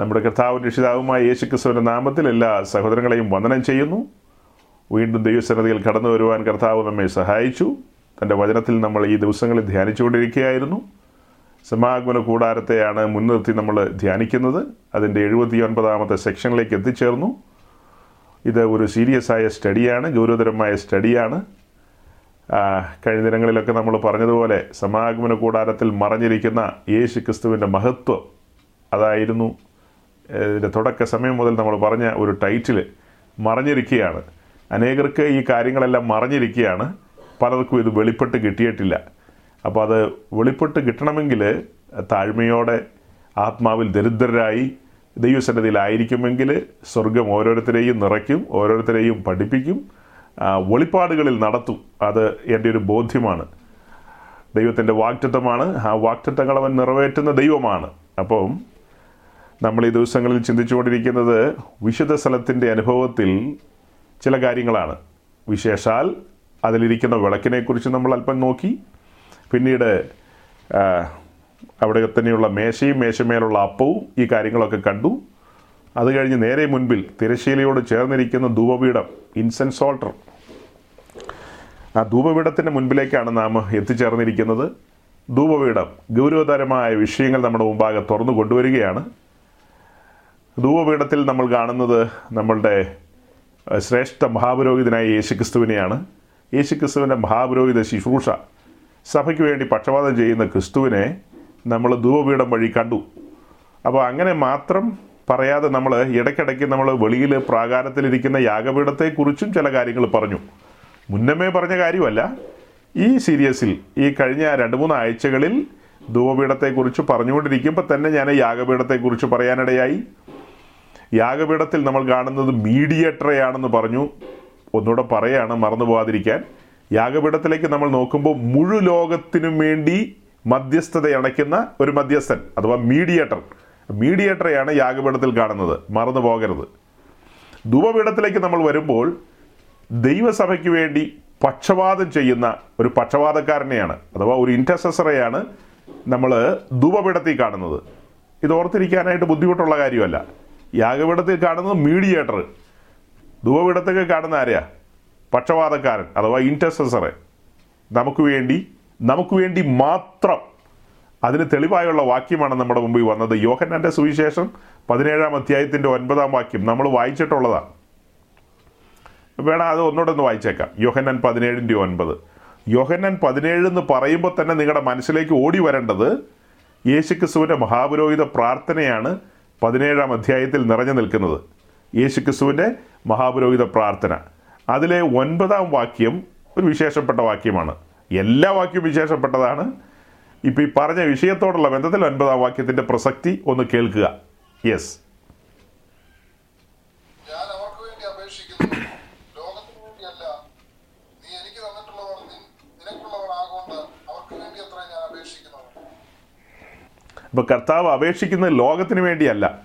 നമ്മുടെ കർത്താവും രക്ഷിതാവുമായ യേശു ക്രിസ്തുവിന്റെ നാമത്തിൽ എല്ലാ സഹോദരങ്ങളെയും വന്ദനം ചെയ്യുന്നു. വീണ്ടും ദൈവസന്നതിയിൽ കടന്നു വരുവാൻ കർത്താവ് നമ്മെ സഹായിച്ചു. തന്റെ വചനത്തിൽ നമ്മൾ ഈ ദിവസങ്ങളിൽ ധ്യാനിച്ചുകൊണ്ടിരിക്കുകയായിരുന്നു. സമാഗമന കൂടാരത്തെയാണ് മുൻനിർത്തി നമ്മൾ ധ്യാനിക്കുന്നത്. അതിന്റെ എഴുപത്തി ഒൻപതാമത്തെ സെക്ഷനിലേക്ക് എത്തിച്ചേർന്നു. ഇത് ഒരു സീരിയസ് ആയ സ്റ്റഡിയാണ് ഗൗരവതരമായ സ്റ്റഡിയാണ്. കഴിഞ്ഞ ദിനങ്ങളിലൊക്കെ നമ്മൾ പറഞ്ഞതുപോലെ സമാഗമന കൂടാരത്തിൽ മറഞ്ഞിരിക്കുന്ന യേശു ക്രിസ്തുവിന്റെ മഹത്വം അതായിരുന്നു തുടക്ക സമയം മുതൽ നമ്മൾ പറഞ്ഞ ഒരു ടൈറ്റിൽ മറഞ്ഞിരിക്കുകയാണ്. അനേകർക്ക് ഈ കാര്യങ്ങളെല്ലാം മറഞ്ഞിരിക്കുകയാണ്. പലർക്കും ഇത് വെളിപ്പെട്ട് കിട്ടിയിട്ടില്ല. അപ്പോൾ അത് വെളിപ്പെട്ട് കിട്ടണമെങ്കിൽ താഴ്മയോടെ ആത്മാവിൽ ദരിദ്രരായി ദൈവസന്നതിയിലായിരിക്കുമെങ്കിൽ സ്വർഗം ഓരോരുത്തരെയും നിറയ്ക്കും ഓരോരുത്തരെയും പഠിപ്പിക്കും വെളിപ്പാടുകളിൽ നടത്തും. അത് എന്റെ ഒരു ബോധ്യമാണ്. ദൈവത്തിന്റെ വാക്റ്റത്വമാണ് ആ വാക്റ്റത്വങ്ങൾ അവൻ നിറവേറ്റുന്ന ദൈവമാണ്. അപ്പം നമ്മൾ ഈ ദിവസങ്ങളിൽ ചിന്തിച്ചുകൊണ്ടിരിക്കുന്നത് വിശുദ്ധ സ്ഥലത്തിന്റെ അനുഭവത്തിൽ ചില കാര്യങ്ങളാണ്. വിശേഷാൽ അതിലിരിക്കുന്ന വിളക്കിനെക്കുറിച്ച് നമ്മൾ അല്പം നോക്കി. പിന്നീട് അവിടെ തന്നെയുള്ള മേശയും മേശമേലുള്ള അപ്പവും ഈ കാര്യങ്ങളൊക്കെ കണ്ടു. അത് കഴിഞ്ഞ് നേരെ മുൻപിൽ തിരശ്ശീലയോട് ചേർന്നിരിക്കുന്ന ധൂപപീഠം ഇൻസെൻസ് ഓൾട്ടർ ആ ധൂപപീഠത്തിന്റെ മുൻപിലേക്കാണ് നാം എത്തിച്ചേർന്നിരിക്കുന്നത്. ധൂപപീഠം ഗൗരവതരമായ വിഷയങ്ങൾ നമ്മുടെ മുമ്പാകെ തുറന്നു കൊണ്ടുവരികയാണ്. ധൂപപീഠത്തിൽ നമ്മൾ കാണുന്നത് നമ്മളുടെ ശ്രേഷ്ഠ മഹാപുരോഹിതനായ യേശുക്രിസ്തുവിനെയാണ്. യേശുക്രിസ്തുവിന്റെ മഹാപുരോഹിത ശുശ്രൂഷ സഭയ്ക്ക് വേണ്ടി പക്ഷപാതം ചെയ്യുന്ന ക്രിസ്തുവിനെ നമ്മൾ ധൂപപീഠം വഴി കണ്ടു. അപ്പോൾ അങ്ങനെ മാത്രം പറയാതെ നമ്മൾ ഇടയ്ക്കിടയ്ക്ക് നമ്മൾ വെളിയിൽ പ്രാകാരത്തിലിരിക്കുന്ന യാഗപീഠത്തെക്കുറിച്ചും ചില കാര്യങ്ങൾ പറഞ്ഞു. മുന്നമേ പറഞ്ഞ കാര്യമല്ല ഈ സീരീസിൽ ഈ കഴിഞ്ഞ രണ്ട് മൂന്ന് ആഴ്ചകളിൽ ധൂപപീഠത്തെക്കുറിച്ച് പറഞ്ഞുകൊണ്ടിരിക്കുമ്പോൾ തന്നെ ഞാൻ യാഗപീഠത്തെക്കുറിച്ച് പറയാനിടയായി. യാഗപീഠത്തിൽ നമ്മൾ കാണുന്നത് മീഡിയേറ്ററെയാണെന്ന് പറഞ്ഞു. ഒന്നുകൂടെ പറയാണ് മറന്നു പോകാതിരിക്കാൻ യാഗപീഠത്തിലേക്ക് നമ്മൾ നോക്കുമ്പോൾ മുഴു ലോകത്തിനും വേണ്ടി മധ്യസ്ഥത അണയ്ക്കുന്ന ഒരു മധ്യസ്ഥൻ അഥവാ മീഡിയേറ്റർ. മീഡിയേറ്ററെയാണ് യാഗപീഠത്തിൽ കാണുന്നത്. മറന്നു പോകരുത്. ധൂപപീഠത്തിലേക്ക് നമ്മൾ വരുമ്പോൾ ദൈവസഭയ്ക്ക് വേണ്ടി പക്ഷപാതം ചെയ്യുന്ന ഒരു പക്ഷപാതക്കാരനെയാണ് അഥവാ ഒരു ഇന്റർസെസറെയാണ് നമ്മൾ ധൂപപീഠത്തിൽ കാണുന്നത്. ഇത് ഓർത്തിരിക്കാനായിട്ട് ബുദ്ധിമുട്ടുള്ള കാര്യമല്ല. യാഗപീഠത്തിൽ കാണുന്നത് മീഡിയേറ്റർ ധൂപപീഠത്തൊക്കെ കാണുന്ന ആരെയാ പക്ഷപാതക്കാരൻ അഥവാ ഇന്റർസെസറെ നമുക്ക് വേണ്ടി നമുക്ക് വേണ്ടി മാത്രം അതിന് തെളിവായുള്ള വാക്യമാണ് നമ്മുടെ മുമ്പിൽ വന്നത്. യോഹന്നാന്റെ സുവിശേഷം പതിനേഴാം അധ്യായത്തിന്റെ ഒൻപതാം വാക്യം നമ്മൾ വായിച്ചിട്ടുള്ളതാ. വേണം അത് ഒന്നുകൂടെ ഒന്ന് വായിച്ചേക്കാം. യോഹന്നാൻ പതിനേഴിന്റെ ഒൻപത്. യോഹന്നാൻ പതിനേഴ് എന്ന് പറയുമ്പോൾ തന്നെ നിങ്ങളുടെ മനസ്സിലേക്ക് ഓടി വരേണ്ടത് യേശുക്രിസ്തുവിന്റെ മഹാപുരോഹിത പ്രാർത്ഥനയാണ് പതിനേഴാം അധ്യായത്തിൽ നിറഞ്ഞു നിൽക്കുന്നത് യേശുക്രിസ്തുവിന്റെ മഹാപുരോഹിത പ്രാർത്ഥന. അതിലെ ഒൻപതാം വാക്യം ഒരു വിശേഷപ്പെട്ട വാക്യമാണ്. എല്ലാ വാക്യവും വിശേഷപ്പെട്ടതാണ്. ഇപ്പോൾ ഈ പറഞ്ഞ വിഷയത്തോടുള്ള ബന്ധത്തിൽ ഒൻപതാം വാക്യത്തിന്റെ പ്രസക്തി ഒന്ന് കേൾക്കുക. യെസ് ഞാൻ അവർക്ക് വേണ്ടി അപേക്ഷിക്കുന്നു ലോകത്തിന് വേണ്ടിയല്ല നീ എനിക്ക് തന്നിട്ടുള്ളവർ നിൻ- നിനക്കുള്ളവർ ആകൊണ്ട് അവർക്ക് വേണ്ടി അത്ര ഞാൻ അപേക്ഷിക്കുന്നത് അപ്പോൾ കർത്താവ് അപേക്ഷിക്കുന്നത് ലോകത്തിന് വേണ്ടിയല്ല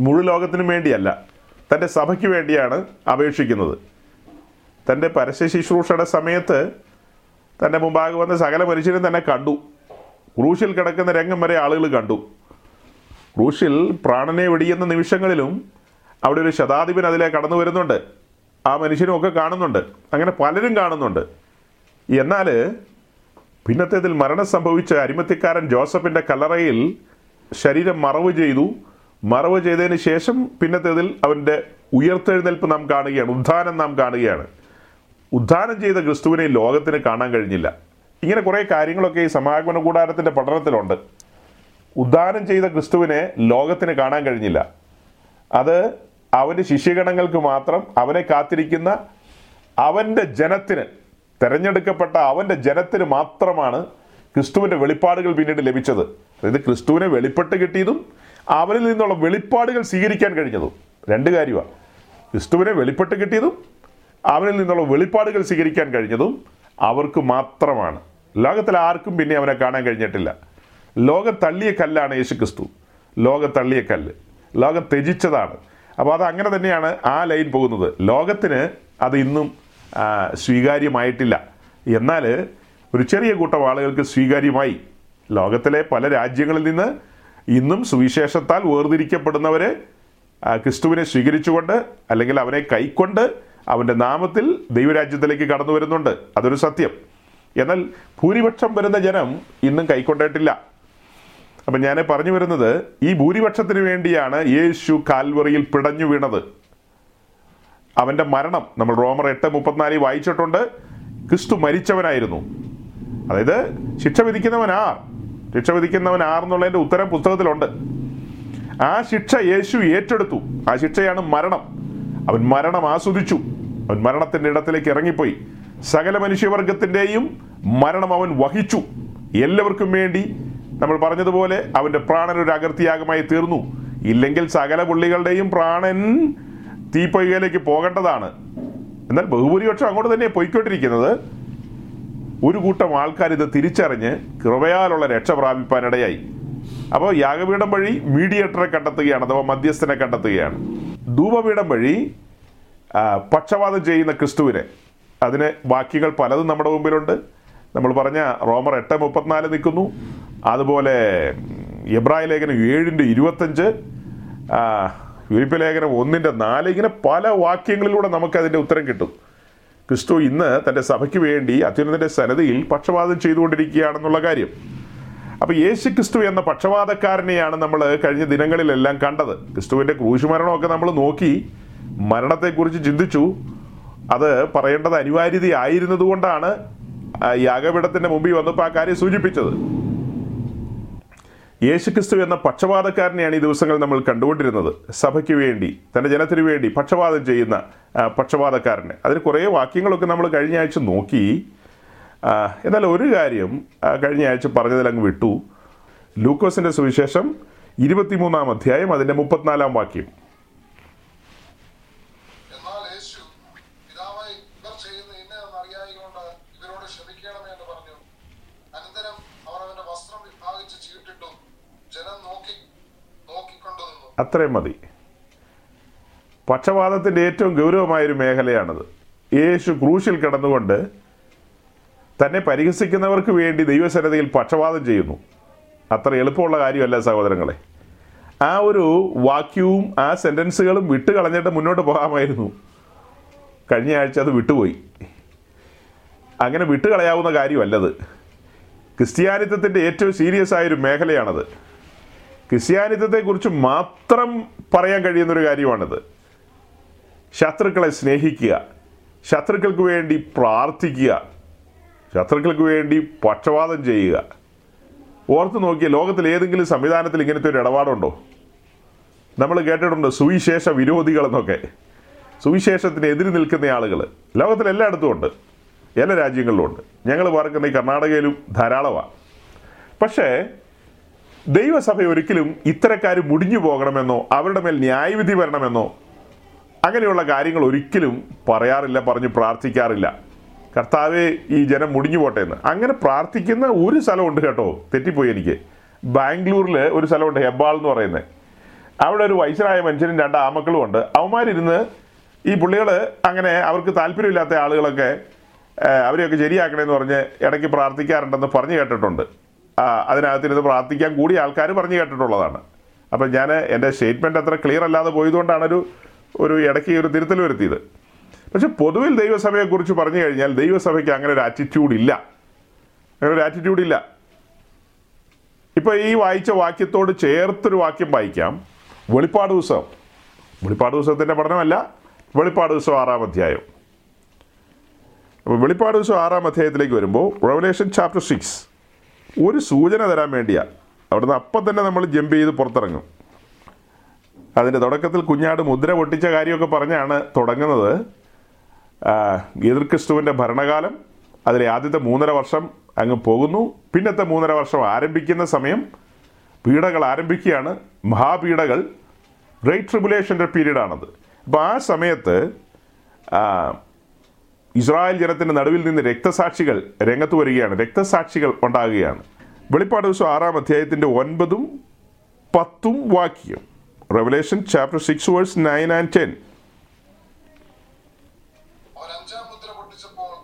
മുഴു ലോകത്തിന് വേണ്ടിയല്ല തന്റെ സഭയ്ക്ക് വേണ്ടിയാണ് അപേക്ഷിക്കുന്നത്. തന്റെ പരസ്യ ശുശ്രൂഷയുടെ സമയത്ത് തന്റെ മുമ്പാകെ വന്ന സകല മനുഷ്യരും തന്നെ കണ്ടു. ക്രൂശിൽ കിടക്കുന്ന രംഗം വരെ ആളുകൾ കണ്ടു. ക്രൂശിൽ പ്രാണനെ വെടിയുന്ന നിമിഷങ്ങളിലും അവിടെ ഒരു ശതാധിപൻ അതിലെ കടന്നു വരുന്നുണ്ട്. ആ മനുഷ്യനും ഒക്കെ കാണുന്നുണ്ട്. അങ്ങനെ പലരും കാണുന്നുണ്ട്. എന്നാൽ പിന്നത്തേതിൽ മരണം സംഭവിച്ച അരിമത്തിക്കാരൻ ജോസഫിന്റെ കല്ലറയിൽ ശരീരം മറവ് ചെയ്തു. മറവ് ചെയ്തതിന് ശേഷം പിന്നത്തേതിൽ അവന്റെ ഉയർത്തെഴുന്നേൽപ്പ് നാം കാണുകയാണ്. ഉദ്ധാനം നാം കാണുകയാണ്. ഉദ്ധാനം ചെയ്ത ക്രിസ്തുവിനെ ലോകത്തിന് കാണാൻ കഴിഞ്ഞില്ല. ഇങ്ങനെ കുറേ കാര്യങ്ങളൊക്കെ ഈ സമാഗമന കൂടാരത്തിന്റെ പഠനത്തിലുണ്ട്. ഉദ്ധാനം ചെയ്ത ക്രിസ്തുവിനെ ലോകത്തിന് കാണാൻ കഴിഞ്ഞില്ല. അത് അവന്റെ ശിഷ്യഗണങ്ങൾക്ക് മാത്രം അവനെ കാത്തിരിക്കുന്ന അവന്റെ ജനത്തിന് തെരഞ്ഞെടുക്കപ്പെട്ട അവന്റെ ജനത്തിന് മാത്രമാണ് ക്രിസ്തുവിന്റെ വെളിപ്പാടുകൾ പിന്നീട് ലഭിച്ചത്. അതായത് ക്രിസ്തുവിനെ വെളിപ്പെട്ട് കിട്ടിയതും അവനിൽ നിന്നുള്ള വെളിപ്പാടുകൾ സ്വീകരിക്കാൻ കഴിഞ്ഞതും രണ്ട് കാര്യമാണ്. ക്രിസ്തുവിനെ വെളിപ്പെട്ട് കിട്ടിയതും അവനിൽ നിന്നുള്ള വെളിപ്പാടുകൾ സ്വീകരിക്കാൻ കഴിഞ്ഞതും അവർക്ക് മാത്രമാണ്. ലോകത്തിൽ ആർക്കും പിന്നെ അവനെ കാണാൻ കഴിഞ്ഞിട്ടില്ല. ലോകം തള്ളിയ കല്ലാണ് യേശു ക്രിസ്തു ലോകം തള്ളിയ കല്ല്. ലോകം ത്യജിച്ചതാണ്. അപ്പോൾ അത് അങ്ങനെ തന്നെയാണ് ആ ലൈൻ പോകുന്നത്. ലോകത്തിന് അത് ഇന്നും സ്വീകാര്യമായിട്ടില്ല. എന്നാൽ ഒരു ചെറിയ കൂട്ടം ആളുകൾക്ക് സ്വീകാര്യമായി. ലോകത്തിലെ പല രാജ്യങ്ങളിൽ നിന്ന് ഇന്നും സുവിശേഷത്താൽ വേർതിരിക്കപ്പെടുന്നവരെ ആ, ക്രിസ്തുവിനെ സ്വീകരിച്ചുകൊണ്ട് അല്ലെങ്കിൽ അവനെ കൈക്കൊണ്ട് അവന്റെ നാമത്തിൽ ദൈവരാജ്യത്തിലേക്ക് കടന്നു വരുന്നുണ്ട്. അതൊരു സത്യം. എന്നാൽ ഭൂരിപക്ഷം വരുന്ന ജനം ഇന്നും കൈക്കൊണ്ടിട്ടില്ല. അപ്പം ഞാൻ പറഞ്ഞു വരുന്നത് ഈ ഭൂരിപക്ഷത്തിന് വേണ്ടിയാണ് യേശു കാൽവറിയിൽ പിടഞ്ഞു വീണത്. അവന്റെ മരണം നമ്മൾ റോമർ എട്ട് മുപ്പത്തിനാലിൽ വായിച്ചിട്ടുണ്ട്. ക്രിസ്തു മരിച്ചവനായിരുന്നു. അതായത് ശിക്ഷ വിധിക്കുന്നവൻ ആർ? ശിക്ഷ വിധിക്കുന്നവൻ ആർ എന്നുള്ളതിന്റെ ഉത്തരം പുസ്തകത്തിലുണ്ട്. ആ ശിക്ഷ യേശു ഏറ്റെടുത്തു. ആ ശിക്ഷയാണ് മരണം. അവൻ മരണം ആസ്വദിച്ചു. അവൻ മരണത്തിന്റെ ഇടത്തിലേക്ക് ഇറങ്ങിപ്പോയി. സകല മനുഷ്യവർഗത്തിന്റെയും മരണം അവൻ വഹിച്ചു. എല്ലാവർക്കും വേണ്ടി നമ്മൾ പറഞ്ഞതുപോലെ അവന്റെ പ്രാണൻ ഒരു അകർത്തിയാഗമായി തീർന്നു. ഇല്ലെങ്കിൽ സകല പുള്ളികളുടെയും പ്രാണൻ തീപ്പൊയ്കയിലേക്ക് പോകേണ്ടതാണ്. എന്നാൽ ബഹുഭൂരിപക്ഷം അങ്ങോട്ട് തന്നെ പൊയ്ക്കൊണ്ടിരിക്കുന്നത്. ഒരു കൂട്ടം ആൾക്കാർ ഇത് തിരിച്ചറിഞ്ഞ് കൃപയാലുള്ള രക്ഷ പ്രാപിപ്പാനിടയായി. അപ്പോൾ യാഗപീഠം വഴി മീഡിയേറ്ററെ കണ്ടെത്തുകയാണ് അഥവാ മധ്യസ്ഥനെ കണ്ടെത്തുകയാണ്. ധൂപപീഠം വഴി പക്ഷപാതം ചെയ്യുന്ന ക്രിസ്തുവിനെ. അതിന് വാക്യങ്ങൾ പലതും നമ്മുടെ മുമ്പിലുണ്ട്. നമ്മൾ പറഞ്ഞ റോമർ എട്ട് മുപ്പത്തിനാല് നിൽക്കുന്നു. അതുപോലെ എബ്രായ ലേഖനം ഏഴിന്റെ ഇരുപത്തഞ്ച് ഫിലിപ്പ് ലേഖനം ഒന്നിന്റെ നാല്. ഇങ്ങനെ പല വാക്യങ്ങളിലൂടെ നമുക്ക് അതിന്റെ ഉത്തരം കിട്ടും. ക്രിസ്തു ഇന്ന് തന്റെ സഭയ്ക്ക് വേണ്ടി അത്യുന്നതന്റെ സന്നദ്ധയിൽ പക്ഷപാതം ചെയ്തുകൊണ്ടിരിക്കുകയാണെന്നുള്ള കാര്യം. അപ്പൊ യേശു ക്രിസ്തു എന്ന പക്ഷപാതക്കാരനെയാണ് നമ്മൾ കഴിഞ്ഞ ദിനങ്ങളിലെല്ലാം കണ്ടത്. ക്രിസ്തുവിന്റെ ക്രൂശുമരണമൊക്കെ നമ്മൾ നോക്കി മരണത്തെക്കുറിച്ച് ചിന്തിച്ചു. അത് പറയേണ്ടത് അനിവാര്യതയായിരുന്നതുകൊണ്ടാണ് യാഗപീഠത്തിന്റെ മുമ്പിൽ വന്നപ്പോൾ ആ കാര്യം സൂചിപ്പിച്ചത്. യേശുക്രിസ്തു എന്ന പക്ഷപാതക്കാരനെയാണ് ഈ ദിവസങ്ങൾ നമ്മൾ കണ്ടുകൊണ്ടിരുന്നത്. സഭയ്ക്ക് വേണ്ടി തന്റെ ജനത്തിനു വേണ്ടി പക്ഷപാതം ചെയ്യുന്ന പക്ഷപാതക്കാരനെ അതിന് കുറേ വാക്യങ്ങളൊക്കെ നമ്മൾ കഴിഞ്ഞ ആഴ്ച നോക്കി. എന്നാൽ ഒരു കാര്യം കഴിഞ്ഞ ആഴ്ച പറഞ്ഞതിൽ അങ്ങ് വിട്ടു. ലൂക്കോസിന്റെ സുവിശേഷം ഇരുപത്തിമൂന്നാം അധ്യായം അതിന്റെ മുപ്പത്തിനാലാം വാക്യം എന്നാൽ യേശു പിതാവായി ഇവർ ചെയ്യുന്ന ഇന്നതെന്ന് അറിയായികൊണ്ട് ഇവരോട് ക്ഷമിക്കണമേ എന്ന് പറഞ്ഞു അനന്തരം അവർ അവന്റെ വസ്ത്രം വിഭാഗിച്ച് ചീട്ടിട്ടു ജനം നോക്കി നോക്കിക്കൊണ്ടു നിന്നു അത്രയും മതി. പക്ഷപാതത്തിന്റെ ഏറ്റവും ഗൗരവമായൊരു മേഖലയാണത്. യേശു ക്രൂശിൽ കിടന്നുകൊണ്ട് തന്നെ പരിഹസിക്കുന്നവർക്ക് വേണ്ടി ദൈവസന്നതയിൽ പക്ഷപാതം ചെയ്യുന്നു. അത്ര എളുപ്പമുള്ള കാര്യമല്ല സഹോദരങ്ങളെ. ആ ഒരു വാക്യവും ആ സെന്റൻസുകളും വിട്ട് കളഞ്ഞിട്ട് മുന്നോട്ട് പോകാമായിരുന്നു. കഴിഞ്ഞ ആഴ്ച അത് വിട്ടുപോയി. അങ്ങനെ വിട്ടുകളയാവുന്ന കാര്യമല്ലത്. ക്രിസ്ത്യാനിത്വത്തിന്റെ ഏറ്റവും സീരിയസ് ആയൊരു മേഖലയാണത്. ക്രിസ്ത്യാനിത്വത്തെക്കുറിച്ച് മാത്രം പറയാൻ കഴിയുന്നൊരു കാര്യമാണിത്. ശത്രുക്കളെ സ്നേഹിക്കുക ശത്രുക്കൾക്ക് വേണ്ടി പ്രാർത്ഥിക്കുക ശത്രുക്കൾക്ക് വേണ്ടി പക്ഷപാതം ചെയ്യുക. ഓർത്ത് നോക്കിയ ലോകത്തിൽ ഏതെങ്കിലും സംവിധാനത്തിൽ ഇങ്ങനത്തെ ഒരു ഇടപാടുണ്ടോ? നമ്മൾ കേട്ടിട്ടുണ്ട് സുവിശേഷ വിരോധികളെന്നൊക്കെ സുവിശേഷത്തിന് എതിരി നിൽക്കുന്ന ആളുകൾ ലോകത്തിൽ എല്ലായിടത്തും ഉണ്ട്. എല്ലാ രാജ്യങ്ങളിലും ഉണ്ട്. ഞങ്ങൾ പാർക്കുന്ന ഈ കർണാടകയിലും ധാരാളമാണ് പക്ഷേ ദൈവസഭ ഒരിക്കലും ഇത്തരക്കാർ മുടിഞ്ഞു പോകണമെന്നോ അവരുടെ മേൽ ന്യായവിധി വരണമെന്നോ അങ്ങനെയുള്ള കാര്യങ്ങൾ ഒരിക്കലും പറയാറില്ല പറഞ്ഞ് പ്രാർത്ഥിക്കാറില്ല. കർത്താവെ ഈ ജനം മുടിഞ്ഞു പോട്ടെ എന്ന് അങ്ങനെ പ്രാർത്ഥിക്കുന്ന ഒരു സ്ഥലമുണ്ട് കേട്ടോ. തെറ്റിപ്പോയി എനിക്ക്. ബാംഗ്ലൂരിൽ ഒരു സ്ഥലമുണ്ട് ഹെബ്ബാൾ എന്ന് പറയുന്നത് അവിടെ ഒരു വയസ്സനായ മനുഷ്യനും രണ്ട് ആമക്കളും ഉണ്ട്. അവന്മാരിരുന്ന് ഈ പുള്ളികൾ അങ്ങനെ അവർക്ക് താല്പര്യമില്ലാത്ത ആളുകളൊക്കെ അവരെയൊക്കെ ശരിയാക്കണമെന്ന് പറഞ്ഞ് ഇടയ്ക്ക് പ്രാർത്ഥിക്കാറുണ്ടെന്ന് പറഞ്ഞു കേട്ടിട്ടുണ്ട്. അതിനകത്തിരുന്ന് പ്രാർത്ഥിക്കാൻ കൂടി ആൾക്കാർ പറഞ്ഞു കേട്ടിട്ടുള്ളതാണ്. അപ്പം ഞാൻ എന്റെ സ്റ്റേറ്റ്മെന്റ് അത്ര ക്ലിയർ അല്ലാതെ പോയതുകൊണ്ടാണ് ഒരു ഒരു ഇടയ്ക്ക് ഒരു തിരുത്തൽ വരുത്തിയത്. പക്ഷെ പൊതുവിൽ ദൈവസഭയെക്കുറിച്ച് പറഞ്ഞു കഴിഞ്ഞാൽ ദൈവസഭയ്ക്ക് അങ്ങനെ ഒരു ആറ്റിറ്റ്യൂഡ് ഇല്ല. അങ്ങനെ ഒരു ആറ്റിറ്റ്യൂഡ് ഇല്ല. ഇപ്പോൾ ഈ വായിച്ച വാക്യത്തോട് ചേർത്തൊരു വാക്യം വായിക്കാം. വെളിപ്പാട് പുസ്തകം വെളിപ്പാട് പുസ്തകത്തിന്റെ പഠനമല്ല വെളിപ്പാട് പുസ്തകം ആറാം അധ്യായം. അപ്പോൾ വെളിപ്പാട് പുസ്തകം ആറാം അധ്യായത്തിലേക്ക് വരുമ്പോൾ റെവലേഷൻ ചാപ്റ്റർ സിക്സ് ഒരു സൂചന തരാൻ വേണ്ടിയാ. അവിടുന്ന് അപ്പം തന്നെ നമ്മൾ ജമ്പ് ചെയ്ത് പുറത്തിറങ്ങും. അതിന്റെ തുടക്കത്തിൽ കുഞ്ഞാട് മുദ്ര പൊട്ടിച്ച കാര്യമൊക്കെ പറഞ്ഞാണ് തുടങ്ങുന്നത്. ഗീതൃക്രിസ്തുവിന്റെ ഭരണകാലം അതിലെ ആദ്യത്തെ മൂന്നര വർഷം അങ്ങ് പോകുന്നു. പിന്നത്തെ മൂന്നര വർഷം ആരംഭിക്കുന്ന സമയം പീഡകൾ ആരംഭിക്കുകയാണ്. മഹാപീഡകൾ ഗ്രേറ്റ് ട്രിബുലേഷന്റെ പീരീഡാണത്. അപ്പോൾ ആ സമയത്ത് ഇസ്രായേൽ ജനത്തിന്റെ നടുവിൽ നിന്ന് രക്തസാക്ഷികൾ രംഗത്ത് വരികയാണ്. രക്തസാക്ഷികൾ ഉണ്ടാകുകയാണ്. വെളിപ്പാട് ദിവസം ആറാം അധ്യായത്തിന്റെ ഒൻപതും പത്തും വാക്യം. Revelation chapter six verse nine and ten അവൻ അഞ്ചാം മുദ്ര പൊട്ടിച്ചപ്പോൾ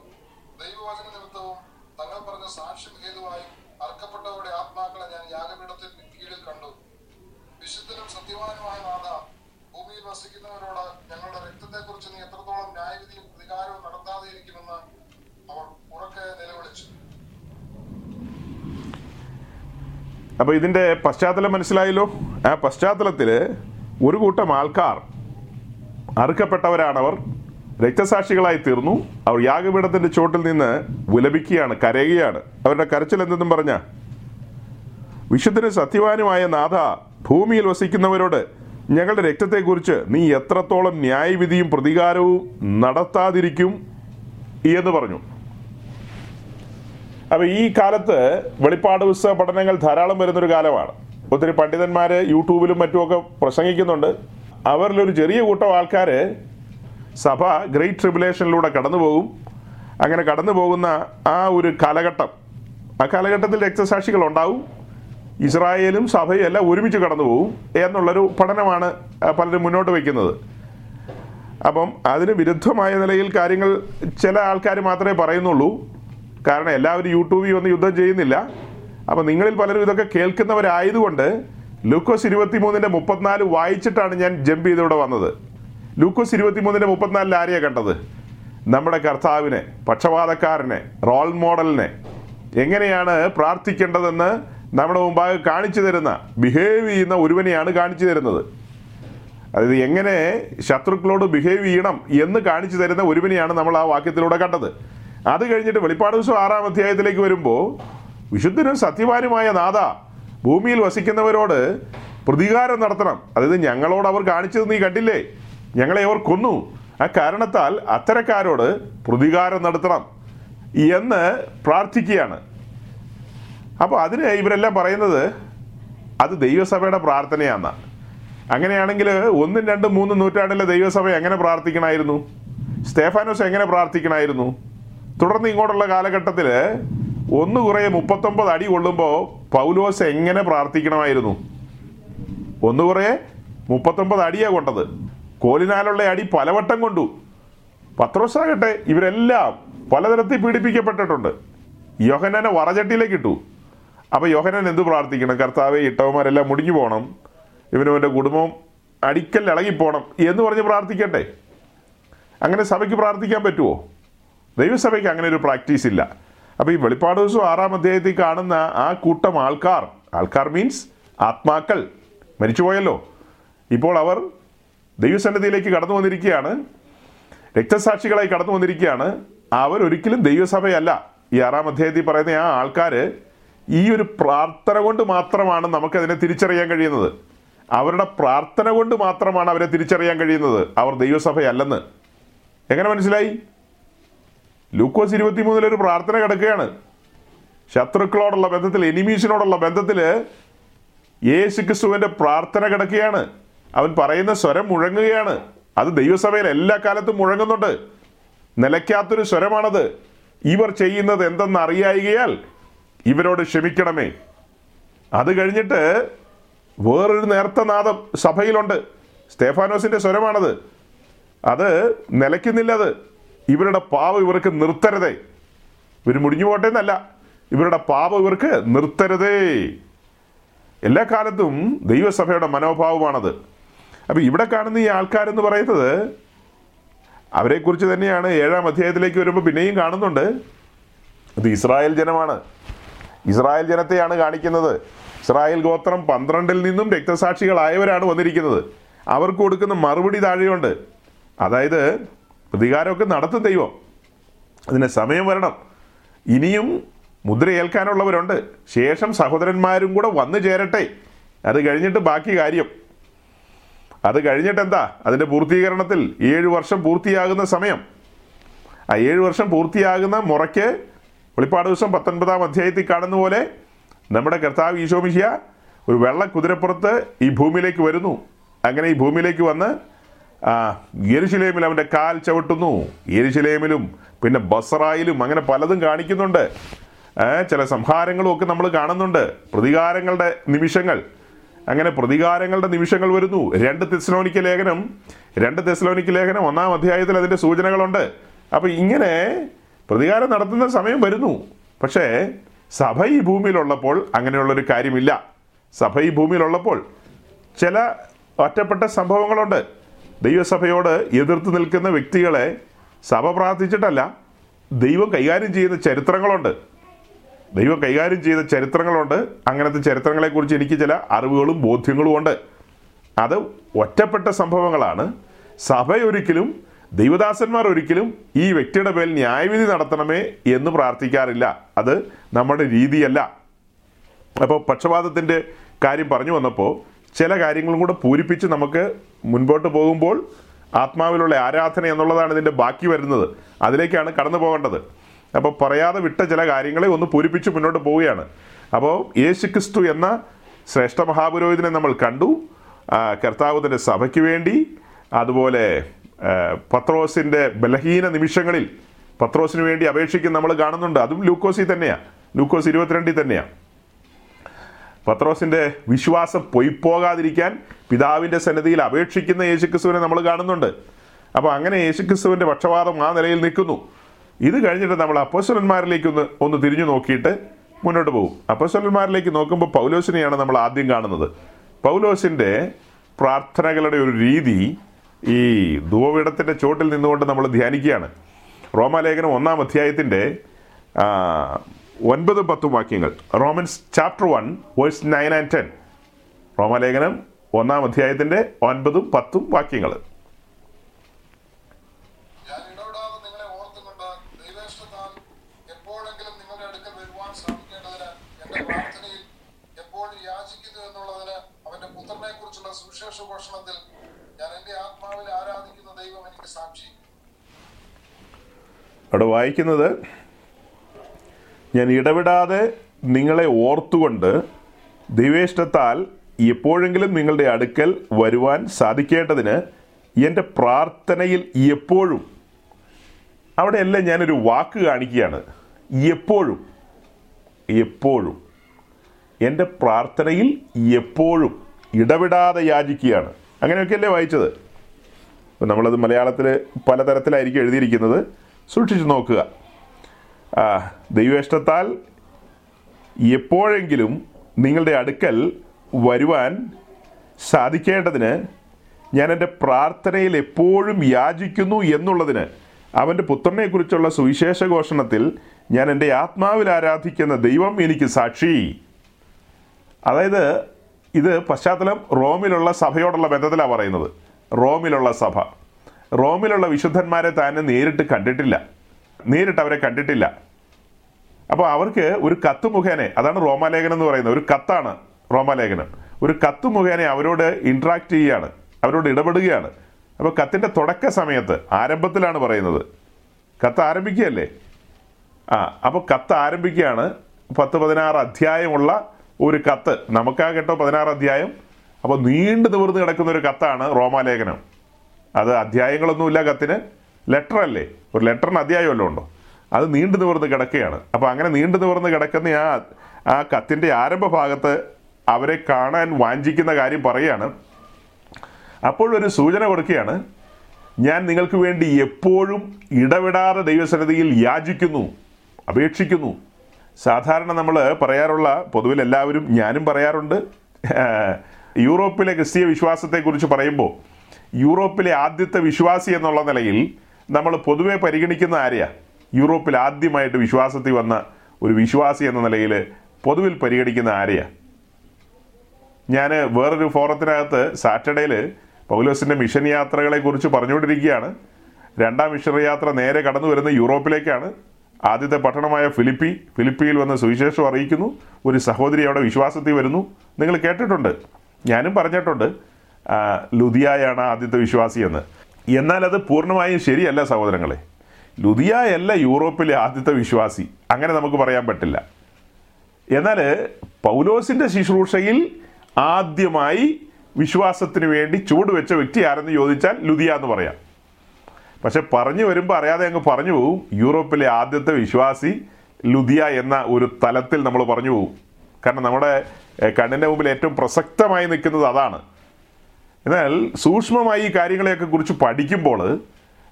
ദൈവവചന നിമിത്തവും തങ്ങൾ പറഞ്ഞ സാക്ഷ്യം ഹേതുവായും അർക്കപ്പെട്ടവരുടെ ആത്മാക്കളെ ഞാൻ യാഗപീഠത്തിൽ കീഴിൽ കണ്ടു അപ്പോൾ ഇതിന്റെ പശ്ചാത്തലം മനസ്സിലായല്ലോ? ആ പശ്ചാത്തലത്തിൽ ഒരു കൂട്ടം ആൾക്കാർ അറുക്കപ്പെട്ടവരാണവർ രക്തസാക്ഷികളായി തീർന്നു. അവർ യാഗപീഠത്തിന്റെ ചോട്ടിൽ നിന്ന് വിലപിക്കുകയാണ് കരയുകയാണ്. അവരുടെ കരച്ചിൽ എന്തെന്നും പറഞ്ഞ? വിശുദ്ധന് സത്യവാനുമായ നാഥ ഭൂമിയിൽ വസിക്കുന്നവരോട് ഞങ്ങളുടെ രക്തത്തെക്കുറിച്ച് നീ എത്രത്തോളം ന്യായവിധിയും പ്രതികാരവും നടത്താതിരിക്കും എന്ന് പറഞ്ഞു. അപ്പൊ ഈ കാലത്ത് വെളിപ്പാട് പുസ്തക പഠനങ്ങൾ ധാരാളം വരുന്നൊരു കാലമാണ്. ഒത്തിരി പണ്ഡിതന്മാര് യൂട്യൂബിലും മറ്റുമൊക്കെ പ്രസംഗിക്കുന്നുണ്ട്. അവരിലൊരു ചെറിയ കൂട്ടം ആൾക്കാര് സഭ ഗ്രേറ്റ് ട്രിബുലേഷനിലൂടെ കടന്നു പോകും. അങ്ങനെ കടന്നു പോകുന്ന ആ ഒരു കാലഘട്ടം ആ കാലഘട്ടത്തിൽ രക്തസാക്ഷികൾ ഉണ്ടാവും. ഇസ്രായേലും സഭയും എല്ലാം ഒരുമിച്ച് കടന്നു പോകും എന്നുള്ളൊരു പഠനമാണ് പലരും മുന്നോട്ട് വയ്ക്കുന്നത്. അപ്പം അതിന് വിരുദ്ധമായ നിലയിൽ കാര്യങ്ങൾ ചില ആൾക്കാർ മാത്രമേ പറയുന്നുള്ളൂ. കാരണം എല്ലാവരും യൂട്യൂബിൽ വന്ന് യുദ്ധം ചെയ്യുന്നില്ല. അപ്പം നിങ്ങളിൽ പലരും ഇതൊക്കെ കേൾക്കുന്നവരായതുകൊണ്ട് ലൂക്കോസ് ഇരുപത്തിമൂന്നിന്റെ മുപ്പത്തിനാല് വായിച്ചിട്ടാണ് ഞാൻ ജമ്പ് ചെയ്തിവിടെ വന്നത്. ലൂക്കോസ് ഇരുപത്തിമൂന്നിന്റെ മുപ്പത്തിനാലിൽ ആരെയാണ് കണ്ടത്? നമ്മുടെ കർത്താവിനെ പക്ഷപാതക്കാരനെ റോൾ മോഡലിനെ എങ്ങനെയാണ് പ്രാർത്ഥിക്കേണ്ടതെന്ന് നമ്മുടെ മുമ്പാകെ കാണിച്ചു തരുന്ന ബിഹേവ് ചെയ്യുന്ന ഒരുവനെയാണ് കാണിച്ചു തരുന്നത്. അതായത് എങ്ങനെ ശത്രുക്കളോട് ബിഹേവ് ചെയ്യണം എന്ന് കാണിച്ചു തരുന്ന ഒരുവനെയാണ് നമ്മൾ ആ വാക്യത്തിലൂടെ കണ്ടത്. അത് കഴിഞ്ഞിട്ട് വെളിപ്പാട് ദിവസം ആറാം അധ്യായത്തിലേക്ക് വരുമ്പോൾ വിശുദ്ധനും സത്യവാനുമായ നാഥ ഭൂമിയിൽ വസിക്കുന്നവരോട് പ്രതികാരം നടത്തണം. അതായത് ഞങ്ങളോട് അവർ കാണിച്ചത് നീ കണ്ടില്ലേ? ഞങ്ങളെ അവർ കൊന്നു. ആ കാരണത്താൽ അത്തരക്കാരോട് പ്രതികാരം നടത്തണം എന്ന് പ്രാർത്ഥിക്കുകയാണ്. അപ്പോൾ അതിന് ഇവരെല്ലാം പറയുന്നത് അത് ദൈവസഭയുടെ പ്രാർത്ഥനയാണെന്നാണ് അങ്ങനെയാണെങ്കിൽ ഒന്നും രണ്ടും മൂന്നും നൂറ്റാണ്ടിലെ ദൈവസഭ എങ്ങനെ പ്രാർത്ഥിക്കണമായിരുന്നു സ്റ്റേഫാനോസ് എങ്ങനെ പ്രാർത്ഥിക്കണമായിരുന്നു തുടർന്ന് ഇങ്ങോട്ടുള്ള കാലഘട്ടത്തിൽ ഒന്ന് കുറേ മുപ്പത്തൊമ്പത് അടി കൊള്ളുമ്പോൾ പൗലോസ് എങ്ങനെ പ്രാർത്ഥിക്കണമായിരുന്നു? ഒന്ന് കുറേ മുപ്പത്തൊമ്പത് അടിയാ കൊണ്ടത്. കോലിനാലുള്ള അടി പലവട്ടം കൊണ്ടു. പത്രോസാകട്ടെ ഇവരെല്ലാം പലതരത്തിൽ പീഡിപ്പിക്കപ്പെട്ടിട്ടുണ്ട്. യോഹനനെ വറചട്ടിയിലേക്ക് ഇട്ടു. അപ്പൊ യോഹനൻ എന്ത് പ്രാർത്ഥിക്കണം? കർത്താവെ ഇട്ടവന്മാരെല്ലാം മുടിഞ്ഞു പോകണം ഇവനും എന്റെ കുടുംബം അടിക്കൽ ഇളകിപ്പോണം എന്ന് പറഞ്ഞ് പ്രാർത്ഥിക്കട്ടെ. അങ്ങനെ സഭയ്ക്ക് പ്രാർത്ഥിക്കാൻ പറ്റുമോ ദൈവസഭയ്ക്ക് അങ്ങനെ ഒരു പ്രാക്ടീസ് ഇല്ല. അപ്പോൾ ഈ വെളിപ്പാട് ദിവസം ആറാം അധ്യായത്തിൽ കാണുന്ന ആ കൂട്ടം ആൾക്കാർ ആൾക്കാർ മീൻസ് ആത്മാക്കൾ മരിച്ചുപോയല്ലോ. ഇപ്പോൾ അവർ ദൈവസന്നിധിയിലേക്ക് കടന്നു വന്നിരിക്കുകയാണ്. രക്തസാക്ഷികളായി കടന്നു വന്നിരിക്കുകയാണ്. അവരൊരിക്കലും ദൈവസഭയല്ല. ഈ ആറാം അധ്യായത്തിൽ പറയുന്ന ആ ആൾക്കാർ ഈ ഒരു പ്രാർത്ഥന കൊണ്ട് മാത്രമാണ് നമുക്കതിനെ തിരിച്ചറിയാൻ കഴിയുന്നത്. അവരുടെ പ്രാർത്ഥന കൊണ്ട് മാത്രമാണ് അവരെ തിരിച്ചറിയാൻ കഴിയുന്നത്. അവർ ദൈവസഭയല്ലെന്ന്. എങ്ങനെ മനസ്സിലായി? ലൂക്കോസ് ഇരുപത്തിമൂന്നിൽ ഒരു പ്രാർത്ഥന കിടക്കുകയാണ്. ശത്രുക്കളോടുള്ള ബന്ധത്തിൽ എനിമീസിനോടുള്ള ബന്ധത്തിൽ യേശു ക്രിസ്തുവിന്റെ പ്രാർത്ഥന കിടക്കുകയാണ്. അവൻ പറയുന്ന സ്വരം മുഴങ്ങുകയാണ്. അത് ദൈവസഭയിൽ എല്ലാ കാലത്തും മുഴങ്ങുന്നുണ്ട്. നിലയ്ക്കാത്തൊരു സ്വരമാണത്. ഇവർ ചെയ്യുന്നത് എന്തെന്ന് അറിയായികയാൽ ഇവരോട് ക്ഷമിക്കണമേ. അത് കഴിഞ്ഞിട്ട് വേറൊരു നേർത്ത നാദം സഭയിലുണ്ട്. സ്തേഫാനോസിന്റെ സ്വരമാണത്. അത് നിലയ്ക്കുന്നില്ല അത്. ഇവരുടെ പാവം ഇവർക്ക് നിർത്തരുതേ. ഇവർ മുടിഞ്ഞു പോട്ടെ എന്നല്ല. ഇവരുടെ പാപം ഇവർക്ക് നിർത്തരുതേ. എല്ലാ കാലത്തും ദൈവസഭയുടെ മനോഭാവമാണത്. അപ്പൊ ഇവിടെ കാണുന്ന ഈ ആൾക്കാരെന്ന് പറയുന്നത് അവരെക്കുറിച്ച് തന്നെയാണ് ഏഴാം അധ്യായത്തിലേക്ക് വരുമ്പോൾ പിന്നെയും കാണുന്നുണ്ട്. അത് ഇസ്രായേൽ ജനമാണ്. ഇസ്രായേൽ ജനത്തെയാണ് കാണിക്കുന്നത്. ഇസ്രായേൽ ഗോത്രം പന്ത്രണ്ടിൽ നിന്നും രക്തസാക്ഷികളായവരാണ് വന്നിരിക്കുന്നത്. അവർക്ക് കൊടുക്കുന്ന മറുപടി താഴെയുണ്ട്. അതായത് പ്രതികാരമൊക്കെ നടത്തും ദൈവം. അതിന് സമയം വരണം. ഇനിയും മുദ്രയേൽക്കാനുള്ളവരുണ്ട് ശേഷം സഹോദരന്മാരും കൂടെ വന്നു ചേരട്ടെ. അത് കഴിഞ്ഞിട്ട് ബാക്കി കാര്യം. അത് കഴിഞ്ഞിട്ട് എന്താ അതിന്റെ പൂർത്തീകരണത്തിൽ ഏഴ് വർഷം പൂർത്തിയാകുന്ന സമയം. ആ ഏഴ് വർഷം പൂർത്തിയാകുന്ന മുറയ്ക്ക് വെളിപ്പാട് ദിവസം പത്തൊൻപതാം അധ്യായത്തിൽ കാണുന്ന പോലെ നമ്മുടെ കർത്താവ് ഈശോമിഷ്യ ഒരു വെള്ള കുതിരപ്പുറത്ത് ഈ ഭൂമിയിലേക്ക് വരുന്നു. അങ്ങനെ ഈ ഭൂമിയിലേക്ക് വന്ന് ആ യരുഷലേമിൽ അവന്റെ കാൽ ചവിട്ടുന്നു. യരുഷലേമിലും പിന്നെ ബസറായിലും അങ്ങനെ പലതും കാണിക്കുന്നുണ്ട്. ചില സംഹാരങ്ങളും ഒക്കെ നമ്മൾ കാണുന്നുണ്ട്. പ്രതികാരങ്ങളുടെ നിമിഷങ്ങൾ. അങ്ങനെ പ്രതികാരങ്ങളുടെ നിമിഷങ്ങൾ വരുന്നു. രണ്ട് തെസ്ലോനിക്ക ലേഖനം രണ്ട് തെസ്ലോനിക്ക ലേഖനം ഒന്നാം അധ്യായത്തിൽ അതിന്റെ സൂചനകളുണ്ട്. അപ്പോൾ ഇങ്ങനെ പ്രതികാരം നടത്തുന്ന സമയം വരുന്നു. പക്ഷേ സഭ ഈ ഭൂമിയിലുള്ളപ്പോൾ അങ്ങനെയുള്ളൊരു കാര്യമില്ല. സഭ ഈ ഭൂമിയിലുള്ളപ്പോൾ ചില ഒറ്റപ്പെട്ട സംഭവങ്ങളുണ്ട്. ദൈവസഭയോട് എതിർത്ത് നിൽക്കുന്ന വ്യക്തികളെ സഭ പ്രാർത്ഥിച്ചിട്ടല്ല ദൈവം കൈകാര്യം ചെയ്യുന്ന ചരിത്രങ്ങളുണ്ട്. ദൈവം കൈകാര്യം ചെയ്ത ചരിത്രങ്ങളുണ്ട്. അങ്ങനത്തെ ചരിത്രങ്ങളെക്കുറിച്ച് എനിക്ക് ചില അറിവുകളും ബോധ്യങ്ങളും ഉണ്ട്. അത് ഒറ്റപ്പെട്ട സംഭവങ്ങളാണ്. സഭയൊരിക്കലും ദൈവദാസന്മാർ ഒരിക്കലും ഈ വ്യക്തിയുടെ പേരിൽ ന്യായവിധി നടത്തണമേ എന്ന് പ്രാർത്ഥിക്കാറില്ല. അത് നമ്മുടെ രീതിയല്ല. അപ്പോൾ പക്ഷപാതത്തിന്റെ കാര്യം പറഞ്ഞു വന്നപ്പോൾ ചില കാര്യങ്ങളും കൂടെ പൂരിപ്പിച്ച് നമുക്ക് മുൻപോട്ട് പോകുമ്പോൾ ആത്മാവിലുള്ള ആരാധന എന്നുള്ളതാണ് ഇതിന്റെ ബാക്കി വരുന്നത്. അതിലേക്കാണ് കടന്നു പോകേണ്ടത്. അപ്പോൾ പറയാതെ വിട്ട ചില കാര്യങ്ങളെ ഒന്ന് പൂരിപ്പിച്ച് മുന്നോട്ട് പോവുകയാണ്. അപ്പോൾ യേശു ക്രിസ്തു എന്ന ശ്രേഷ്ഠ മഹാപുരോഹിതനെ നമ്മൾ കണ്ടു. ആ, സഭയ്ക്ക് വേണ്ടി അതുപോലെ പത്രോസിന്റെ ബലഹീന നിമിഷങ്ങളിൽ പത്രോസിന് വേണ്ടി അപേക്ഷിക്കുന്ന നമ്മൾ കാണുന്നുണ്ട്. അതും ലൂക്കോസിൽ തന്നെയാണ് ലൂക്കോസ് ഇരുപത്തിരണ്ടിൽ തന്നെയാണ് പത്രോസിന്റെ വിശ്വാസം പൊയ്പോകാതിരിക്കാൻ പിതാവിന്റെ സന്നദ്ധിയിൽ അപേക്ഷിക്കുന്ന യേശുക്രിസ്തുവിനെ നമ്മൾ കാണുന്നുണ്ട്. അപ്പോൾ അങ്ങനെ യേശുക്രിസ്തുവിന്റെ പക്ഷപാതം ആ നിലയിൽ നിൽക്കുന്നു. ഇത് കഴിഞ്ഞിട്ട് നമ്മൾ അപ്പോസ്വലന്മാരിലേക്ക് ഒന്ന് ഒന്ന് തിരിഞ്ഞു നോക്കിയിട്ട് മുന്നോട്ട് പോകും. അപ്പസ്വലന്മാരിലേക്ക് നോക്കുമ്പോൾ പൗലോസിനെയാണ് നമ്മൾ ആദ്യം കാണുന്നത്. പൗലോസിന്റെ പ്രാർത്ഥനകളുടെ ഒരു രീതി ഈ ധൂവപീഠത്തിന്റെ ചോട്ടിൽ നിന്നുകൊണ്ട് നമ്മൾ ധ്യാനിക്കുകയാണ്. റോമാലേഖനം ഒന്നാം അധ്യായത്തിന്റെ ആ, ഒൻപതും പത്തും വാക്യങ്ങൾ. Romans chapter one verse nine and ten റോമാലേഖനം ഒന്നാം അധ്യായത്തിന്റെ ഒൻപതും പത്തും വാക്യങ്ങൾ. അവിടെ വായിക്കുന്നത് ഞാൻ ഇടപെടാതെ നിങ്ങളെ ഓർത്തുകൊണ്ട് ദൈവേഷ്ടത്താൽ എപ്പോഴെങ്കിലും നിങ്ങളുടെ അടുക്കൽ വരുവാൻ സാധിക്കേണ്ടതിന് എന്റെ പ്രാർത്ഥനയിൽ എപ്പോഴും അവിടെയല്ല ഞാനൊരു വാക്ക് കാണിക്കുകയാണ്. എപ്പോഴും എപ്പോഴും എന്റെ പ്രാർത്ഥനയിൽ എപ്പോഴും ഇടപെടാതെ യാചിക്കുകയാണ്. അങ്ങനെയൊക്കെയല്ലേ വായിച്ചത്? നമ്മളത് മലയാളത്തിൽ പലതരത്തിലായിരിക്കും എഴുതിയിരിക്കുന്നത്. സൂക്ഷിച്ചു നോക്കുക. ആ, ദൈവേഷ്ടത്താൽ എപ്പോഴെങ്കിലും നിങ്ങളുടെ അടുക്കൽ വരുവാൻ സാധിക്കേണ്ടതിന് ഞാൻ എന്റെ പ്രാർത്ഥനയിൽ എപ്പോഴും യാചിക്കുന്നു എന്നുള്ളതിന് അവന്റെ പുത്രനെക്കുറിച്ചുള്ള സുവിശേഷഘോഷണത്തിൽ ഞാൻ എന്റെ ആത്മാവിൽ ആരാധിക്കുന്ന ദൈവം എനിക്ക് സാക്ഷി. അതായത് ഇത് പശ്ചാത്തലം റോമിലുള്ള സഭയോടുള്ള ബന്ധത്തിലാണ് പറയുന്നത്. റോമിലുള്ള സഭ. റോമിലുള്ള വിശുദ്ധന്മാരെ താൻ നേരിട്ട് കണ്ടിട്ടില്ല. നേരിട്ട് അവരെ കണ്ടിട്ടില്ല. അപ്പോൾ അവർക്ക് ഒരു കത്ത് മുഖേന അതാണ് റോമാലേഖനം എന്ന് പറയുന്നത് ഒരു കത്താണ് റോമാലേഖനം. ഒരു കത്ത് മുഖേന അവരോട് ഇൻട്രാക്ട് ചെയ്യുകയാണ് അവരോട് ഇടപെടുകയാണ്. അപ്പോൾ കത്തിന്റെ തുടക്ക സമയത്ത് ആരംഭത്തിലാണ് പറയുന്നത്. കത്ത് ആരംഭിക്കുകയല്ലേ? ആ അപ്പോൾ കത്ത് ആരംഭിക്കുകയാണ് പത്ത് പതിനാറ് അധ്യായമുള്ള ഒരു കത്ത്. നമുക്കാ കേട്ടോ പതിനാറ് അധ്യായം. അപ്പോൾ നീണ്ടു നിവർന്ന് കിടക്കുന്ന ഒരു കത്താണ് റോമാലേഖനം. അത് അധ്യായങ്ങളൊന്നുമില്ല കത്തിന്. ലെറ്റർ അല്ലേ? ഒരു ലെറ്ററിന് അധ്യായമല്ലോ ഉണ്ടോ? അത് നീണ്ടു നിവർന്ന് കിടക്കുകയാണ്. അപ്പോൾ അങ്ങനെ നീണ്ടു നിവർന്ന് കിടക്കുന്ന ആ ആ കത്തിന്റെ ആരംഭ ഭാഗത്ത് അവരെ കാണാൻ വാഞ്ചിക്കുന്ന കാര്യം പറയുകയാണ്. അപ്പോഴൊരു സൂചന കൊടുക്കുകയാണ് ഞാൻ നിങ്ങൾക്ക് വേണ്ടി എപ്പോഴും ഇടവിടാതെ ദൈവസന്നിധിയിൽ യാചിക്കുന്നു അപേക്ഷിക്കുന്നു. സാധാരണ നമ്മൾ പറയാറുള്ള പൊതുവിൽ എല്ലാവരും ഞാനും പറയാറുണ്ട്. യൂറോപ്പിലെ ക്രിസ്തീയ വിശ്വാസത്തെക്കുറിച്ച് പറയുമ്പോൾ യൂറോപ്പിലെ ആദ്യത്തെ വിശ്വാസി എന്നുള്ള നിലയിൽ നമ്മൾ പൊതുവെ പരിഗണിക്കുന്ന ആരെയാ? യൂറോപ്പിൽ ആദ്യമായിട്ട് വിശ്വാസത്തിൽ വന്ന ഒരു വിശ്വാസി എന്ന നിലയിൽ പൊതുവിൽ പരിഗണിക്കുന്ന ആരെയാ? ഞാൻ വേറൊരു ഫോറത്തിനകത്ത് സാറ്റർഡേയിൽ പൗലോസിന്റെ മിഷൻ യാത്രകളെക്കുറിച്ച് പറഞ്ഞുകൊണ്ടിരിക്കുകയാണ്. രണ്ടാം മിഷൻ യാത്ര നേരെ കടന്നു വരുന്ന യൂറോപ്പിലേക്കാണ്. ആദ്യത്തെ പട്ടണമായ ഫിലിപ്പി ഫിലിപ്പിയിൽ വന്ന് സുവിശേഷം അറിയിക്കുന്നു. ഒരു സഹോദരി അവിടെ വിശ്വാസത്തിൽ വരുന്നു. നിങ്ങൾ കേട്ടിട്ടുണ്ട്. ഞാനും പറഞ്ഞിട്ടുണ്ട്. ലുധിയായാണ് ആദ്യത്തെ വിശ്വാസി എന്ന്. എന്നാൽ അത് പൂർണമായും ശരിയല്ല സഹോദരങ്ങളെ. ലുദിയായല്ല യൂറോപ്പിലെ ആദ്യത്തെ വിശ്വാസി. അങ്ങനെ നമുക്ക് പറയാൻ പറ്റില്ല. എന്നാൽ പൗലോസിന്റെ ശുശ്രൂഷയിൽ ആദ്യമായി വിശ്വാസത്തിന് വേണ്ടി ചുവടുവെച്ച വ്യക്തി ആരെന്ന് ചോദിച്ചാൽ ലുതിയ എന്ന് പറയാം. പക്ഷെ പറഞ്ഞു വരുമ്പോൾ അറിയാതെ അങ്ങ് പറഞ്ഞു പോകും യൂറോപ്പിലെ ആദ്യത്തെ വിശ്വാസി ലുതിയ എന്ന ഒരു തലത്തിൽ നമ്മൾ പറഞ്ഞു പോകും കാരണം നമ്മുടെ കണ്ണിന്റെ മുമ്പിൽ ഏറ്റവും പ്രസക്തമായി നിൽക്കുന്നത് അതാണ്. എന്നാൽ സൂക്ഷ്മമായി ഈ കാര്യങ്ങളെയൊക്കെ കുറിച്ച് പഠിക്കുമ്പോൾ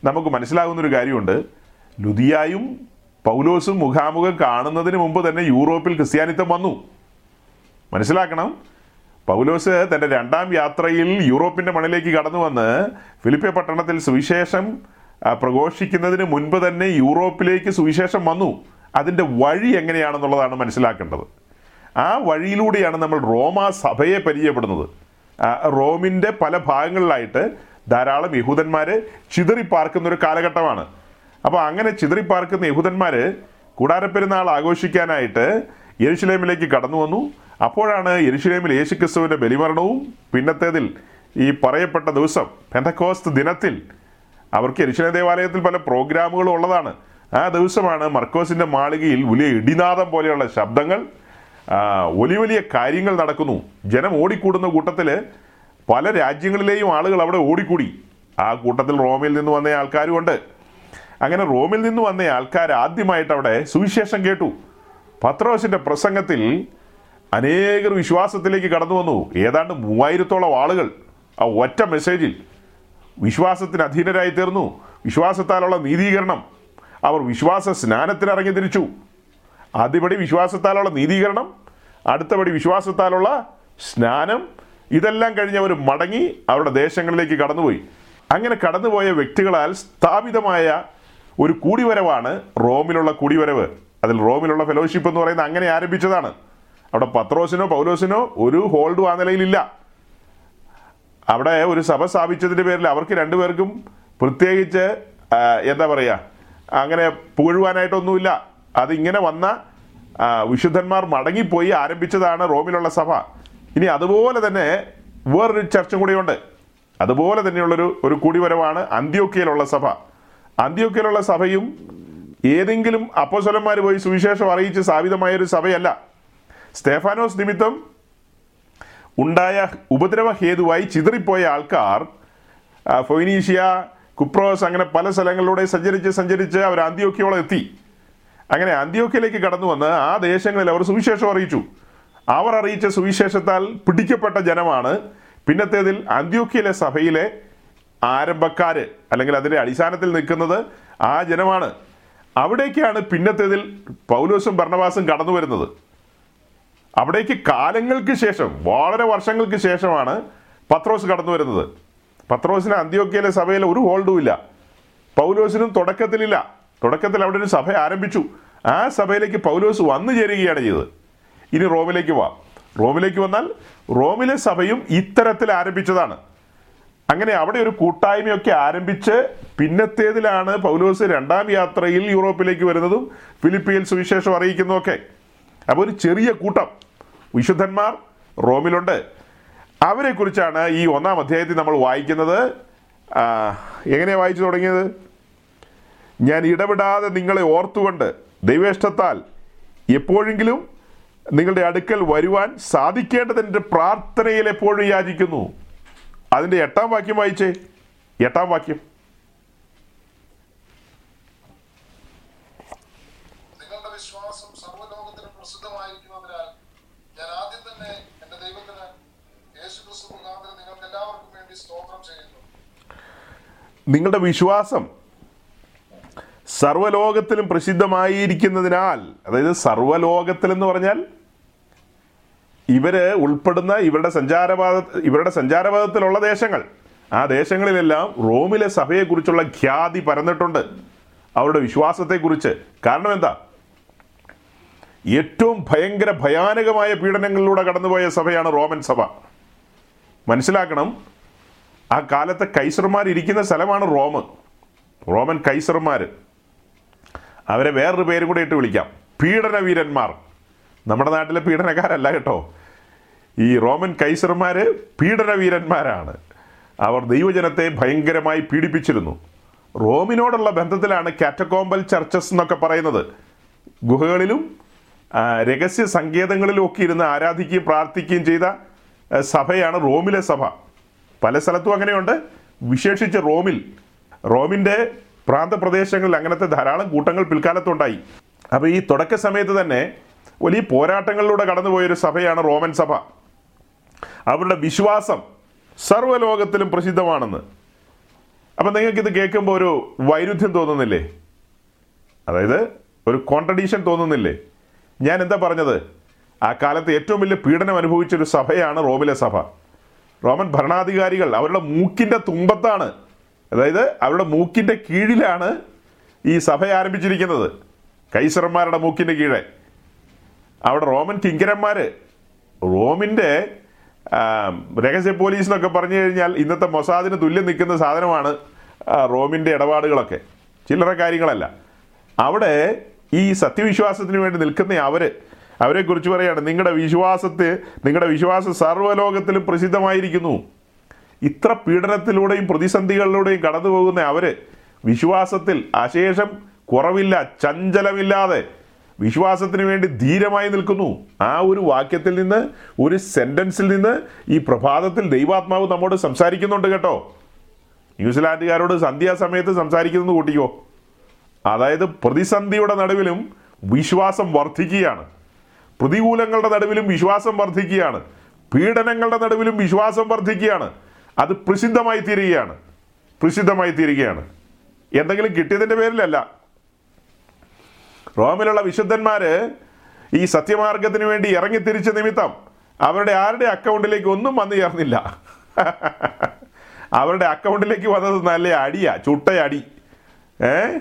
നമുക്ക് മനസ്സിലാകുന്നൊരു കാര്യമുണ്ട്. ലുതിയായും പൗലോസും മുഖാമുഖം കാണുന്നതിന് മുമ്പ് തന്നെ യൂറോപ്പിൽ ക്രിസ്ത്യാനിത്വം വന്നു. മനസ്സിലാക്കണം. പൗലോസ് തന്റെ രണ്ടാം യാത്രയിൽ യൂറോപ്പിന്റെ മണിലേക്ക് കടന്നു വന്ന് ഫിലിപ്പിയ പട്ടണത്തിൽ സുവിശേഷം പ്രഘോഷിക്കുന്നതിന് മുൻപ് തന്നെ യൂറോപ്പിലേക്ക് സുവിശേഷം വന്നു. അതിന്റെ വഴി എങ്ങനെയാണെന്നുള്ളതാണ് മനസ്സിലാക്കേണ്ടത്. ആ വഴിയിലൂടെയാണ് നമ്മൾ റോമാ സഭയെ പരിചയപ്പെടുന്നത്. റോമിന്റെ പല ഭാഗങ്ങളിലായിട്ട് ധാരാളം യഹൂദന്മാർ ചിതറിപ്പാർക്കുന്ന ഒരു കാലഘട്ടമാണ്. അപ്പോൾ അങ്ങനെ ചിതറി പാർക്കുന്ന യഹൂദന്മാർ കൂടാരപ്പെരുന്നാൾ ആഘോഷിക്കാനായിട്ട് യരുഷലേമിലേക്ക് കടന്നു വന്നു. അപ്പോഴാണ് യെരുഷലേമിൽ യേശുക്രിസ്തുവിന്റെ ബലിമരണവും പിന്നത്തേതിൽ ഈ പറയപ്പെട്ട ദിവസം പെന്തക്കോസ്ത് ദിനത്തിൽ അവർക്ക് യരുഷലേം ദേവാലയത്തിൽ പല പ്രോഗ്രാമുകളും ഉള്ളതാണ്. ആ ദിവസമാണ് മർക്കോസിന്റെ മാളികയിൽ വലിയ ഇടിനാദം പോലെയുള്ള ശബ്ദങ്ങൾ വലിയ വലിയ കാര്യങ്ങൾ നടക്കുന്നു. ജനം ഓടിക്കൂടുന്ന കൂട്ടത്തിൽ പല രാജ്യങ്ങളിലെയും ആളുകൾ അവിടെ ഓടിക്കൂടി. ആ കൂട്ടത്തിൽ റോമിൽ നിന്ന് വന്ന ആൾക്കാരുമുണ്ട്. അങ്ങനെ റോമിൽ നിന്ന് വന്ന ആൾക്കാർ ആദ്യമായിട്ട് അവിടെ സുവിശേഷം കേട്ടു. പത്രോസിന്റെ പ്രസംഗത്തിൽ അനേകർ വിശ്വാസത്തിലേക്ക് കടന്നു വന്നു. ഏതാണ്ട് മൂവായിരത്തോളം ആളുകൾ ആ ഒറ്റ മെസ്സേജിൽ വിശ്വാസത്തിന് അധീനരായി തീർന്നു. വിശ്വാസത്താലുള്ള നീതീകരണം. അവർ വിശ്വാസ സ്നാനത്തിനിറങ്ങി തിരിച്ചു. ആദ്യപടി വിശ്വാസത്താലുള്ള നീതീകരണം അടുത്തപടി വിശ്വാസത്താലുള്ള സ്നാനം ഇതെല്ലാം കഴിഞ്ഞ് അവർ മടങ്ങി അവരുടെ ദേശങ്ങളിലേക്ക് കടന്നുപോയി. അങ്ങനെ കടന്നുപോയ വ്യക്തികളാൽ സ്ഥാപിതമായ ഒരു കൂടിവരവാണ് റോമിലുള്ള കൂടിവരവ്. അതിൽ റോമിലുള്ള ഫെലോഷിപ്പ് എന്ന് പറയുന്നത് അങ്ങനെ ആരംഭിച്ചതാണ്. അവിടെ പത്രോസിനോ പൗലോസിനോ ഒരു ഹോൾഡും ആ നിലയിലില്ല. അവിടെ ഒരു സഭ സ്ഥാപിച്ചതിന്റെ പേരിൽ അവർക്ക് രണ്ടുപേർക്കും പ്രത്യേകിച്ച് എന്താ പറയുക അങ്ങനെ പുകഴുവാനായിട്ടൊന്നുമില്ല. അതിങ്ങനെ വന്ന വിശുദ്ധന്മാർ മടങ്ങിപ്പോയി ആരംഭിച്ചതാണ് റോമിലുള്ള സഭ. ഇനി അതുപോലെ തന്നെ വേറൊരു ചർച്ചും കൂടിയുണ്ട്. അതുപോലെ തന്നെയുള്ളൊരു ഒരു കൂടിവരവാണ് അന്ത്യോക്കയിലുള്ള സഭ. അന്ത്യോക്കയിലുള്ള സഭയും ഏതെങ്കിലും അപ്പോസ്വലന്മാർ പോയി സുവിശേഷം അറിയിച്ച് സ്ഥാപിതമായ ഒരു സഭയല്ല. സ്റ്റേഫാനോസ് നിമിത്തം ഉണ്ടായ ഉപദ്രവ ഹേതുവായി ചിതറിപ്പോയ ആൾക്കാർ ഫൊനീഷ്യ കുപ്രോസ് അങ്ങനെ പല സ്ഥലങ്ങളിലൂടെ സഞ്ചരിച്ച് സഞ്ചരിച്ച് അവർ അന്ത്യോക്കിയോളം എത്തി. അങ്ങനെ അന്ത്യോക്യയിലേക്ക് കടന്നു വന്ന് ആ ദേശങ്ങളിൽ അവർ സുവിശേഷം അറിയിച്ചു. അവർ അറിയിച്ച സുവിശേഷത്താൽ പിടിക്കപ്പെട്ട ജനമാണ് പിന്നത്തേതിൽ അന്ത്യോക്യയിലെ സഭയിലെ ആരംഭക്കാര് അല്ലെങ്കിൽ അതിന്റെ അടിസ്ഥാനത്തിൽ നിൽക്കുന്നത് ആ ജനമാണ്. അവിടേക്കാണ് പിന്നത്തേതിൽ പൗലോസും ഭരണവാസും കടന്നു വരുന്നത്. അവിടേക്ക് കാലങ്ങൾക്ക് ശേഷം വളരെ വർഷങ്ങൾക്ക് ശേഷമാണ് പത്രോസ് കടന്നു വരുന്നത്. പത്രോസിന് അന്ത്യോക്യയിലെ സഭയിൽ ഒരു ഹോൾഡും ഇല്ല. പൗലോസിനും തുടക്കത്തിലില്ല. തുടക്കത്തിൽ അവിടെ ഒരു സഭ ആരംഭിച്ചു. ആ സഭയിലേക്ക് പൗലോസ് വന്നു ചേരുകയാണ് ചെയ്തത്. ഇനി റോമിലേക്ക് വാ. റോമിലേക്ക് വന്നാൽ റോമിലെ സഭയും ഇത്തരത്തിൽ ആരംഭിച്ചതാണ്. അങ്ങനെ അവിടെ ഒരു കൂട്ടായ്മയൊക്കെ ആരംഭിച്ച് പിന്നത്തേതിലാണ് പൗലോസ് രണ്ടാം യാത്രയിൽ യൂറോപ്പിലേക്ക് വരുന്നതും ഫിലിപ്പിയിൽ സുവിശേഷം അറിയിക്കുന്നതൊക്കെ. അപ്പോൾ ഒരു ചെറിയ കൂട്ടം വിശുദ്ധന്മാർ റോമിലുണ്ട്. അവരെക്കുറിച്ചാണ് ഈ ഒന്നാം അധ്യായത്തിൽ നമ്മൾ വായിക്കുന്നത്. എങ്ങനെ വായിച്ചു തുടങ്ങിയത്? ഞാൻ ഇടപെടാതെ നിങ്ങളെ ഓർത്തുകൊണ്ട് ദൈവേഷ്ടത്താൽ എപ്പോഴെങ്കിലും നിങ്ങളുടെ അടുക്കൽ വരുവാൻ സാധിക്കേണ്ടതിന്റെ പ്രാർത്ഥനയിൽ എപ്പോഴും യാചിക്കുന്നു. അതിന്റെ എട്ടാം വാക്യം വായിച്ചേ. എട്ടാം വാക്യം. നിങ്ങളുടെ വിശ്വാസം സർവലോകത്തിലും പ്രസിദ്ധമായിരിക്കുന്നതിനാൽ അതായത് സർവലോകത്തിൽ എന്ന് പറഞ്ഞാൽ ഇവർ ഉൾപ്പെടുന്ന ഇവരുടെ സഞ്ചാരപാത ഇവരുടെ സഞ്ചാരപാതത്തിലുള്ള ദേശങ്ങൾ. ആ ദേശങ്ങളിലെല്ലാം റോമിലെ സഭയെക്കുറിച്ചുള്ള ഖ്യാതി പരന്നിട്ടുണ്ട് അവരുടെ വിശ്വാസത്തെക്കുറിച്ച്. കാരണം എന്താ? ഏറ്റവും ഭയങ്കര ഭയാനകമായ പീഡനങ്ങളിലൂടെ കടന്നുപോയ സഭയാണ് റോമൻ സഭ. മനസ്സിലാക്കണം ആ കാലത്തെ കൈസർമാർ ഇരിക്കുന്ന സ്ഥലമാണ് റോം റോമൻ കൈസർമാർ അവരെ വേറൊരു പേരും കൂടെ ഇട്ട് വിളിക്കാം. പീഡനവീരന്മാർ നമ്മുടെ നാട്ടിലെ പീഡനക്കാരല്ല കേട്ടോ. ഈ റോമൻ കൈസർമാർ പീഡനവീരന്മാരാണ് അവർ ദൈവജനത്തെ ഭയങ്കരമായി പീഡിപ്പിച്ചിരുന്നു. റോമിനോടുള്ള ബന്ധത്തിലാണ് കാറ്റക്കോമ്പൽ ചർച്ചസ് എന്നൊക്കെ പറയുന്നത്. ഗുഹകളിലും രഹസ്യ സങ്കേതങ്ങളിലും ഒക്കെ ഇരുന്ന് ആരാധിക്കുകയും പ്രാർത്ഥിക്കുകയും ചെയ്ത സഭയാണ് റോമിലെ സഭ. പല സ്ഥലത്തും അങ്ങനെയുണ്ട്. വിശേഷിച്ച് റോമിൽ റോമിന്റെ പ്രാന്തപ്രദേശങ്ങളിൽ അങ്ങനത്തെ ധാരാളം കൂട്ടങ്ങൾ പിൽക്കാലത്തുണ്ടായി. അപ്പോൾ ഈ തുടക്ക സമയത്ത് തന്നെ വലിയ പോരാട്ടങ്ങളിലൂടെ കടന്നുപോയൊരു സഭയാണ് റോമൻ സഭ. അവരുടെ വിശ്വാസം സർവലോകത്തിലും പ്രസിദ്ധമാണെന്ന്. അപ്പം നിങ്ങൾക്കിത് കേൾക്കുമ്പോൾ ഒരു വൈരുദ്ധ്യം തോന്നുന്നില്ലേ? അതായത് ഒരു കോൺട്രഡീഷൻ തോന്നുന്നില്ലേ? ഞാൻ എന്താ പറഞ്ഞത്? ആ കാലത്ത് ഏറ്റവും വലിയ പീഡനം അനുഭവിച്ച ഒരു സഭയാണ് റോമിലെ സഭ. റോമൻ ഭരണാധികാരികൾ അവരുടെ മൂക്കിന്റെ തുമ്പത്താണ് അതായത് അവരുടെ മൂക്കിന്റെ കീഴിലാണ് ഈ സഭ ആരംഭിച്ചിരിക്കുന്നത്. കൈസറന്മാരുടെ മൂക്കിന്റെ കീഴെ. അവിടെ റോമൻ കിങ്കരന്മാർ റോമിന്റെ രഹസ്യ പോലീസ് എന്നൊക്കെ പറഞ്ഞു കഴിഞ്ഞാൽ ഇന്നത്തെ മൊസാദിന് തുല്യം നിൽക്കുന്ന സാധനമാണ് റോമിന്റെ ഇടപാടുകളൊക്കെ. ചില്ലറ കാര്യങ്ങളല്ല. അവിടെ ഈ സത്യവിശ്വാസത്തിന് വേണ്ടി നിൽക്കുന്ന അവർ അവരെക്കുറിച്ച് പറയുകയാണ് നിങ്ങളുടെ വിശ്വാസത്തെ നിങ്ങളുടെ വിശ്വാസം സർവലോകത്തിലും പ്രസിദ്ധമായിരിക്കുന്നു. ഇത്ര പീഡനത്തിലൂടെയും പ്രതിസന്ധികളിലൂടെയും കടന്നു പോകുന്ന അവർ വിശ്വാസത്തിൽ അശേഷം കുറവില്ല ചഞ്ചലമില്ലാതെ വിശ്വാസത്തിന് വേണ്ടി ധീരമായി നിൽക്കുന്നു. ആ ഒരു വാക്യത്തിൽ നിന്ന് ഒരു സെന്റൻസിൽ നിന്ന് ഈ പ്രഭാതത്തിൽ ദൈവാത്മാവ് നമ്മോട് സംസാരിക്കുന്നുണ്ട് കേട്ടോ. ന്യൂസിലാൻഡുകാരോട് സന്ധ്യാസമയത്ത് സംസാരിക്കുന്നത് കൂട്ടിക്കോ. അതായത് പ്രതിസന്ധിയുടെ നടുവിലും വിശ്വാസം വർദ്ധിക്കുകയാണ് പ്രതികൂലങ്ങളുടെ നടുവിലും വിശ്വാസം വർദ്ധിക്കുകയാണ് പീഡനങ്ങളുടെ നടുവിലും വിശ്വാസം വർദ്ധിക്കുകയാണ് അത് പ്രസിദ്ധമായി തീരുകയാണ്. പ്രസിദ്ധമായി തീരുകയാണ്. എന്തെങ്കിലും കിട്ടിയതിന്റെ പേരിലല്ല. റോമിലുള്ള വിശുദ്ധന്മാര് ഈ സത്യമാർഗത്തിന് വേണ്ടി ഇറങ്ങി തിരിച്ച നിമിത്തം അവരുടെ ആരുടെ അക്കൗണ്ടിലേക്ക് ഒന്നും വന്നു ചേർന്നില്ല. അവരുടെ അക്കൗണ്ടിലേക്ക് വന്നത് നല്ല അടിയാ ചുട്ടയടി. ഏ?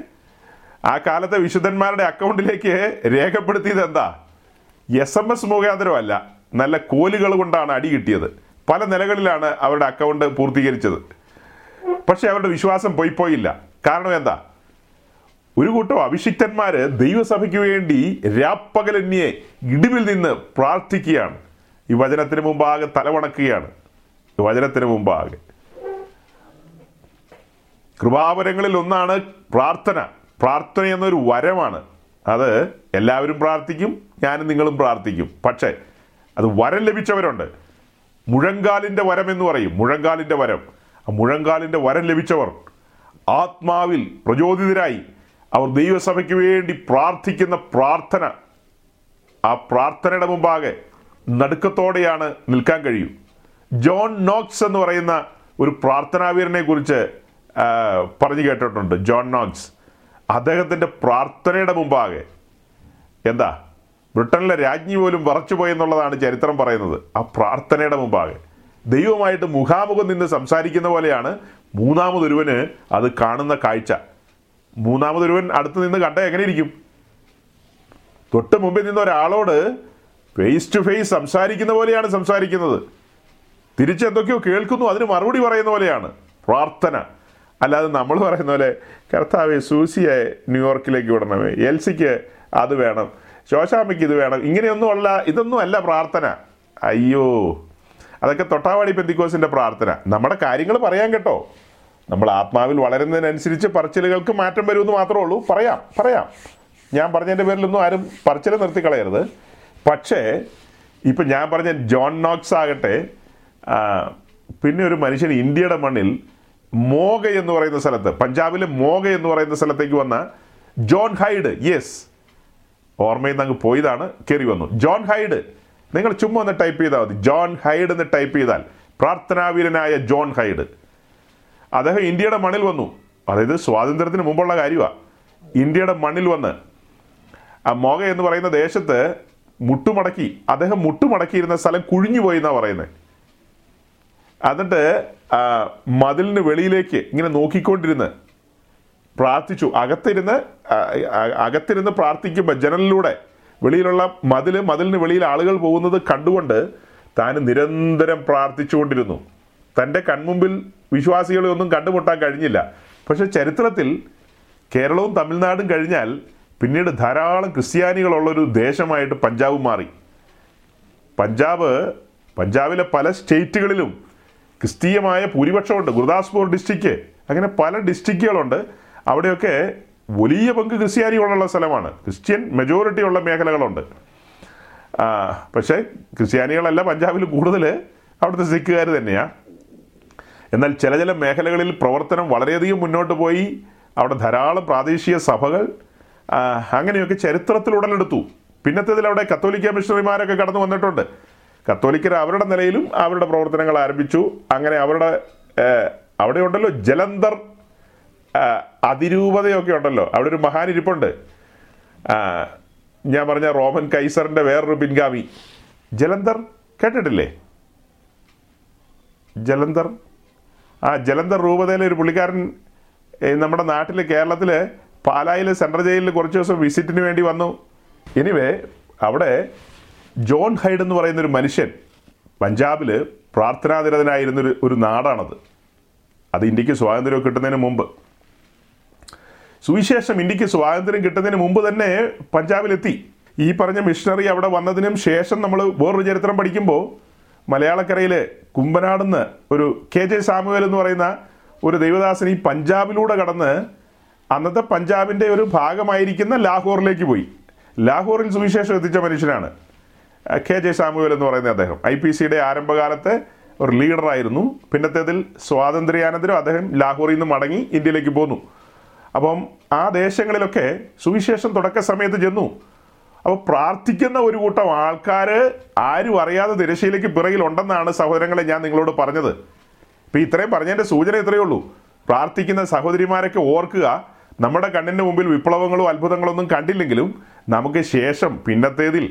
ആ കാലത്തെ വിശുദ്ധന്മാരുടെ അക്കൗണ്ടിലേക്ക് രേഖപ്പെടുത്തിയത് എന്താ? എസ് എം എസ് മുഖാന്തരമല്ല. നല്ല കോലുകൾ കൊണ്ടാണ് അടി കിട്ടിയത്. പല നിലകളിലാണ് അവരുടെ അക്കൗണ്ട് പൂർത്തീകരിച്ചത്. പക്ഷെ അവരുടെ വിശ്വാസം പോയി പോയില്ല. കാരണം എന്താ? ഒരു കൂട്ടം അഭിഷിക്തന്മാര് ദൈവസഭയ്ക്ക് വേണ്ടി രാപ്പകലന്യെ ഇടിവിൽ നിന്ന് പ്രാർത്ഥിക്കുകയാണ്. ഈ വചനത്തിന് മുമ്പാകെ തലവണക്കുകയാണ്. വചനത്തിന് മുമ്പാകെ. കൃപാവരങ്ങളിൽ ഒന്നാണ് പ്രാർത്ഥന. പ്രാർത്ഥന എന്നൊരു വരമാണ്. അത് എല്ലാവരും പ്രാർത്ഥിക്കും ഞാനും നിങ്ങളും പ്രാർത്ഥിക്കും. പക്ഷേ അത് വരം ലഭിച്ചവരുണ്ട്. മുഴങ്കാലിന്റെ വരം എന്ന് പറയും. മുഴങ്കാലിന്റെ വരം. ആ മുഴങ്കാലിന്റെ വരം ലഭിച്ചവർ ആത്മാവിൽ പ്രചോദിതരായി അവർ ദൈവസഭയ്ക്ക് വേണ്ടി പ്രാർത്ഥിക്കുന്ന പ്രാർത്ഥന. ആ പ്രാർത്ഥനയുടെ മുമ്പാകെ നടുക്കത്തോടെയാണ് നിൽക്കാൻ കഴിയും. ജോൺ നോക്സ് എന്ന് പറയുന്ന ഒരു പ്രാർത്ഥനാവീരനെ കുറിച്ച് പറഞ്ഞു കേട്ടിട്ടുണ്ട്. John Knox. അദ്ദേഹത്തിന്റെ പ്രാർത്ഥനയുടെ മുമ്പാകെ. എന്താ? ബ്രിട്ടനിലെ രാജ്ഞി പോലും വറച്ചു എന്നുള്ളതാണ് ചരിത്രം പറയുന്നത്. ആ പ്രാർത്ഥനയുടെ മുമ്പാകെ. ദൈവമായിട്ട് മുഖാമുഖം നിന്ന് സംസാരിക്കുന്ന പോലെയാണ് മൂന്നാമതൊരുവന് അത് കാണുന്ന കാഴ്ച. മൂന്നാമതൊരുവൻ അടുത്ത് നിന്ന് കണ്ട എങ്ങനെ ഇരിക്കും? തൊട്ട് മുമ്പിൽ നിന്ന് ഒരാളോട് ഫേസ് ടു ഫേസ് സംസാരിക്കുന്ന പോലെയാണ് സംസാരിക്കുന്നത്. തിരിച്ചെന്തൊക്കെയോ കേൾക്കുന്നു അതിന് മറുപടി പറയുന്ന പോലെയാണ്. പ്രാർത്ഥന. അല്ലാതെ നമ്മൾ പറയുന്ന പോലെ കർത്താവെ സൂസിയെ ന്യൂയോർക്കിലേക്ക് വിടണമേ. എൽസിക്ക് അത് വേണം. ശോശാമ്മയ്ക്ക് ഇത് വേണം. ഇങ്ങനെയൊന്നും ഇതൊന്നും അല്ല പ്രാർത്ഥന. അയ്യോ. അതൊക്കെ തൊട്ടാവാടി പെന്തിക്കോസിന്റെ പ്രാർത്ഥന. നമ്മുടെ കാര്യങ്ങൾ പറയാൻ കേട്ടോ. നമ്മൾ ആത്മാവിൽ വളരുന്നതിനനുസരിച്ച് പറച്ചിലുകൾക്ക് മാറ്റം വരുമെന്ന് മാത്രമേ ഉള്ളൂ. പറയാം പറയാം. ഞാൻ പറഞ്ഞതിന്റെ പേരിലൊന്നും ആരും പറച്ചിൽ നിർത്തിക്കളയരുത്. പക്ഷേ ഇപ്പം ഞാൻ പറഞ്ഞ ജോൺ നോക്സ് ആകട്ടെ പിന്നെ ഒരു മനുഷ്യൻ ഇന്ത്യയുടെ മണ്ണിൽ മോഗ എന്ന് പറയുന്ന സ്ഥലത്ത് പഞ്ചാബിലെ മോഗ എന്ന് പറയുന്ന സ്ഥലത്തേക്ക് വന്ന ജോൺ ഹൈഡ്. യെസ് ഓർമ്മയിൽ നിന്ന് അങ്ങ് പോയതാണ് കയറി വന്നു. ജോൺ ഹൈഡ് നിങ്ങൾ ചുമ്മാ ഒന്ന് ടൈപ്പ് ചെയ്താൽ മതി. ജോൺ ഹൈഡ് എന്ന് ടൈപ്പ് ചെയ്താൽ പ്രാർത്ഥനാവീരനായ ജോൺ ഹൈഡ്. അദ്ദേഹം ഇന്ത്യയുടെ മണ്ണിൽ വന്നു. അതായത് സ്വാതന്ത്ര്യത്തിന് മുമ്പുള്ള കാര്യമാണ് ഇന്ത്യയുടെ മണ്ണിൽ വന്ന്. ആ മോഗ എന്ന് പറയുന്ന ദേശത്ത് മുട്ടുമടക്കി അദ്ദേഹം മുട്ടുമടക്കിയിരുന്ന സ്ഥലം കുഴിഞ്ഞുപോയി എന്നാണ് പറയുന്നത് എന്നിട്ട് മതിലിന് വെളിയിലേക്ക് ഇങ്ങനെ നോക്കിക്കൊണ്ടിരുന്ന് പ്രാർത്ഥിച്ചു. അകത്തിരുന്ന് അകത്തിരുന്ന് പ്രാർത്ഥിക്കുമ്പോൾ ജനലിലൂടെ വെളിയിലുള്ള മതിൽ മതിലിന് വെളിയിൽ ആളുകൾ പോകുന്നത് കണ്ടുകൊണ്ട് താൻ നിരന്തരം പ്രാർത്ഥിച്ചുകൊണ്ടിരുന്നു. തന്റെ കൺമുമ്പിൽ വിശ്വാസികളെ ഒന്നും കണ്ടുമുട്ടാൻ കഴിഞ്ഞില്ല. പക്ഷെ ചരിത്രത്തിൽ കേരളവും തമിഴ്നാടും കഴിഞ്ഞാൽ പിന്നീട് ധാരാളം ക്രിസ്ത്യാനികളുള്ളൊരു ദേശമായിട്ട് പഞ്ചാബ് മാറി. പഞ്ചാബ് പഞ്ചാബിലെ പല സ്റ്റേറ്റുകളിലും ക്രിസ്തീയമായ ഭൂരിപക്ഷമുണ്ട്. ഗുരുദാസ്പൂർ ഡിസ്ട്രിക്റ്റ് അങ്ങനെ പല ഡിസ്ട്രിക്റ്റുകളുണ്ട്. അവിടെയൊക്കെ വലിയ പങ്ക് ക്രിസ്ത്യാനികളുള്ള സ്ഥലമാണ്. ക്രിസ്ത്യൻ മെജോറിറ്റി ഉള്ള മേഖലകളുണ്ട്. പക്ഷേ ക്രിസ്ത്യാനികളല്ല പഞ്ചാബിൽ കൂടുതൽ അവിടുത്തെ സിഖുകാർ തന്നെയാണ് എന്നാൽ ചില ചില മേഖലകളിൽ പ്രവർത്തനം വളരെയധികം മുന്നോട്ട് പോയി. അവിടെ ധാരാളം പ്രാദേശിക സഭകൾ അങ്ങനെയൊക്കെ ചരിത്രത്തിൽ ഉടലെടുത്തു. പിന്നത്തേതിൽ അവിടെ കത്തോലിക്ക മിഷണറിമാരൊക്കെ കടന്നു വന്നിട്ടുണ്ട്. കത്തോലിക്കർ അവരുടെ നിലയിലും അവരുടെ പ്രവർത്തനങ്ങൾ ആരംഭിച്ചു. അങ്ങനെ അവരുടെ അവിടെയുണ്ടല്ലോ ജലന്ധർ അതിരൂപതയൊക്കെ ഉണ്ടല്ലോ. അവിടെ ഒരു മഹാൻ ഇരിപ്പുണ്ട്. ഞാൻ പറഞ്ഞ റോമൻ കൈസറിന്റെ വേറൊരു പിൻഗാമി. ജലന്ധർ കേട്ടിട്ടില്ലേ? ജലന്ധർ? ആ ജലന്ധർ രൂപതയിലെ ഒരു പുള്ളിക്കാരൻ നമ്മുടെ നാട്ടിൽ കേരളത്തിൽ പാലായിലെ സെൻട്രൽ ജയിലിൽ കുറച്ച് ദിവസം വിസിറ്റിന് വേണ്ടി വന്നു. എനിവേ അവിടെ ജോൺ ഹൈഡ് എന്ന് പറയുന്ന ഒരു മനുഷ്യൻ പഞ്ചാബിൽ പ്രാർത്ഥനാനിരതനായിരുന്നൊരു ഒരു നാടാണത്. അത് ഇന്ത്യയ്ക്ക് സ്വാതന്ത്ര്യം കിട്ടുന്നതിന് മുമ്പ്. സുവിശേഷം ഇന്ത്യയ്ക്ക് സ്വാതന്ത്ര്യം കിട്ടുന്നതിന് മുമ്പ് തന്നെ പഞ്ചാബിലെത്തി. ഈ പറഞ്ഞ മിഷണറി അവിടെ വന്നതിനും ശേഷം നമ്മൾ വേറൊരു ചരിത്രം പഠിക്കുമ്പോൾ മലയാളക്കരയിൽ കുമ്പനാടുന്ന് ഒരു കെ ജെ സാമുവേൽ എന്ന് പറയുന്ന ഒരു ദൈവദാസൻ ഈ പഞ്ചാബിലൂടെ കടന്ന് അന്നത്തെ പഞ്ചാബിന്റെ ഒരു ഭാഗമായിരിക്കുന്ന ലാഹോറിലേക്ക് പോയി. ലാഹോറിൽ സുവിശേഷം എത്തിച്ച മനുഷ്യനാണ് കെ ജെ സാമുവേൽ എന്ന് പറയുന്ന അദ്ദേഹം. ഐ പി സിയുടെ ആരംഭകാലത്തെ ഒരു ലീഡറായിരുന്നു പിന്നത്തേതിൽ സ്വാതന്ത്ര്യാനന്തരം അദ്ദേഹം ലാഹോറിൽ നിന്ന് മടങ്ങി ഇന്ത്യയിലേക്ക് പോന്നു. അപ്പം ആ ദേശങ്ങളിലൊക്കെ സുവിശേഷം തുടക്ക സമയത്ത് ചെന്നു. അപ്പോൾ പ്രാർത്ഥിക്കുന്ന ഒരു കൂട്ടം ആൾക്കാർ ആരും അറിയാതെ തിരശ്ശീലയ്ക്ക് പിറകിലുണ്ടെന്നാണ് സഹോദരങ്ങളെ ഞാൻ നിങ്ങളോട് പറഞ്ഞത്. ഇപ്പം ഇത്രയും പറഞ്ഞതിന്റെ സൂചന ഇത്രയേ ഉള്ളൂ. പ്രാർത്ഥിക്കുന്ന സഹോദരിമാരൊക്കെ ഓർക്കുക നമ്മുടെ കണ്ണിന്റെ മുമ്പിൽ വിപ്ലവങ്ങളോ അത്ഭുതങ്ങളൊന്നും കണ്ടില്ലെങ്കിലും നമുക്ക് ശേഷം പിന്നത്തേതിൽ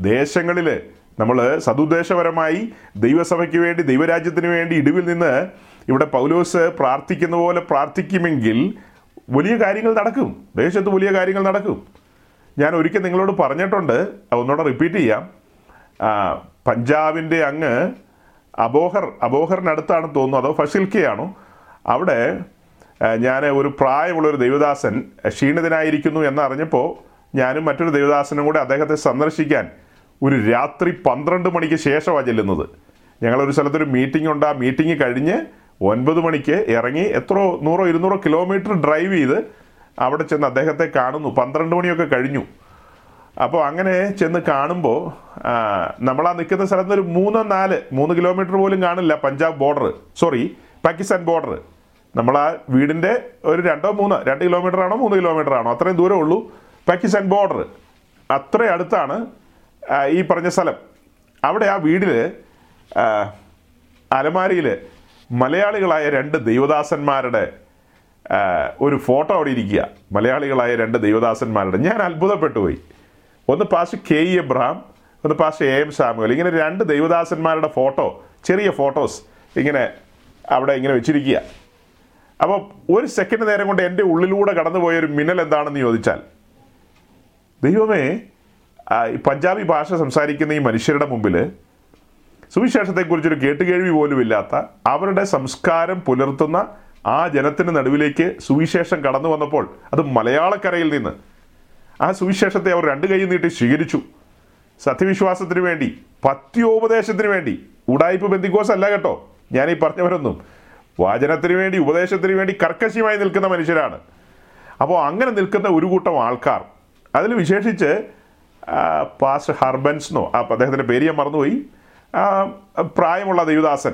ദേശങ്ങളിൽ നമ്മൾ സതുദ്ദേശപരമായി ദൈവസഭയ്ക്ക് വേണ്ടി ദൈവരാജ്യത്തിന് വേണ്ടി ഇടിവിൽ നിന്ന് ഇവിടെ പൗലോസ് പ്രാർത്ഥിക്കുന്ന പോലെ പ്രാർത്ഥിക്കുമെങ്കിൽ വലിയ കാര്യങ്ങൾ നടക്കും. ദേശത്ത് വലിയ കാര്യങ്ങൾ നടക്കും. ഞാൻ ഒരിക്കൽ നിങ്ങളോട് പറഞ്ഞിട്ടുണ്ട് ഒന്നുകൂടെ റിപ്പീറ്റ് ചെയ്യാം. പഞ്ചാബിന്റെ അങ്ങ് അബോഹർ അബോഹറിനടുത്താണ് തോന്നുന്നു അതോ ഫസിൽക്കയാണോ? അവിടെ ഞാൻ ഒരു പ്രായമുള്ളൊരു ദൈവദാസൻ ക്ഷീണിതനായിരിക്കുന്നു എന്നറിഞ്ഞപ്പോൾ ഞാനും മറ്റൊരു ദൈവദാസനും കൂടെ അദ്ദേഹത്തെ സന്ദർശിക്കാൻ ഒരു രാത്രി പന്ത്രണ്ട് മണിക്ക് ശേഷമാണ് ചെല്ലുന്നത്. ഞങ്ങളൊരു സ്ഥലത്തൊരു മീറ്റിംഗ് ഉണ്ട്. ആ മീറ്റിംഗ് കഴിഞ്ഞ് ഒൻപത് മണിക്ക് ഇറങ്ങി എത്രയോ നൂറോ ഇരുന്നൂറോ കിലോമീറ്റർ ഡ്രൈവ് ചെയ്ത് അവിടെ ചെന്ന് അദ്ദേഹത്തെ കാണുന്നു. പന്ത്രണ്ട് മണിയൊക്കെ കഴിഞ്ഞു. അപ്പോൾ അങ്ങനെ ചെന്ന് കാണുമ്പോൾ നമ്മൾ ആ നിൽക്കുന്ന സ്ഥലത്ത് ഒരു മൂന്നോ നാല് മൂന്ന് കിലോമീറ്റർ പോലും കാണില്ല Punjab border sorry Pakistan border നമ്മൾ ആ വീടിന്റെ ഒരു രണ്ടോ മൂന്നോ രണ്ട് കിലോമീറ്റർ ആണോ മൂന്ന് കിലോമീറ്റർ ആണോ അത്രയും ദൂരം ഉള്ളൂ പാകിസ്ഥാൻ ബോർഡർ അത്ര അടുത്താണ് ഈ പറഞ്ഞ സ്ഥലം. അവിടെ ആ വീടിൽ അലമാരിയിൽ മലയാളികളായ രണ്ട് ദൈവദാസന്മാരുടെ ഒരു ഫോട്ടോ അവിടെ ഇരിക്കുക. മലയാളികളായ രണ്ട് ദൈവദാസന്മാരുടെ. ഞാൻ അത്ഭുതപ്പെട്ടു പോയി ഒന്ന് പാസ് കെ ഇ എബ്രഹാം ഒന്ന് പാസ് എ എം സാമുവൽ. ഇങ്ങനെ രണ്ട് ദൈവദാസന്മാരുടെ ഫോട്ടോ ചെറിയ ഫോട്ടോസ് ഇങ്ങനെ അവിടെ ഇങ്ങനെ വെച്ചിരിക്കുക. അപ്പോൾ ഒരു സെക്കൻഡ് നേരം കൊണ്ട് എന്റെ ഉള്ളിലൂടെ കടന്നുപോയ ഒരു മിന്നൽ എന്താണെന്ന് ചോദിച്ചാൽ ദൈവമേ പഞ്ചാബി ഭാഷ സംസാരിക്കുന്ന ഈ മനുഷ്യരുടെ മുമ്പിൽ സുവിശേഷത്തെക്കുറിച്ചൊരു കേട്ടുകേഴ്വി പോലും ഇല്ലാത്ത അവരുടെ സംസ്കാരം പുലർത്തുന്ന ആ ജനത്തിന് നടുവിലേക്ക് സുവിശേഷം കടന്നു വന്നപ്പോൾ അത് മലയാളക്കരയിൽ നിന്ന് ആ സുവിശേഷത്തെ അവർ രണ്ട് കൈ നീട്ടി സ്വീകരിച്ചു. സത്യവിശ്വാസത്തിന് വേണ്ടി പത്യോപദേശത്തിന് വേണ്ടി. ഉടായ്പ ബന്ധിക്കോസ് അല്ല കേട്ടോ. ഞാൻ ഈ പറഞ്ഞവരൊന്നും. വാചനത്തിന് വേണ്ടി ഉപദേശത്തിന് വേണ്ടി കർക്കശിയുമായി നിൽക്കുന്ന മനുഷ്യരാണ്. അപ്പോൾ അങ്ങനെ നിൽക്കുന്ന ഒരു കൂട്ടം ആൾക്കാർ. അതിൽ വിശേഷിച്ച് പാസ്റ്റ് പാസ്റ്റർ ഹർബൻസ് എന്നോ ആ അദ്ദേഹത്തിന്റെ പേര് ഞാൻ മറന്നുപോയി. പ്രായമുള്ള ദേവദാസൻ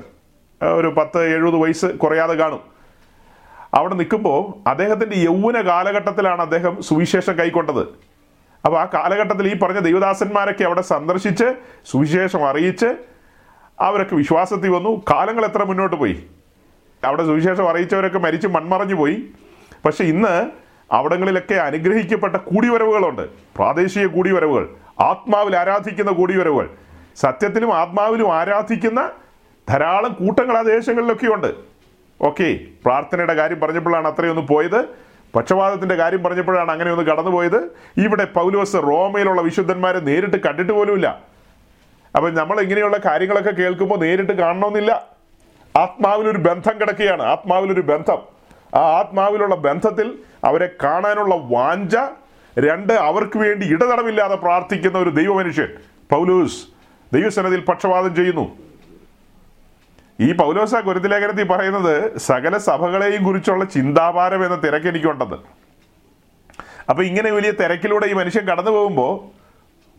ഒരു പത്ത് എഴുപത് വയസ്സ് കുറയാതെ കാണും. അവിടെ നിൽക്കുമ്പോൾ അദ്ദേഹത്തിന്റെ യൗവന കാലഘട്ടത്തിലാണ് അദ്ദേഹം സുവിശേഷം കൈക്കൊണ്ടത്. അപ്പോൾ ആ കാലഘട്ടത്തിൽ ഈ പറഞ്ഞ ദൈവദാസന്മാരൊക്കെ അവിടെ സന്ദർശിച്ച് സുവിശേഷം അറിയിച്ച് അവരൊക്കെ വിശ്വാസത്തിൽ വന്നു. കാലങ്ങൾ എത്ര മുന്നോട്ട് പോയി? അവിടെ സുവിശേഷം അറിയിച്ചവരൊക്കെ മരിച്ച് മൺമറഞ്ഞു പോയി. പക്ഷെ ഇന്ന് അവിടങ്ങളിലൊക്കെ അനുഗ്രഹിക്കപ്പെട്ട കൂടിവരവുകളുണ്ട്. പ്രാദേശിക കൂടിവരവുകൾ ആത്മാവിൽ ആരാധിക്കുന്ന കൂടിവരവുകൾ. സത്യത്തിലും ആത്മാവിലും ആരാധിക്കുന്ന ധാരാളം കൂട്ടങ്ങൾ ആ ദേശങ്ങളിലൊക്കെ ഉണ്ട് ഓക്കെ പ്രാർത്ഥനയുടെ കാര്യം പറഞ്ഞപ്പോഴാണ് അത്രയൊന്ന് പോയത്. പക്ഷപാതത്തിന്റെ കാര്യം പറഞ്ഞപ്പോഴാണ് അങ്ങനെ ഒന്ന് കടന്നുപോയത്. ഇവിടെ പൗലോസ് റോമയിലുള്ള വിശുദ്ധന്മാരെ നേരിട്ട് കണ്ടിട്ട് പോലുമില്ല. അപ്പം നമ്മൾ ഇങ്ങനെയുള്ള കാര്യങ്ങളൊക്കെ കേൾക്കുമ്പോൾ നേരിട്ട് കാണണമെന്നില്ല. ആത്മാവിലൊരു ബന്ധം കിടക്കുകയാണ്. ആത്മാവിലൊരു ബന്ധം. ആ ആത്മാവിലുള്ള ബന്ധത്തിൽ അവരെ കാണാനുള്ള വാഞ്ച രണ്ട് അവർക്ക് വേണ്ടി ഇടതടവില്ലാതെ പ്രാർത്ഥിക്കുന്ന ഒരു ദൈവമനുഷ്യൻ പൗലൂസ്. ദൈവസനത്തിൽ പക്ഷപാതം ചെയ്യുന്നു. ഈ പൗലോസ ഗുരുതിലേഖനത്തിൽ പറയുന്നത് സകല സഭകളെയും കുറിച്ചുള്ള ചിന്താഭാരം എന്ന തിരക്ക് എനിക്കുണ്ടെന്ന് അപ്പോൾ ഇങ്ങനെ വലിയ തിരക്കിലൂടെ ഈ മനുഷ്യൻ കടന്നു പോകുമ്പോൾ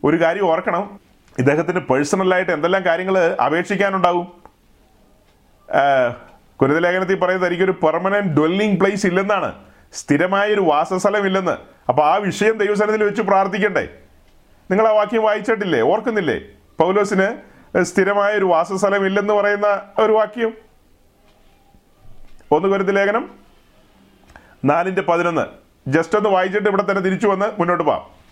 ഒരു കാര്യം ഓർക്കണം. ഇദ്ദേഹത്തിന് പേഴ്സണലായിട്ട് എന്തെല്ലാം കാര്യങ്ങൾ അപേക്ഷിക്കാനുണ്ടാവും? കുരുതലേഖനത്തിൽ പറയുന്നത് എനിക്കൊരു പെർമനന്റ് ഡ്വെല്ലിംഗ് പ്ലേസ് ഇല്ലെന്നാണ്. സ്ഥിരമായ ഒരു വാസസ്ഥലം ഇല്ലെന്ന് അപ്പോൾ ആ വിഷയം ദൈവസനത്തിൽ വെച്ച് പ്രാർത്ഥിക്കണ്ടേ? നിങ്ങൾ ആ വാക്യം വായിച്ചിട്ടില്ലേ? ഓർക്കുന്നില്ലേ? പൗലോസിന് സ്ഥിരമായ ഒരു വാസസ്ഥലം ഇല്ലെന്ന് പറയുന്ന ഒരു വാക്യം. ഒന്ന് കരുതി ലേഖനം നാലിന്റെ പതിനൊന്ന്. ജസ്റ്റ് ഒന്ന് വായിച്ചിട്ട് ഇവിടെ തന്നെ തിരിച്ചു വന്ന് മുന്നോട്ട് പോവാം.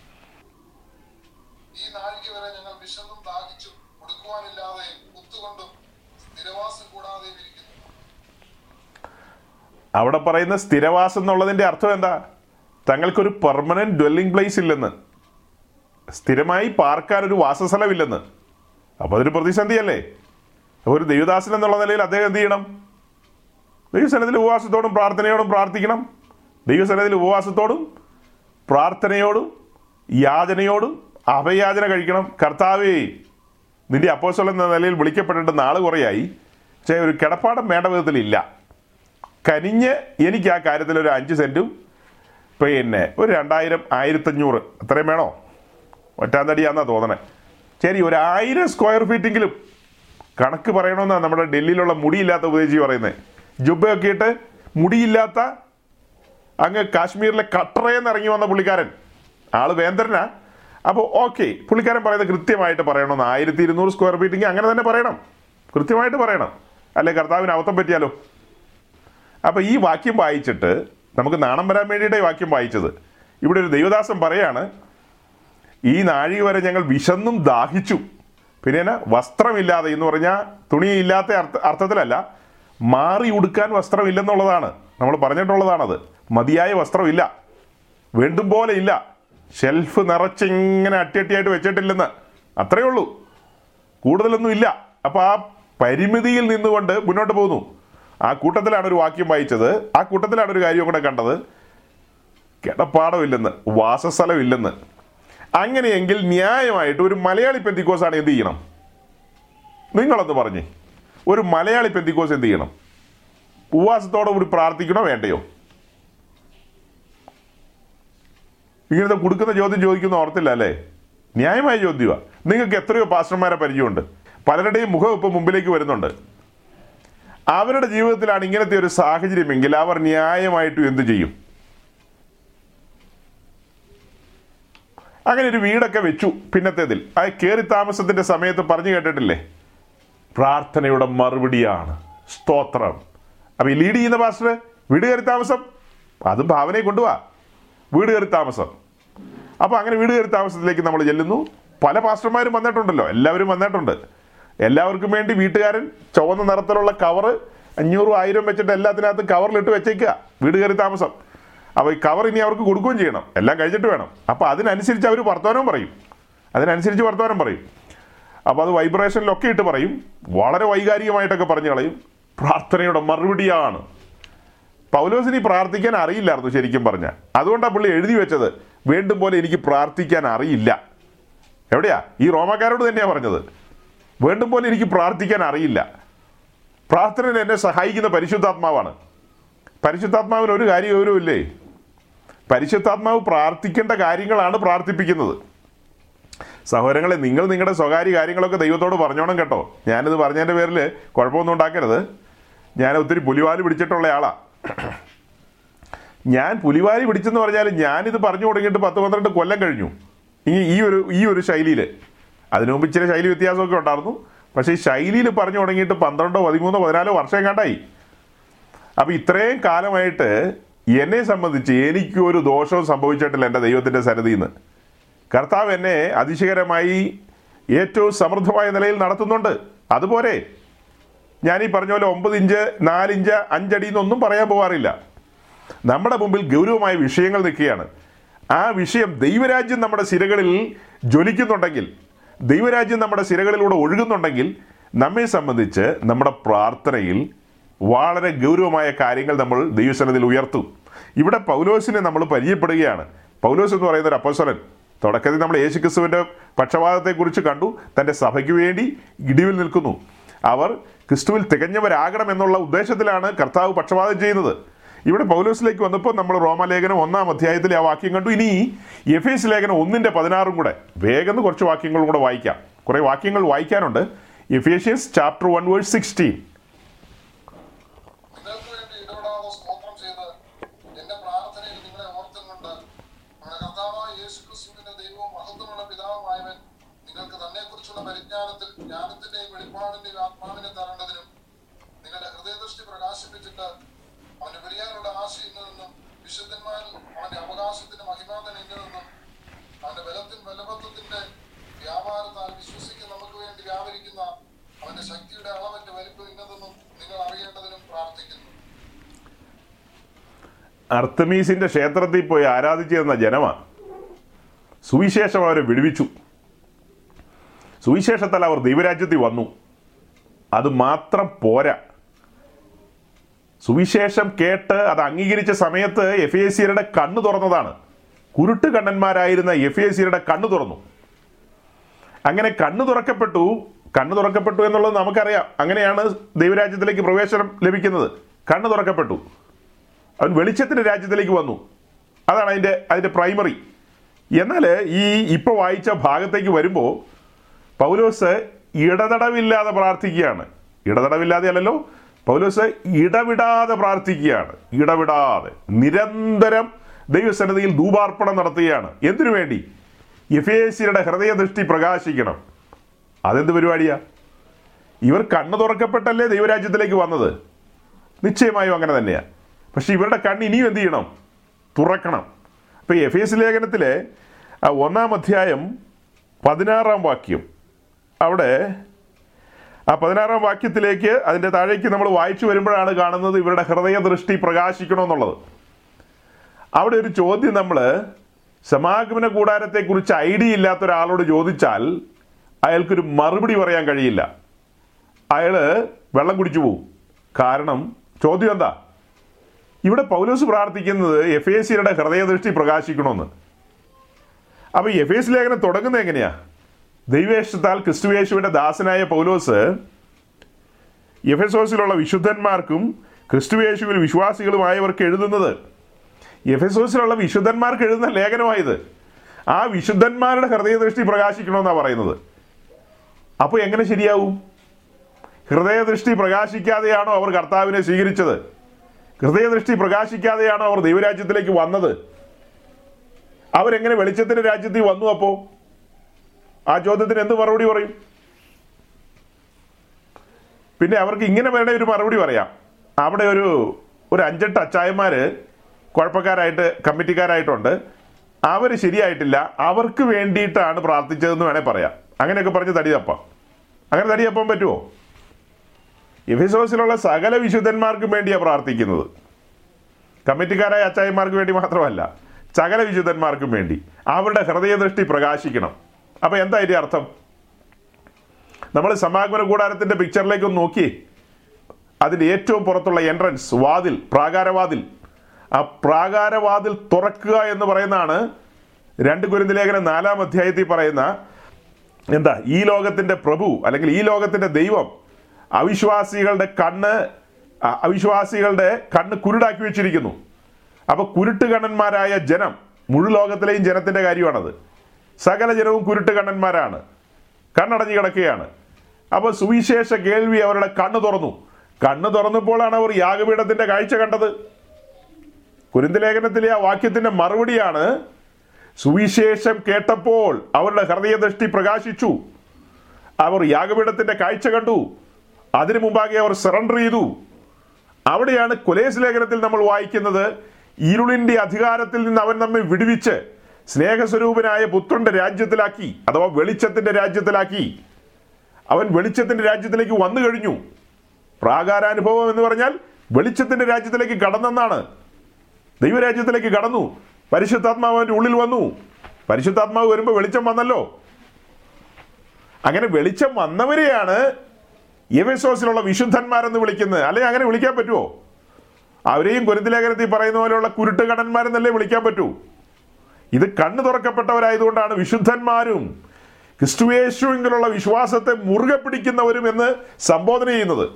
അവിടെ പറയുന്ന സ്ഥിരവാസം എന്നുള്ളതിന്റെ അർത്ഥം എന്താ? തങ്ങൾക്കൊരു പെർമനന്റ് ഡ്വെല്ലിംഗ് പ്ലേസ് ഇല്ലെന്ന്. സ്ഥിരമായി പാർക്കാൻ ഒരു വാസസ്ഥലമില്ലെന്ന്. അപ്പോൾ അതൊരു പ്രതിസന്ധിയല്ലേ? അപ്പോൾ ഒരു ദൈവദാസൻ എന്നുള്ള നിലയിൽ അദ്ദേഹം എന്ത് ചെയ്യണം? ദൈവസനത്തിൽ ഉപവാസത്തോടും പ്രാർത്ഥനയോടും പ്രാർത്ഥിക്കണം. ദൈവസനത്തിൽ ഉപവാസത്തോടും പ്രാർത്ഥനയോടും യാചനയോടും അഭയാചന കഴിക്കണം. കർത്താവേ നിന്റെ അപ്പോസ്റ്റൽ എന്ന നിലയിൽ വിളിക്കപ്പെട്ടിട്ട് നാൾ കുറയായി. പക്ഷേ ഒരു കിടപ്പാടം വേണ്ട വിധത്തിലില്ല. കനിഞ്ഞ് എനിക്ക് ആ കാര്യത്തിൽ ഒരു അഞ്ച് സെന്റും പിന്നെ ഒരു രണ്ടായിരം ആയിരത്തഞ്ഞൂറ്. അത്രയും വേണോ? ഒറ്റാന്തടിയാന്നാ തോന്നണേ. ശരി ഒരു ആയിരം സ്ക്വയർ ഫീറ്റെങ്കിലും കണക്ക് പറയണമെന്നാണ് നമ്മുടെ ഡൽഹിയിലുള്ള മുടിയില്ലാത്ത ഉപദേശി പറയുന്നത് ജുബയൊക്കെ ഇട്ട് മുടിയില്ലാത്ത അങ്ങ് കാശ്മീരിലെ കട്ടറയെന്ന് ഇറങ്ങി വന്ന പുള്ളിക്കാരൻ. ആൾ വേന്ദ്രനാ. അപ്പോൾ ഓക്കെ പുള്ളിക്കാരൻ പറയുന്നത് കൃത്യമായിട്ട് പറയണമെന്ന്. ആയിരത്തി ഇരുന്നൂറ് സ്ക്വയർ ഫീറ്റിങ് അങ്ങനെ തന്നെ പറയണം. കൃത്യമായിട്ട് പറയണം. അല്ലെ കർത്താവിന് അവത്തം പറ്റിയാലോ? അപ്പോൾ ഈ വാക്യം വായിച്ചിട്ട് നമുക്ക് നാണം വരാൻ വേണ്ടിയിട്ടേ വാക്യം വായിച്ചത്. ഇവിടെ ഒരു ദൈവദാസം പറയാണ് ഈ നാഴി വരെ ഞങ്ങൾ വിശന്നും ദാഹിച്ചു. പിന്നെ വസ്ത്രമില്ലാതെ എന്ന് പറഞ്ഞാൽ തുണിയില്ലാത്ത അർത്ഥ അർത്ഥത്തിലല്ല മാറി ഉടുക്കാൻ വസ്ത്രമില്ലെന്നുള്ളതാണ്. നമ്മൾ പറഞ്ഞിട്ടുള്ളതാണത്. മതിയായ വസ്ത്രമില്ല. വേണ്ടും പോലെ ഇല്ല. ഷെൽഫ് നിറച്ചിങ്ങനെ അട്ടിയട്ടിയായിട്ട് വെച്ചിട്ടില്ലെന്ന്. അത്രയേ ഉള്ളൂ. കൂടുതലൊന്നും ഇല്ല. അപ്പോൾ ആ പരിമിതിയിൽ നിന്നുകൊണ്ട് മുന്നോട്ട് പോകുന്നു. ആ കൂട്ടത്തിലാണ് ഒരു വാക്യം വായിച്ചത്. ആ കൂട്ടത്തിലാണ് ഒരു കാര്യം കൂടെ കണ്ടത്. കിടപ്പാടമില്ലെന്ന് വാസസ്ഥലമില്ലെന്ന്. അങ്ങനെയെങ്കിൽ ന്യായമായിട്ട് ഒരു മലയാളി പെന്തിക്കോസ് ആണ് എന്ത് ചെയ്യണം? നിങ്ങളൊന്ന് പറഞ്ഞേ. ഒരു മലയാളി പെന്തിക്കോസ് എന്ത് ചെയ്യണം? ഉപവാസത്തോടെ കൂടി പ്രാർത്ഥിക്കണോ വേണ്ടയോ? ഇങ്ങനത്തെ കൊടുക്കുന്ന ചോദ്യം ചോദിക്കുന്ന ഓർത്തില്ല അല്ലേ? ന്യായമായ ചോദ്യമാണ് നിങ്ങൾക്ക് എത്രയോ പാസ്റ്റർമാരെ പരിചയമുണ്ട്. പലരുടെയും മുഖം ഇപ്പം മുമ്പിലേക്ക് വരുന്നുണ്ട്. അവരുടെ ജീവിതത്തിലാണ് ഇങ്ങനത്തെ ഒരു സാഹചര്യമെങ്കിൽ അവർ ന്യായമായിട്ടും എന്ത് ചെയ്യും? അങ്ങനെ ഒരു വീടൊക്കെ വെച്ചു പിന്നത്തേതിൽ. ആ കയറി താമസത്തിന്റെ സമയത്ത് പറഞ്ഞു കേട്ടിട്ടില്ലേ? പ്രാർത്ഥനയുടെ മറുപടിയാണ്. സ്തോത്രം. അപ്പോൾ ഈ ലീഡ് ചെയ്യുന്ന പാസ്റ്റർ വീട് കയറി താമസം. അതും ഭാവനയെ കൊണ്ടുപോവാ വീട് കയറി താമസം. അപ്പോൾ അങ്ങനെ വീട് കയറി താമസത്തിലേക്ക് നമ്മൾ ചെല്ലുന്നു. പല പാസ്റ്റർമാരും വന്നിട്ടുണ്ടല്ലോ. എല്ലാവരും വന്നിട്ടുണ്ട്. എല്ലാവർക്കും വേണ്ടി വീട്ടുകാരൻ ചുവന്ന നിറത്തിലുള്ള കവറ് അഞ്ഞൂറും ആയിരം വെച്ചിട്ട് എല്ലാത്തിനകത്ത് കവറിലിട്ട് വെച്ചേക്കുക വീട് കയറി താമസം. അപ്പോൾ ഈ കവർ ഇനി അവർക്ക് കൊടുക്കുകയും ചെയ്യണം. എല്ലാം കഴിച്ചിട്ട് വേണം. അപ്പോൾ അതിനനുസരിച്ച് അവർ വർത്തമാനവും പറയും. അതിനനുസരിച്ച് വർത്തമാനം പറയും. അപ്പോൾ അത് വൈബ്രേഷനിലൊക്കെ ഇട്ട് പറയും. വളരെ വൈകാരികമായിട്ടൊക്കെ പറഞ്ഞു കളയും. പ്രാർത്ഥനയുടെ മറുപടിയാണ്. പൗലോസിന് പ്രാർത്ഥിക്കാൻ അറിയില്ലായിരുന്നു ശരിക്കും പറഞ്ഞാൽ അതുകൊണ്ടാണ് പുള്ളി എഴുതി വെച്ചത്. വീണ്ടും പോലെ എനിക്ക് പ്രാർത്ഥിക്കാൻ അറിയില്ല. എവിടെയാ? ഈ റോമാക്കാരോട് തന്നെയാണ് പറഞ്ഞത്. വീണ്ടും പോലെ എനിക്ക് പ്രാർത്ഥിക്കാൻ അറിയില്ല. പ്രാർത്ഥനയിൽ എന്നെ സഹായിക്കുന്ന പരിശുദ്ധാത്മാവാണ്. പരിശുദ്ധാത്മാവിന് ഒരു കാര്യം ഗൗരവമില്ലേ പരിശുദ്ധാത്മാവ് പ്രാർത്ഥിക്കേണ്ട കാര്യങ്ങളാണ് പ്രാർത്ഥിപ്പിക്കുന്നത്. സഹോദരങ്ങളെ നിങ്ങൾ നിങ്ങളുടെ സ്വകാര്യ കാര്യങ്ങളൊക്കെ ദൈവത്തോട് പറഞ്ഞോണം കേട്ടോ. ഞാനിത് പറഞ്ഞതിന്റെ പേരിൽ കുഴപ്പമൊന്നും ഉണ്ടാക്കരുത്. ഞാൻ ഒത്തിരി പുലിവാൽ പിടിച്ചിട്ടുള്ള ആളാണ് ഞാൻ പുലിവാലി പിടിച്ചെന്ന് പറഞ്ഞാൽ ഞാനിത് പറഞ്ഞു തുടങ്ങിയിട്ട് പത്ത് പന്ത്രണ്ട് കൊല്ലം കഴിഞ്ഞു. ഈ ഈ ഒരു ഈ ഒരു ശൈലിയിൽ അതിനു മുമ്പ് ഇച്ചിരി ശൈലി വ്യത്യാസമൊക്കെ ഉണ്ടായിരുന്നു. പക്ഷേ ശൈലിയിൽ പറഞ്ഞു തുടങ്ങിയിട്ട് പന്ത്രണ്ടോ പതിമൂന്നോ പതിനാലോ വർഷം കണ്ടായി അപ്പോൾ ഇത്രയും കാലമായിട്ട് എന്നെ സംബന്ധിച്ച് എനിക്ക് ഒരു ദോഷവും സംഭവിച്ചിട്ടില്ല എന്റെ ദൈവത്തിന്റെ സരതിയിൽ നിന്ന് കർത്താവ് എന്നെ അതിശയകരമായി ഏറ്റവും സമൃദ്ധമായ നിലയിൽ നടത്തുന്നുണ്ട്. അതുപോലെ ഞാൻ ഈ പറഞ്ഞ പോലെ ഒമ്പത് ഇഞ്ച് നാലിഞ്ച് അഞ്ചടി എന്നൊന്നും പറയാൻ പോകാറില്ല നമ്മുടെ മുമ്പിൽ ഗൗരവമായ വിഷയങ്ങൾ നിൽക്കുകയാണ്. ആ വിഷയം ദൈവരാജ്യം നമ്മുടെ സിരകളിൽ ജ്വലിക്കുന്നുണ്ടെങ്കിൽ ദൈവരാജ്യം നമ്മുടെ സിരകളിലൂടെ ഒഴുകുന്നുണ്ടെങ്കിൽ നമ്മെ സംബന്ധിച്ച് നമ്മുടെ പ്രാർത്ഥനയിൽ വളരെ ഗൗരവമായ കാര്യങ്ങൾ നമ്മൾ ദൈവസനത്തിൽ ഉയർത്തും. ഇവിടെ പൗലോസിനെ നമ്മൾ പരിചയപ്പെടുകയാണ്. പൗലോസ് എന്ന് പറയുന്ന ഒരു അപ്പോസ്വലൻ തുടക്കത്തിൽ നമ്മൾ യേശുക്രിസ്തുവിന്റെ പക്ഷപാതത്തെക്കുറിച്ച് കണ്ടു. തന്റെ സഭയ്ക്ക് വേണ്ടി ഇടിവിൽ നിൽക്കുന്നു. അവർ ക്രിസ്തുവിൽ തികഞ്ഞവരാകണം എന്നുള്ള ഉദ്ദേശത്തിലാണ് കർത്താവ് പക്ഷപാതം ചെയ്യുന്നത്. ഇവിടെ പൗലോസിലേക്ക് വന്നപ്പോൾ നമ്മൾ റോമലേഖനം ഒന്നാം അധ്യായത്തിലെ ആ വാക്യം കണ്ടു. ഇനി എഫ് എസ് ലേഖനം ഒന്നിന്റെ പതിനാറും കൂടെ. വേഗം കുറച്ച് വാക്യങ്ങളും കൂടെ വായിക്കാം. കുറേ വാക്യങ്ങൾ വായിക്കാനുണ്ട്. Ephesians chapter one verse sixteen നിങ്ങൾക്ക് വേണ്ടി ഇടപെടാതെ സ്തോത്രം ചെയ്ത് എന്റെ പ്രാർത്ഥനയിൽ നിങ്ങളെ ഓർത്തുകൊണ്ട് നമ്മുടെ കർത്താവായ യേശുക്രിസ്തുവിന്റെ ദൈവവും മഹത്വമുള്ള പിതാവുമായവൻ നിങ്ങൾക്ക് തന്നെ കുറിച്ചുള്ള പരിജ്ഞാനത്തിൽ ജ്ഞാനത്തിന്റെയും വെളിപ്പാടിന്റെയും ആത്മാവിനെ തരേണ്ടതിനും നിങ്ങളുടെ ഹൃദയദൃഷ്ടി പ്രകാശിപ്പിച്ചിട്ട് അവന്റെ പിരിയാനുള്ള ആശയിൽ നിന്നും വിശുദ്ധന്മാരിൽ അവന്റെ അവകാശത്തിന്റെ മഹിമാതൻ നിന്നും അവന്റെ ബലത്തിൻ ബലബത്വത്തിന്റെ വ്യാപാരത്താൽ വിശ്വസിക്കുന്ന നമുക്ക് വേണ്ടി വ്യാപരിക്കുന്ന അവന്റെ ശക്തിയുടെ അളവന്റെ വലിപ്പം ഇന്നതെന്നും നിങ്ങൾ അറിയേണ്ടതിനും പ്രാർത്ഥിക്കുന്നു. അർത്തമീസിന്റെ ക്ഷേത്രത്തിൽ പോയി ആരാധിച്ചു തന്ന ജനമാണ് സുവിശേഷം അവരെ വിടുവിച്ചു. സുവിശേഷത്താൽ അവർ ദൈവരാജ്യത്തിൽ വന്നു. അത് മാത്രം പോരാ. സുവിശേഷം കേട്ട് അത് അംഗീകരിച്ച സമയത്ത് എഫ് എ സിയുടെ കണ്ണു തുറന്നതാണ്. കുരുട്ട് കണ്ണന്മാരായിരുന്ന എഫ് എ സിയുടെ കണ്ണു തുറന്നു. അങ്ങനെ കണ്ണു തുറക്കപ്പെട്ടു. കണ്ണു തുറക്കപ്പെട്ടു എന്നുള്ളത് നമുക്കറിയാം. അങ്ങനെയാണ് ദൈവരാജ്യത്തിലേക്ക് പ്രവേശനം ലഭിക്കുന്നത്. കണ്ണു തുറക്കപ്പെട്ടു. അവൻ വെളിച്ചത്തിന്റെ രാജ്യത്തിലേക്ക് വന്നു. അതാണ് അതിന്റെ അതിന്റെ പ്രൈമറി എന്നാൽ ഈ ഇപ്പോൾ വായിച്ച ഭാഗത്തേക്ക് വരുമ്പോൾ പൗലോസ് ഇടതടവില്ലാതെ പ്രാർത്ഥിക്കുകയാണ്. ഇടതടവില്ലാതെ അല്ലല്ലോ പൗലോസ് ഇടവിടാതെ പ്രാർത്ഥിക്കുകയാണ്. ഇടവിടാതെ. നിരന്തരം ദൈവസന്നിധിയിൽ ധൂപാർപ്പണം നടത്തുകയാണ്. എന്തിനു വേണ്ടി? യഫേസിയുടെ ഹൃദയദൃഷ്ടി പ്രകാശിക്കണം. അതെന്ത് പരിപാടിയാ? ഇവർ കണ്ണ് തുറക്കപ്പെട്ടല്ലേ ദൈവരാജ്യത്തിലേക്ക് വന്നത്? നിശ്ചയമായും അങ്ങനെ തന്നെയാണ് പക്ഷെ ഇവരുടെ കണ്ണ് ഇനിയും എന്ത് ചെയ്യണം? തുറക്കണം. അപ്പോൾ എഫ് എസ് ലേഖനത്തിലെ ഒന്നാം അധ്യായം പതിനാറാം വാക്യം അവിടെ ആ പതിനാറാം വാക്യത്തിലേക്ക് അതിന്റെ താഴേക്ക് നമ്മൾ വായിച്ചു വരുമ്പോഴാണ് കാണുന്നത് ഇവരുടെ ഹൃദയ ദൃഷ്ടി പ്രകാശിക്കണമെന്നുള്ളത്. അവിടെ ഒരു ചോദ്യം നമ്മൾ സമാഗമന കൂടാരത്തെക്കുറിച്ച് ഐഡിയ ഇല്ലാത്ത ഒരാളോട് ചോദിച്ചാൽ അയാൾക്കൊരു മറുപടി പറയാൻ കഴിയില്ല. അയാൾ വെള്ളം കുടിച്ചു പോകും കാരണം ചോദ്യം എന്താ? ഇവിടെ പൗലോസ് പ്രാർത്ഥിക്കുന്നത് എഫ് എ സിയുടെ ഹൃദയദൃഷ്ടി പ്രകാശിക്കണമെന്ന്. അപ്പൊ എഫ് എസ് ലേഖനം തുടങ്ങുന്നത് എങ്ങനെയാ? ദൈവേഷ്ടത്താൽ ക്രിസ്തുവേശുവിന്റെ ദാസനായ പൗലോസ് എഫെസോസിലുള്ള വിശുദ്ധന്മാർക്കും ക്രിസ്തുവേശുവിൽ വിശ്വാസികളുമായവർക്ക് എഴുതുന്നത്. എഫെസോസിലുള്ള വിശുദ്ധന്മാർക്ക് എഴുതുന്ന ലേഖനമായത്. ആ വിശുദ്ധന്മാരുടെ ഹൃദയദൃഷ്ടി പ്രകാശിക്കണമെന്നാണ് പറയുന്നത്. അപ്പോൾ എങ്ങനെ ശരിയാവും? ഹൃദയദൃഷ്ടി പ്രകാശിക്കാതെയാണോ അവർ കർത്താവിനെ സ്വീകരിച്ചത്? ഹൃദയദൃഷ്ടി പ്രകാശിക്കാതെയാണോ അവർ ദൈവരാജ്യത്തിലേക്ക് വന്നത്? അവരെങ്ങനെ വെളിച്ചത്തിന്റെ രാജ്യത്തിൽ വന്നു അപ്പോ? ആ ചോദ്യത്തിന് എന്ത് മറുപടി പറയും? പിന്നെ അവർക്ക് ഇങ്ങനെ വേണ്ട ഒരു മറുപടി പറയാം. അവിടെ ഒരു ഒരു അഞ്ചെട്ട് അച്ചായന്മാര് കുഴപ്പക്കാരായിട്ട് കമ്മിറ്റിക്കാരായിട്ടുണ്ട്. അവർ ശരിയായിട്ടില്ല. അവർക്ക് വേണ്ടിയിട്ടാണ് പ്രാർത്ഥിച്ചതെന്ന് വേണേൽ പറയാം. അങ്ങനെയൊക്കെ പറഞ്ഞ് തടിയപ്പം അങ്ങനെ തടിയപ്പം പറ്റുമോ എഫിസോസിലുള്ള സകല വിശുദ്ധന്മാർക്കും വേണ്ടിയാണ് പ്രാർത്ഥിക്കുന്നത്. കമ്മിറ്റിക്കാരായ അച്ചായന്മാർക്ക് വേണ്ടി മാത്രമല്ല സകല വിശുദ്ധന്മാർക്കും വേണ്ടി. അവരുടെ ഹൃദയദൃഷ്ടി പ്രകാശിക്കണം. അപ്പൊ എന്താ ഇതിന്റെ അർത്ഥം? നമ്മൾ സമാഗമന കൂടാരത്തിന്റെ പിക്ചറിലേക്ക് ഒന്ന് നോക്കി. അതിന്റെ ഏറ്റവും പുറത്തുള്ള എൻട്രൻസ് വാതിൽ പ്രാകാരവാതിൽ. ആ പ്രാകാരവാതിൽ തുറക്കുക എന്ന് പറയുന്നതാണ് രണ്ട് കുരുന്ന് ലേഖനം നാലാം അധ്യായത്തിൽ പറയുന്ന എന്താ? ഈ ലോകത്തിന്റെ പ്രഭു അല്ലെങ്കിൽ ഈ ലോകത്തിന്റെ ദൈവം അവിശ്വാസികളുടെ കണ്ണ് അവിശ്വാസികളുടെ കണ്ണ് കുരുടാക്കി വെച്ചിരിക്കുന്നു. അപ്പൊ കുരുട്ടുകണ്ണന്മാരായ ജനം മുഴു ലോകത്തിലെയും ജനത്തിന്റെ കാര്യമാണത്. സകല ജനവും കുരുട്ട് കണ്ണന്മാരാണ്. കണ്ണടഞ്ഞു കിടക്കുകയാണ്. അപ്പൊ സുവിശേഷ കേൾവി അവരുടെ കണ്ണു തുറന്നു. കണ്ണ് തുറന്നപ്പോഴാണ് അവർ യാഗപീഠത്തിന്റെ കാഴ്ച കണ്ടത്. കുരുന്തലേഖനത്തിലെ ആ വാക്യത്തിന്റെ മറുപടിയാണ് സുവിശേഷം കേട്ടപ്പോൾ അവരുടെ ഹൃദയദൃഷ്ടി പ്രകാശിച്ചു. അവർ യാഗപീഠത്തിന്റെ കാഴ്ച കണ്ടു. അതിനു മുമ്പാകെ അവർ സറണ്ടർ ചെയ്തു. അവിടെയാണ് കൊലേസ് ലേഖനത്തിൽ നമ്മൾ വായിക്കുന്നത് ഇരുളിന്റെ അധികാരത്തിൽ നിന്ന് അവൻ നമ്മെ വിടുവിച്ച്. സ്നേഹസ്വരൂപനായ പുത്രന്റെ രാജ്യത്തിലാക്കി അഥവാ വെളിച്ചത്തിന്റെ രാജ്യത്തിലാക്കി. അവൻ വെളിച്ചത്തിന്റെ രാജ്യത്തിലേക്ക് വന്നു കഴിഞ്ഞു. പ്രാകാരാനുഭവം എന്ന് പറഞ്ഞാൽ വെളിച്ചത്തിന്റെ രാജ്യത്തിലേക്ക് കടന്നെന്നാണ്. ദൈവരാജ്യത്തിലേക്ക് കടന്നു. പരിശുദ്ധാത്മാവ് അവന്റെ ഉള്ളിൽ വന്നു. പരിശുദ്ധാത്മാവ് വരുമ്പോൾ വെളിച്ചം വന്നല്ലോ. അങ്ങനെ വെളിച്ചം വന്നവരെയാണ് യവസോസിലുള്ള വിശുദ്ധന്മാരെന്ന് വിളിക്കുന്നത്. അല്ലെ അങ്ങനെ വിളിക്കാൻ പറ്റുമോ അവരെയും കുരുത്തിലേഖനത്തിൽ പറയുന്ന പോലെയുള്ള കുരുട്ടുകടന്മാരെന്നല്ലേ വിളിക്കാൻ പറ്റൂ? ഇത് കണ്ണു തുറക്കപ്പെട്ടവരായതുകൊണ്ടാണ് വിശുദ്ധന്മാരും ക്രിസ്തുവേശുവിലുള്ള വിശ്വാസത്തെ മുറുകെ പിടിക്കുന്നവരും എന്ന് സംബോധന ചെയ്യുന്നത്.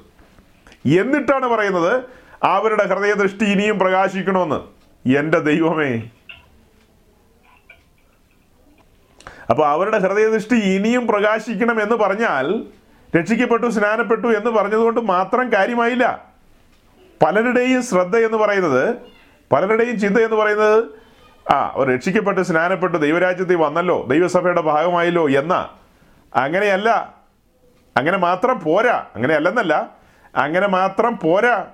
എന്നിട്ടാണ് പറയുന്നത് അവരുടെ ഹൃദയദൃഷ്ടി ഇനിയും പ്രകാശിക്കണമെന്ന്. എന്റെ ദൈവമേ. അപ്പോൾ അവരുടെ ഹൃദയദൃഷ്ടി ഇനിയും പ്രകാശിക്കണം എന്ന് പറഞ്ഞാൽ രക്ഷിക്കപ്പെട്ടു സ്നാനപ്പെട്ടു എന്ന് പറഞ്ഞതുകൊണ്ട് മാത്രം കാര്യമായില്ല. പലരുടെയും ശ്രദ്ധ എന്ന് പറയുന്നത് പലരുടെയും ചിന്ത എന്ന് പറയുന്നത് ആ അവർ രക്ഷിക്കപ്പെട്ട് സ്നാനപ്പെട്ട് ദൈവരാജ്യത്തിൽ വന്നല്ലോ ദൈവസഭയുടെ ഭാഗമായല്ലോ എന്ന. അങ്ങനെയല്ല. അങ്ങനെ മാത്രം പോരാ. അങ്ങനെയല്ലെന്നല്ല. അങ്ങനെ മാത്രം പോരാ.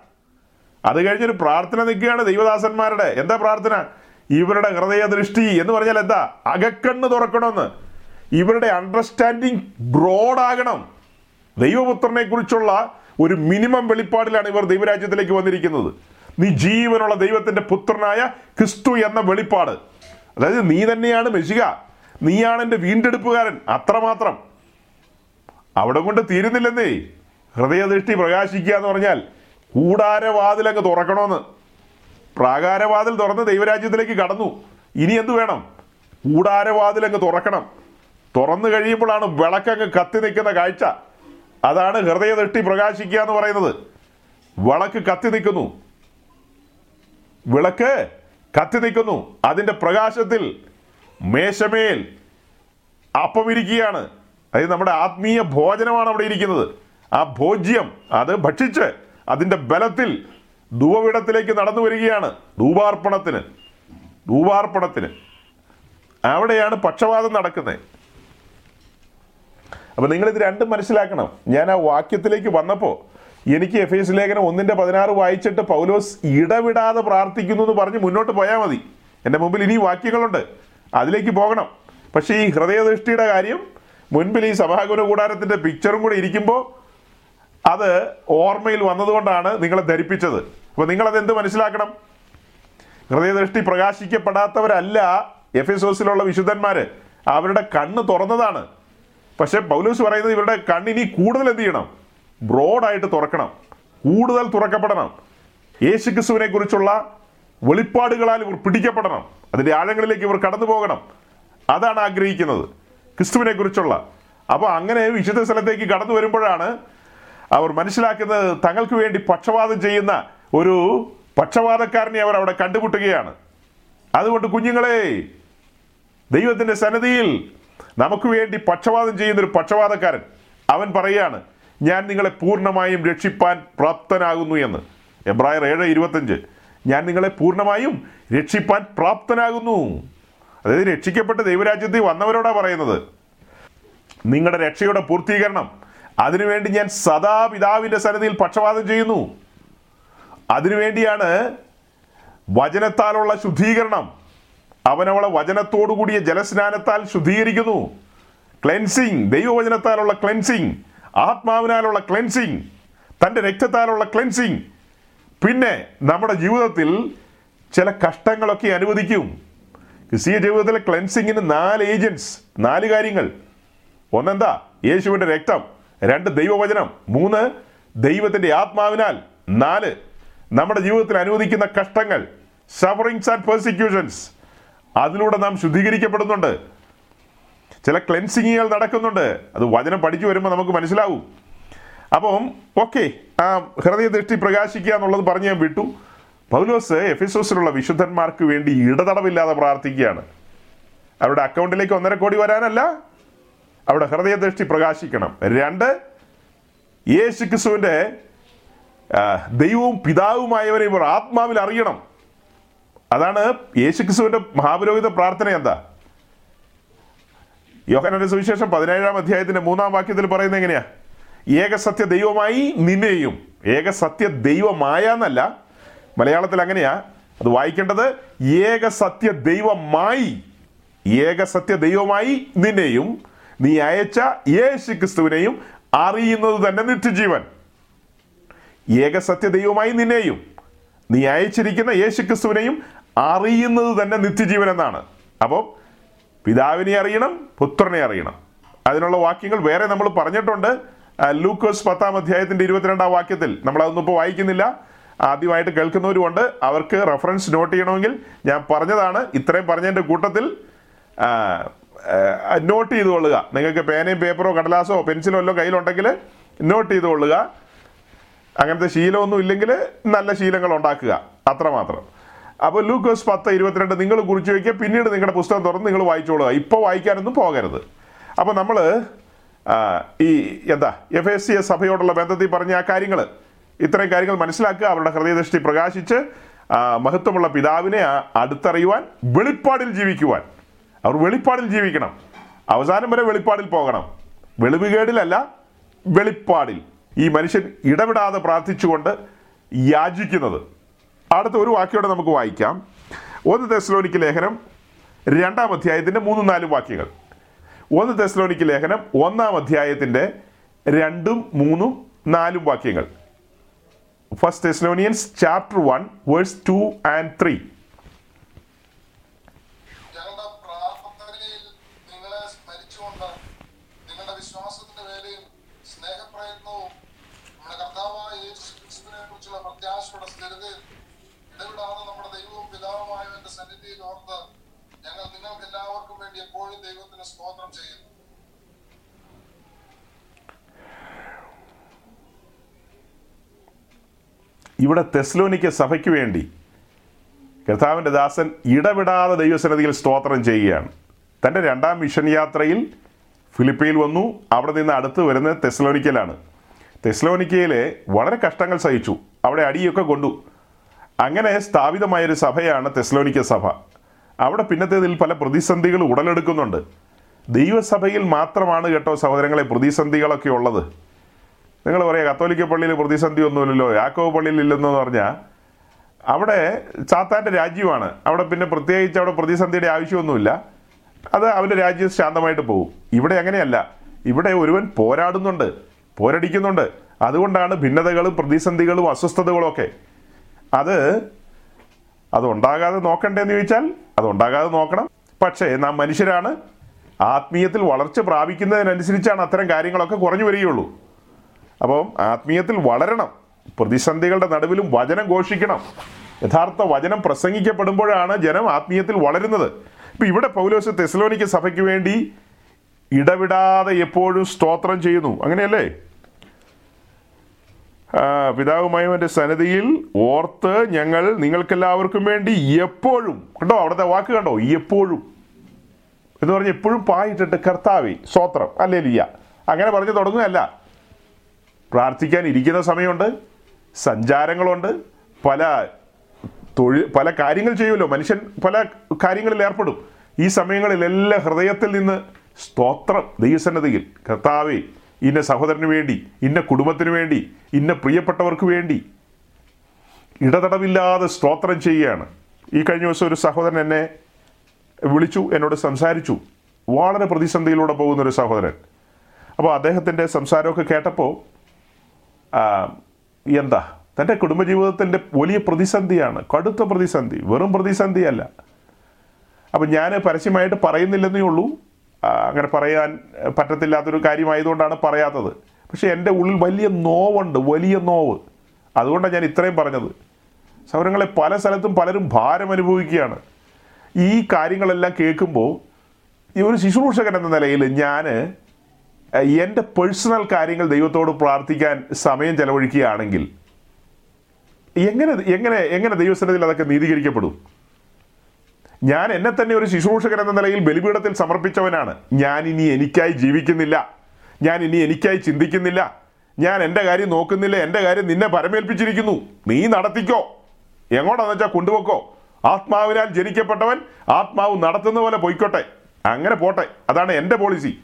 അത് കഴിഞ്ഞൊരു പ്രാർത്ഥന നിൽക്കുകയാണ് ദൈവദാസന്മാരുടെ. എന്താ പ്രാർത്ഥന? ഇവരുടെ ഹൃദയ ദൃഷ്ടി എന്ന് പറഞ്ഞാൽ എന്താ? അകക്കണ്ണ് തുറക്കണമെന്ന്. ഇവരുടെ അണ്ടർസ്റ്റാൻഡിങ് ബ്രോഡാകണം ദൈവപുത്രനെ കുറിച്ചുള്ള ഒരു മിനിമം വെളിപ്പാടിലാണ് ഇവർ ദൈവരാജ്യത്തിലേക്ക് വന്നിരിക്കുന്നത്. നീ ജീവനുള്ള ദൈവത്തിന്റെ പുത്രനായ ക്രിസ്തു എന്ന വെളിപ്പാട്. അതായത് നീ തന്നെയാണ് മെഷിക. നീയാണ് എന്റെ വീണ്ടെടുപ്പുകാരൻ. അത്രമാത്രം. അവിടെ കൊണ്ട് തീരുന്നില്ലെന്നേ. ഹൃദയദൃഷ്ടി പ്രകാശിക്കുക എന്ന് പറഞ്ഞാൽ കൂടാരവാതിൽ അങ്ങ് തുറക്കണമെന്ന്. പ്രാകാരവാതിൽ തുറന്ന് ദൈവരാജ്യത്തിലേക്ക് കടന്നു. ഇനി എന്തു വേണം? കൂടാരവാതിൽ അങ്ങ് തുറക്കണം. തുറന്നു കഴിയുമ്പോഴാണ് വിളക്കങ്ങ് കത്തി നിൽക്കുന്ന കാഴ്ച. അതാണ് ഹൃദയദൃഷ്ടി പ്രകാശിക്കുക എന്ന് പറയുന്നത്. വിളക്ക് കത്തി നിൽക്കുന്നു. വിളക്ക് കത്തി നിൽക്കുന്നു. അതിന്റെ പ്രകാശത്തിൽ മേശമേൽ അപ്പമിരിക്കുകയാണ് അതായത് നമ്മുടെ ആത്മീയ ഭോജനമാണ് അവിടെ ഇരിക്കുന്നത്. ആ ഭോജ്യം അത് ഭക്ഷിച്ച് അതിന്റെ ബലത്തിൽ ധൂപവിടത്തിലേക്ക് നടന്നു വരികയാണ്. ധൂപാർപ്പണത്തിന്. ധൂപാർപ്പണത്തിന്. അവിടെയാണ് പക്ഷപാതം നടക്കുന്നത്. അപ്പം നിങ്ങളിത് രണ്ടും മനസ്സിലാക്കണം. ഞാൻ ആ വാക്യത്തിലേക്ക് വന്നപ്പോൾ എനിക്ക് എഫ് എസ് ലേഖനം ഒന്നിന്റെ പതിനാറ് വായിച്ചിട്ട് പൗലോസ് ഇടവിടാതെ പ്രാർത്ഥിക്കുന്നു എന്ന് പറഞ്ഞ് മുന്നോട്ട് പോയാൽ മതി. എന്റെ മുമ്പിൽ ഇനി വാക്യങ്ങളുണ്ട്. അതിലേക്ക് പോകണം. പക്ഷേ ഈ ഹൃദയദൃഷ്ടിയുടെ കാര്യം മുൻപിൽ ഈ സഭാഗുന കൂടാരത്തിന്റെ പിക്ചറും കൂടെ ഇരിക്കുമ്പോൾ അത് ഓർമ്മയിൽ വന്നതുകൊണ്ടാണ് നിങ്ങളെ ധരിപ്പിച്ചത്. അപ്പൊ നിങ്ങളത് എന്ത് മനസ്സിലാക്കണം? ഹൃദയദൃഷ്ടി പ്രകാശിക്കപ്പെടാത്തവരല്ല എഫ് എസ് ഓസിലുള്ള വിശുദ്ധന്മാര്. അവരുടെ കണ്ണ് തുറന്നതാണ്. പക്ഷെ പൗലൂസ് പറയുന്നത് ഇവരുടെ കണ്ണിനി കൂടുതൽ എന്ത് ചെയ്യണം? ബ്രോഡായിട്ട് തുറക്കണം. കൂടുതൽ തുറക്കപ്പെടണം. യേശു ക്രിസ്തുവിനെ കുറിച്ചുള്ള വെളിപ്പാടുകളാൽ ഇവർ പിടിക്കപ്പെടണം. അതിന്റെ ആഴങ്ങളിലേക്ക് ഇവർ കടന്നു പോകണം. അതാണ് ആഗ്രഹിക്കുന്നത്. ക്രിസ്തുവിനെ കുറിച്ചുള്ള അപ്പോൾ അങ്ങനെ വിശുദ്ധ സ്ഥലത്തേക്ക് കടന്നു വരുമ്പോഴാണ് അവർ മനസ്സിലാക്കുന്നത് തങ്ങൾക്ക് വേണ്ടി പക്ഷപാതം ചെയ്യുന്ന ഒരു പക്ഷപാതക്കാരനെ അവർ അവിടെ കണ്ടുമുട്ടുകയാണ്. അതുകൊണ്ട് കുഞ്ഞുങ്ങളെ ദൈവത്തിന്റെ സന്നദ്ധിയിൽ നമുക്ക് വേണ്ടി പക്ഷപാതം ചെയ്യുന്ന ഒരു പക്ഷപാതക്കാരൻ അവൻ പറയുകയാണ് ഞാൻ നിങ്ങളെ പൂർണമായും രക്ഷിപ്പാൻ പ്രാപ്തനാകുന്നു എന്ന്. എബ്രായർ ഏഴ് ഇരുപത്തഞ്ച്. ഞാൻ നിങ്ങളെ പൂർണമായും രക്ഷിപ്പാൻ പ്രാപ്തനാകുന്നു. അതായത് രക്ഷിക്കപ്പെട്ട ദൈവരാജ്യത്തിൽ വന്നവരോടാ പറയുന്നത്. നിങ്ങളുടെ രക്ഷയുടെ പൂർത്തീകരണം. അതിനുവേണ്ടി ഞാൻ സദാ പിതാവിന്റെ സന്നിധിയിൽ പക്ഷപാതം ചെയ്യുന്നു. അതിനുവേണ്ടിയാണ് വചനത്താലുള്ള ശുദ്ധീകരണം. അവനവളെ വചനത്തോടുകൂടിയ ജലസ്നാനത്താൽ ശുദ്ധീകരിക്കുന്നു. ക്ലെൻസിങ് ദൈവവചനത്താലുള്ള ക്ലെൻസിങ് ആത്മാവിനാലുള്ള ക്ലെൻസിങ് തന്റെ രക്തത്താലുള്ള ക്ലെൻസിങ് പിന്നെ നമ്മുടെ ജീവിതത്തിൽ ചില കഷ്ടങ്ങളൊക്കെ അനുവദിക്കും. ക്രിസ്തീയ ജീവിതത്തിലെ ക്ലെൻസിങ്ങിന് നാല് ഏജൻസ് നാല് കാര്യങ്ങൾ. ഒന്നെന്താ? യേശുവിന്റെ രക്തം രണ്ട് ദൈവവചനം മൂന്ന് ദൈവത്തിന്റെ ആത്മാവിനാൽ നാല് നമ്മുടെ ജീവിതത്തിൽ അനുവദിക്കുന്ന കഷ്ടങ്ങൾ സഫറിങ്സ് ആൻഡ് പെർസിക്യൂഷൻസ് അതിലൂടെ നാം ശുദ്ധീകരിക്കപ്പെടുന്നുണ്ട്. ചില ക്ലെൻസിങ്ങുകൾ നടക്കുന്നുണ്ട്. അത് വചനം പഠിച്ചു വരുമ്പോൾ നമുക്ക് മനസ്സിലാവും. അപ്പം ഓക്കെ ആ ഹൃദയദൃഷ്ടി പ്രകാശിക്കുക എന്നുള്ളത് പറഞ്ഞ് ഞാൻ വിട്ടു. പൗലോസ് എഫിസോസിലുള്ള വിശുദ്ധന്മാർക്ക് വേണ്ടി ഇടതടവില്ലാതെ പ്രാർത്ഥിക്കുകയാണ്. അവരുടെ അക്കൗണ്ടിലേക്ക് ഒന്നര കോടി വരാനല്ല. അവിടെ ഹൃദയദൃഷ്ടി പ്രകാശിക്കണം. രണ്ട് യേശു ക്രിസ്തുവിന്റെ ദൈവവും പിതാവുമായവരെ ഇവർ ആത്മാവിൽ അറിയണം. അതാണ് യേശു ക്രിസ്തുവിന്റെ മഹാപുരോഹിത പ്രാർത്ഥന എന്താ? യോഹനന്റെ സുവിശേഷം പതിനേഴാം അധ്യായത്തിന്റെ മൂന്നാം വാക്യത്തിൽ പറയുന്നത് എങ്ങനെയാ? ഏകസത്യ ദൈവമായി നിന്നെയും ഏകസത്യ ദൈവമായ എന്നല്ല മലയാളത്തിൽ അങ്ങനെയാ അത് വായിക്കേണ്ടത് ഏകസത്യ ദൈവമായി ഏകസത്യ ദൈവമായി നിന്നെയും നീ അയച്ച യേശു ക്രിസ്തുവിനെയും അറിയുന്നത് തന്നെ നിത്യജീവൻ. ഏകസത്യ ദൈവമായി നിന്നെയും നീ അയച്ചിരിക്കുന്ന യേശു ക്രിസ്തുവിനെയും അറിയുന്നത് തന്നെ നിത്യജീവൻ എന്നാണ്. അപ്പോൾ പിതാവിനെ അറിയണം പുത്രനെ അറിയണം. അതിനുള്ള വാക്യങ്ങൾ വേറെ നമ്മൾ പറഞ്ഞിട്ടുണ്ട്. ലൂക്കോസ് പത്താം അധ്യായത്തിന്റെ ഇരുപത്തിരണ്ടാം വാക്യത്തിൽ. നമ്മൾ അതൊന്നും ഇപ്പോൾ വായിക്കുന്നില്ല. ആദ്യമായിട്ട് കേൾക്കുന്നവരുമുണ്ട്. അവർക്ക് റെഫറൻസ് നോട്ട് ചെയ്യണമെങ്കിൽ ഞാൻ പറഞ്ഞതാണ്. ഇത്രയും പറഞ്ഞതിന്റെ കൂട്ടത്തിൽ നോട്ട് ചെയ്തുകൊള്ളുക നിങ്ങൾക്ക് പേനയും പേപ്പറോ കടലാസോ പെൻസിലോ എല്ലോ കയ്യിലുണ്ടെങ്കിൽ നോട്ട് ചെയ്തുകൊള്ളുക അങ്ങനത്തെ ശീലമൊന്നും ഇല്ലെങ്കിൽ നല്ല ശീലങ്ങൾ ഉണ്ടാക്കുക. അത്രമാത്രം. അപ്പോൾ ലൂക്കോസ് പത്ത് ഇരുപത്തിരണ്ട് നിങ്ങൾ കുറിച്ച് വയ്ക്കുക പിന്നീട് നിങ്ങളുടെ പുസ്തകം തുറന്ന് നിങ്ങൾ വായിച്ചോളുക. ഇപ്പോൾ വായിക്കാനൊന്നും പോകരുത്. അപ്പോൾ നമ്മൾ ഈ എന്താ എഫ് എസ് സി എസ് സഭയോടുള്ള ബന്ധത്തിൽ പറഞ്ഞ ആ കാര്യങ്ങൾ ഇത്രയും കാര്യങ്ങൾ മനസ്സിലാക്കുക അവരുടെ ഹൃദയദൃഷ്ടി പ്രകാശിച്ച് മഹത്വമുള്ള പിതാവിനെ അടുത്തറിയുവാൻ വെളിപ്പാടിൽ ജീവിക്കുവാൻ. അവർ വെളിപ്പാടിൽ ജീവിക്കണം. അവസാനം വരെ വെളിപ്പാടിൽ പോകണം. വെളിവുകേടിലല്ല വെളിപ്പാടിൽ. ഈ മനുഷ്യൻ ഇടപെടാതെ പ്രാർത്ഥിച്ചുകൊണ്ട് യാചിക്കുന്നത്. അടുത്ത ഒരു വാക്യോടെ നമുക്ക് വായിക്കാം. ഒന്ന് തെസ്ലോനിക്ക് ലേഖനം രണ്ടാം അധ്യായത്തിന്റെ മൂന്നും നാലും വാക്യങ്ങൾ. ഒന്ന് തെസ്ലോനിക്ക് ലേഖനം ഒന്നാം അധ്യായത്തിന്റെ രണ്ടും മൂന്നും നാലും വാക്യങ്ങൾ. First Thessalonians chapter one verse two and three ഞങ്ങളുടെ പ്രാർത്ഥനയിൽ നിങ്ങളെ സ്മരിച്ചുകൊണ്ട് നിങ്ങളുടെ വിശ്വാസത്തിന്റെ വേലയും സ്നേഹപ്രയത്നവും നമ്മുടെ കർത്താവായ യേശു ക്രിസ്തുവിനെ കുറിച്ചുള്ള പ്രത്യാശയുടെ സ്ഥിരതയും ഇടവിടാതെ നമ്മുടെ ദൈവവും സന്നിധിയിൽ ഓർത്ത് ഞങ്ങൾ നിങ്ങൾക്ക് എല്ലാവർക്കും വേണ്ടി എപ്പോഴും ദൈവത്തിന് സ്തോത്രം ചെയ്യുന്നു. ഇവിടെ തെസ്ലോനിക്ക സഭയ്ക്ക് വേണ്ടി കർത്താവിന്റെ ദാസൻ ഇടവിടാതെ ദൈവസന്നിധിയിൽ സ്തോത്രം ചെയ്യുകയാണ്. തന്റെ രണ്ടാം മിഷൻ യാത്രയിൽ ഫിലിപ്പയിൽ വന്നു അവിടെ നിന്ന് അടുത്ത് വരുന്നത് തെസ്ലോനിക്കയിലാണ്. തെസ്ലോനിക്കയിലെ വളരെ കഷ്ടങ്ങൾ സഹിച്ചു. അവിടെ അടിയൊക്കെ കൊണ്ടു. അങ്ങനെ സ്ഥാപിതമായൊരു സഭയാണ് തെസ്ലോനിക്ക സഭ. അവിടെ പിന്നത്തേതിൽ പല പ്രതിസന്ധികൾ ഉടലെടുക്കുന്നുണ്ട്. ദൈവസഭയിൽ മാത്രമാണ് കേട്ടോ സഹോദരങ്ങളെ പ്രതിസന്ധികളൊക്കെ ഉള്ളത്. നിങ്ങൾ പറയാം കത്തോലിക്ക പള്ളിയിൽ പ്രതിസന്ധി ഒന്നുമില്ലല്ലോ യാക്കോബ് പള്ളിയിൽ ഇല്ലെന്ന് പറഞ്ഞാൽ അവിടെ സാത്താന്റെ രാജ്യമാണ്. അവിടെ പിന്നെ പ്രത്യേകിച്ച് അവിടെ പ്രതിസന്ധിയുടെ ആവശ്യമൊന്നുമില്ല. അത് അവന്റെ രാജ്യം ശാന്തമായിട്ട് പോകും. ഇവിടെ അങ്ങനെയല്ല. ഇവിടെ ഒരുവൻ പോരാടുന്നുണ്ട് പോരടിക്കുന്നുണ്ട്. അതുകൊണ്ടാണ് ഭിന്നതകളും പ്രതിസന്ധികളും അസ്വസ്ഥതകളും ഒക്കെ. അത് അത് ഉണ്ടാകാതെ നോക്കണ്ടേന്ന് ചോദിച്ചാൽ അത് ഉണ്ടാകാതെ നോക്കണം. പക്ഷേ നാം മനുഷ്യരാണ്. ആത്മീയത്തിൽ വളർച്ച പ്രാപിക്കുന്നതിനനുസരിച്ചാണ് അത്തരം കാര്യങ്ങളൊക്കെ കുറഞ്ഞു വരികയുള്ളൂ. അപ്പം ആത്മീയത്തിൽ വളരണം. പ്രതിസന്ധികളുടെ നടുവിലും വചനം ഘോഷിക്കണം. യഥാർത്ഥ വചനം പ്രസംഗിക്കപ്പെടുമ്പോഴാണ് ജനം ആത്മീയത്തിൽ വളരുന്നത്. ഇപ്പം ഇവിടെ പൗലോസ് തെസ്ലോനിക്ക സഭയ്ക്ക് വേണ്ടി ഇടവിടാതെ എപ്പോഴും സ്തോത്രം ചെയ്യുന്നു. അങ്ങനെയല്ലേ? പിതാവുമായവന്റെ സന്നിധിയിൽ ഓർത്ത് ഞങ്ങൾ നിങ്ങൾക്കെല്ലാവർക്കും വേണ്ടി എപ്പോഴും കണ്ടോ അവിടുത്തെ വാക്ക് കണ്ടോ? എപ്പോഴും. എന്ന് പറഞ്ഞ് എപ്പോഴും പായിട്ടിട്ട് കർത്താവി സ്തോത്രം അല്ലേ ലിയ അങ്ങനെ പറഞ്ഞ് തുടങ്ങുകയല്ല. പ്രാർത്ഥിക്കാൻ ഇരിക്കുന്ന സമയമുണ്ട് സഞ്ചാരങ്ങളുണ്ട് പല തൊഴിൽ പല കാര്യങ്ങൾ ചെയ്യുമല്ലോ. മനുഷ്യൻ പല കാര്യങ്ങളിൽ ഏർപ്പെടും. ഈ സമയങ്ങളിലെല്ലാം ഹൃദയത്തിൽ നിന്ന് സ്തോത്രം ദൈവസന്നതിയിൽ കർത്താവെ ഇന്ന സഹോദരന് വേണ്ടി ഇന്ന കുടുംബത്തിന് വേണ്ടി ഇന്ന പ്രിയപ്പെട്ടവർക്ക് വേണ്ടി ഇടതടവില്ലാതെ സ്തോത്രം ചെയ്യുകയാണ്. ഈ കഴിഞ്ഞ ദിവസം ഒരു സഹോദരൻ എന്നെ വിളിച്ചു എന്നോട് സംസാരിച്ചു. വളരെ പ്രതിസന്ധിയിലൂടെ പോകുന്ന ഒരു സഹോദരൻ. അപ്പോൾ അദ്ദേഹത്തിന്റെ സംസാരമൊക്കെ കേട്ടപ്പോൾ എന്താ തന്റെ കുടുംബജീവിതത്തിന്റെ വലിയ പ്രതിസന്ധിയാണ് കടുത്ത പ്രതിസന്ധി വെറും പ്രതിസന്ധിയല്ല. അപ്പം ഞാൻ പരസ്യമായിട്ട് പറയുന്നില്ലെന്നേ ഉള്ളൂ. അങ്ങനെ പറയാൻ പറ്റത്തില്ലാത്തൊരു കാര്യമായതുകൊണ്ടാണ് പറയാത്തത്. പക്ഷെ എന്റെ ഉള്ളിൽ വലിയ നോവുണ്ട് വലിയ നോവ്. അതുകൊണ്ടാണ് ഞാൻ ഇത്രയും പറഞ്ഞത്. സൗരങ്ങളെ പല സ്ഥലത്തും പലരും ഭാരം അനുഭവിക്കുകയാണ് ഈ കാര്യങ്ങളെല്ലാം കേൾക്കുമ്പോൾ ഈ ഒരു ശുശ്രൂഷകൻ എന്ന നിലയിൽ ഞാൻ എന്റെ പേഴ്സണൽ കാര്യങ്ങൾ ദൈവത്തോട് പ്രാർത്ഥിക്കാൻ സമയം ചെലവഴിക്കുകയാണെങ്കിൽ എങ്ങനെ എങ്ങനെ എങ്ങനെ ദൈവസ്ഥലത്തിൽ അതൊക്കെ നീതീകരിക്കപ്പെടും? ഞാൻ എന്നെ തന്നെ ഒരു ശുശ്രൂഷകൻ എന്ന നിലയിൽ ബലിപീഠത്തിൽ സമർപ്പിച്ചവനാണ്. ഞാൻ ഇനി എനിക്കായി ജീവിക്കുന്നില്ല. ഞാൻ ഇനി എനിക്കായി ചിന്തിക്കുന്നില്ല. ഞാൻ എന്റെ കാര്യം നോക്കുന്നില്ല. എന്റെ കാര്യം നിന്നെ പരമേൽപ്പിച്ചിരിക്കുന്നു. നീ നടത്തിക്കോ. എങ്ങോട്ടാന്ന് വെച്ചാൽ കൊണ്ടുപോക്കോ ആത്മാവിനാൽ ജനിക്കപ്പെട്ടവൻ ആത്മാവ് നടത്തുന്ന പോലെ പോയിക്കോട്ടെ. അങ്ങനെ പോട്ടെ. അതാണ് എന്റെ പോളിസി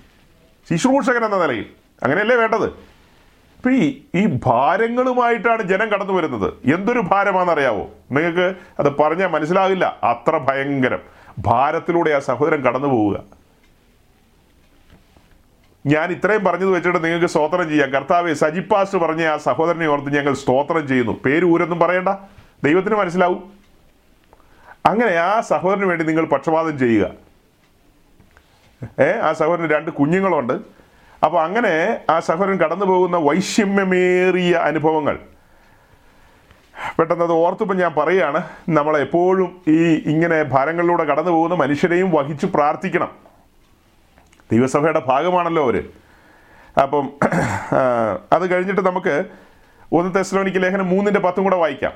ശുശ്രൂഷകൻ എന്ന നിലയിൽ. അങ്ങനെയല്ലേ വേണ്ടത്? ഈ ഈ ഭാരങ്ങളുമായിട്ടാണ് ജനം കടന്നു വരുന്നത്. എന്തൊരു ഭാരമാണെന്നറിയാവോ? നിങ്ങൾക്ക് അത് പറഞ്ഞാൽ മനസ്സിലാകില്ല അത്ര ഭയങ്കരം. ഭാരത്തിലൂടെ ആ സഹോദരൻ കടന്നു പോവുക. ഞാൻ ഇത്രയും പറഞ്ഞത് വെച്ചിട്ട് നിങ്ങൾക്ക് സ്തോത്രം ചെയ്യാം. സജി സജിപ്പാസ് പറഞ്ഞ ആ സഹോദരനെ ഓർത്ത് ഞങ്ങൾ സ്തോത്രം ചെയ്യുന്നു. പേര് ഊരൊന്നും പറയണ്ട. ദൈവത്തിന് മനസ്സിലാവും. അങ്ങനെ ആ സഹോദരന് വേണ്ടി നിങ്ങൾ പക്ഷപാതം ചെയ്യുക. ഏ ആ സഹോദരന് രണ്ട് കുഞ്ഞുങ്ങളുണ്ട്. അപ്പോൾ അങ്ങനെ ആ സഹോദരൻ കടന്നു പോകുന്ന വൈഷമ്യമേറിയ അനുഭവങ്ങൾ. പെട്ടെന്ന് അത് ഓർത്തപ്പോൾ ഞാൻ പറയുകയാണ് നമ്മളെപ്പോഴും ഈ ഇങ്ങനെ ഭാരങ്ങളിലൂടെ കടന്നു പോകുന്ന മനുഷ്യരെയും വഹിച്ച് പ്രാർത്ഥിക്കണം. ദൈവസഭയുടെ ഭാഗമാണല്ലോ അവർ അപ്പം അത് കഴിഞ്ഞിട്ട് നമുക്ക് ഒന്ന് തെസ്ലോനിക്ക് ലേഖനം മൂന്നിന്റെ പത്തും കൂടെ വായിക്കാം.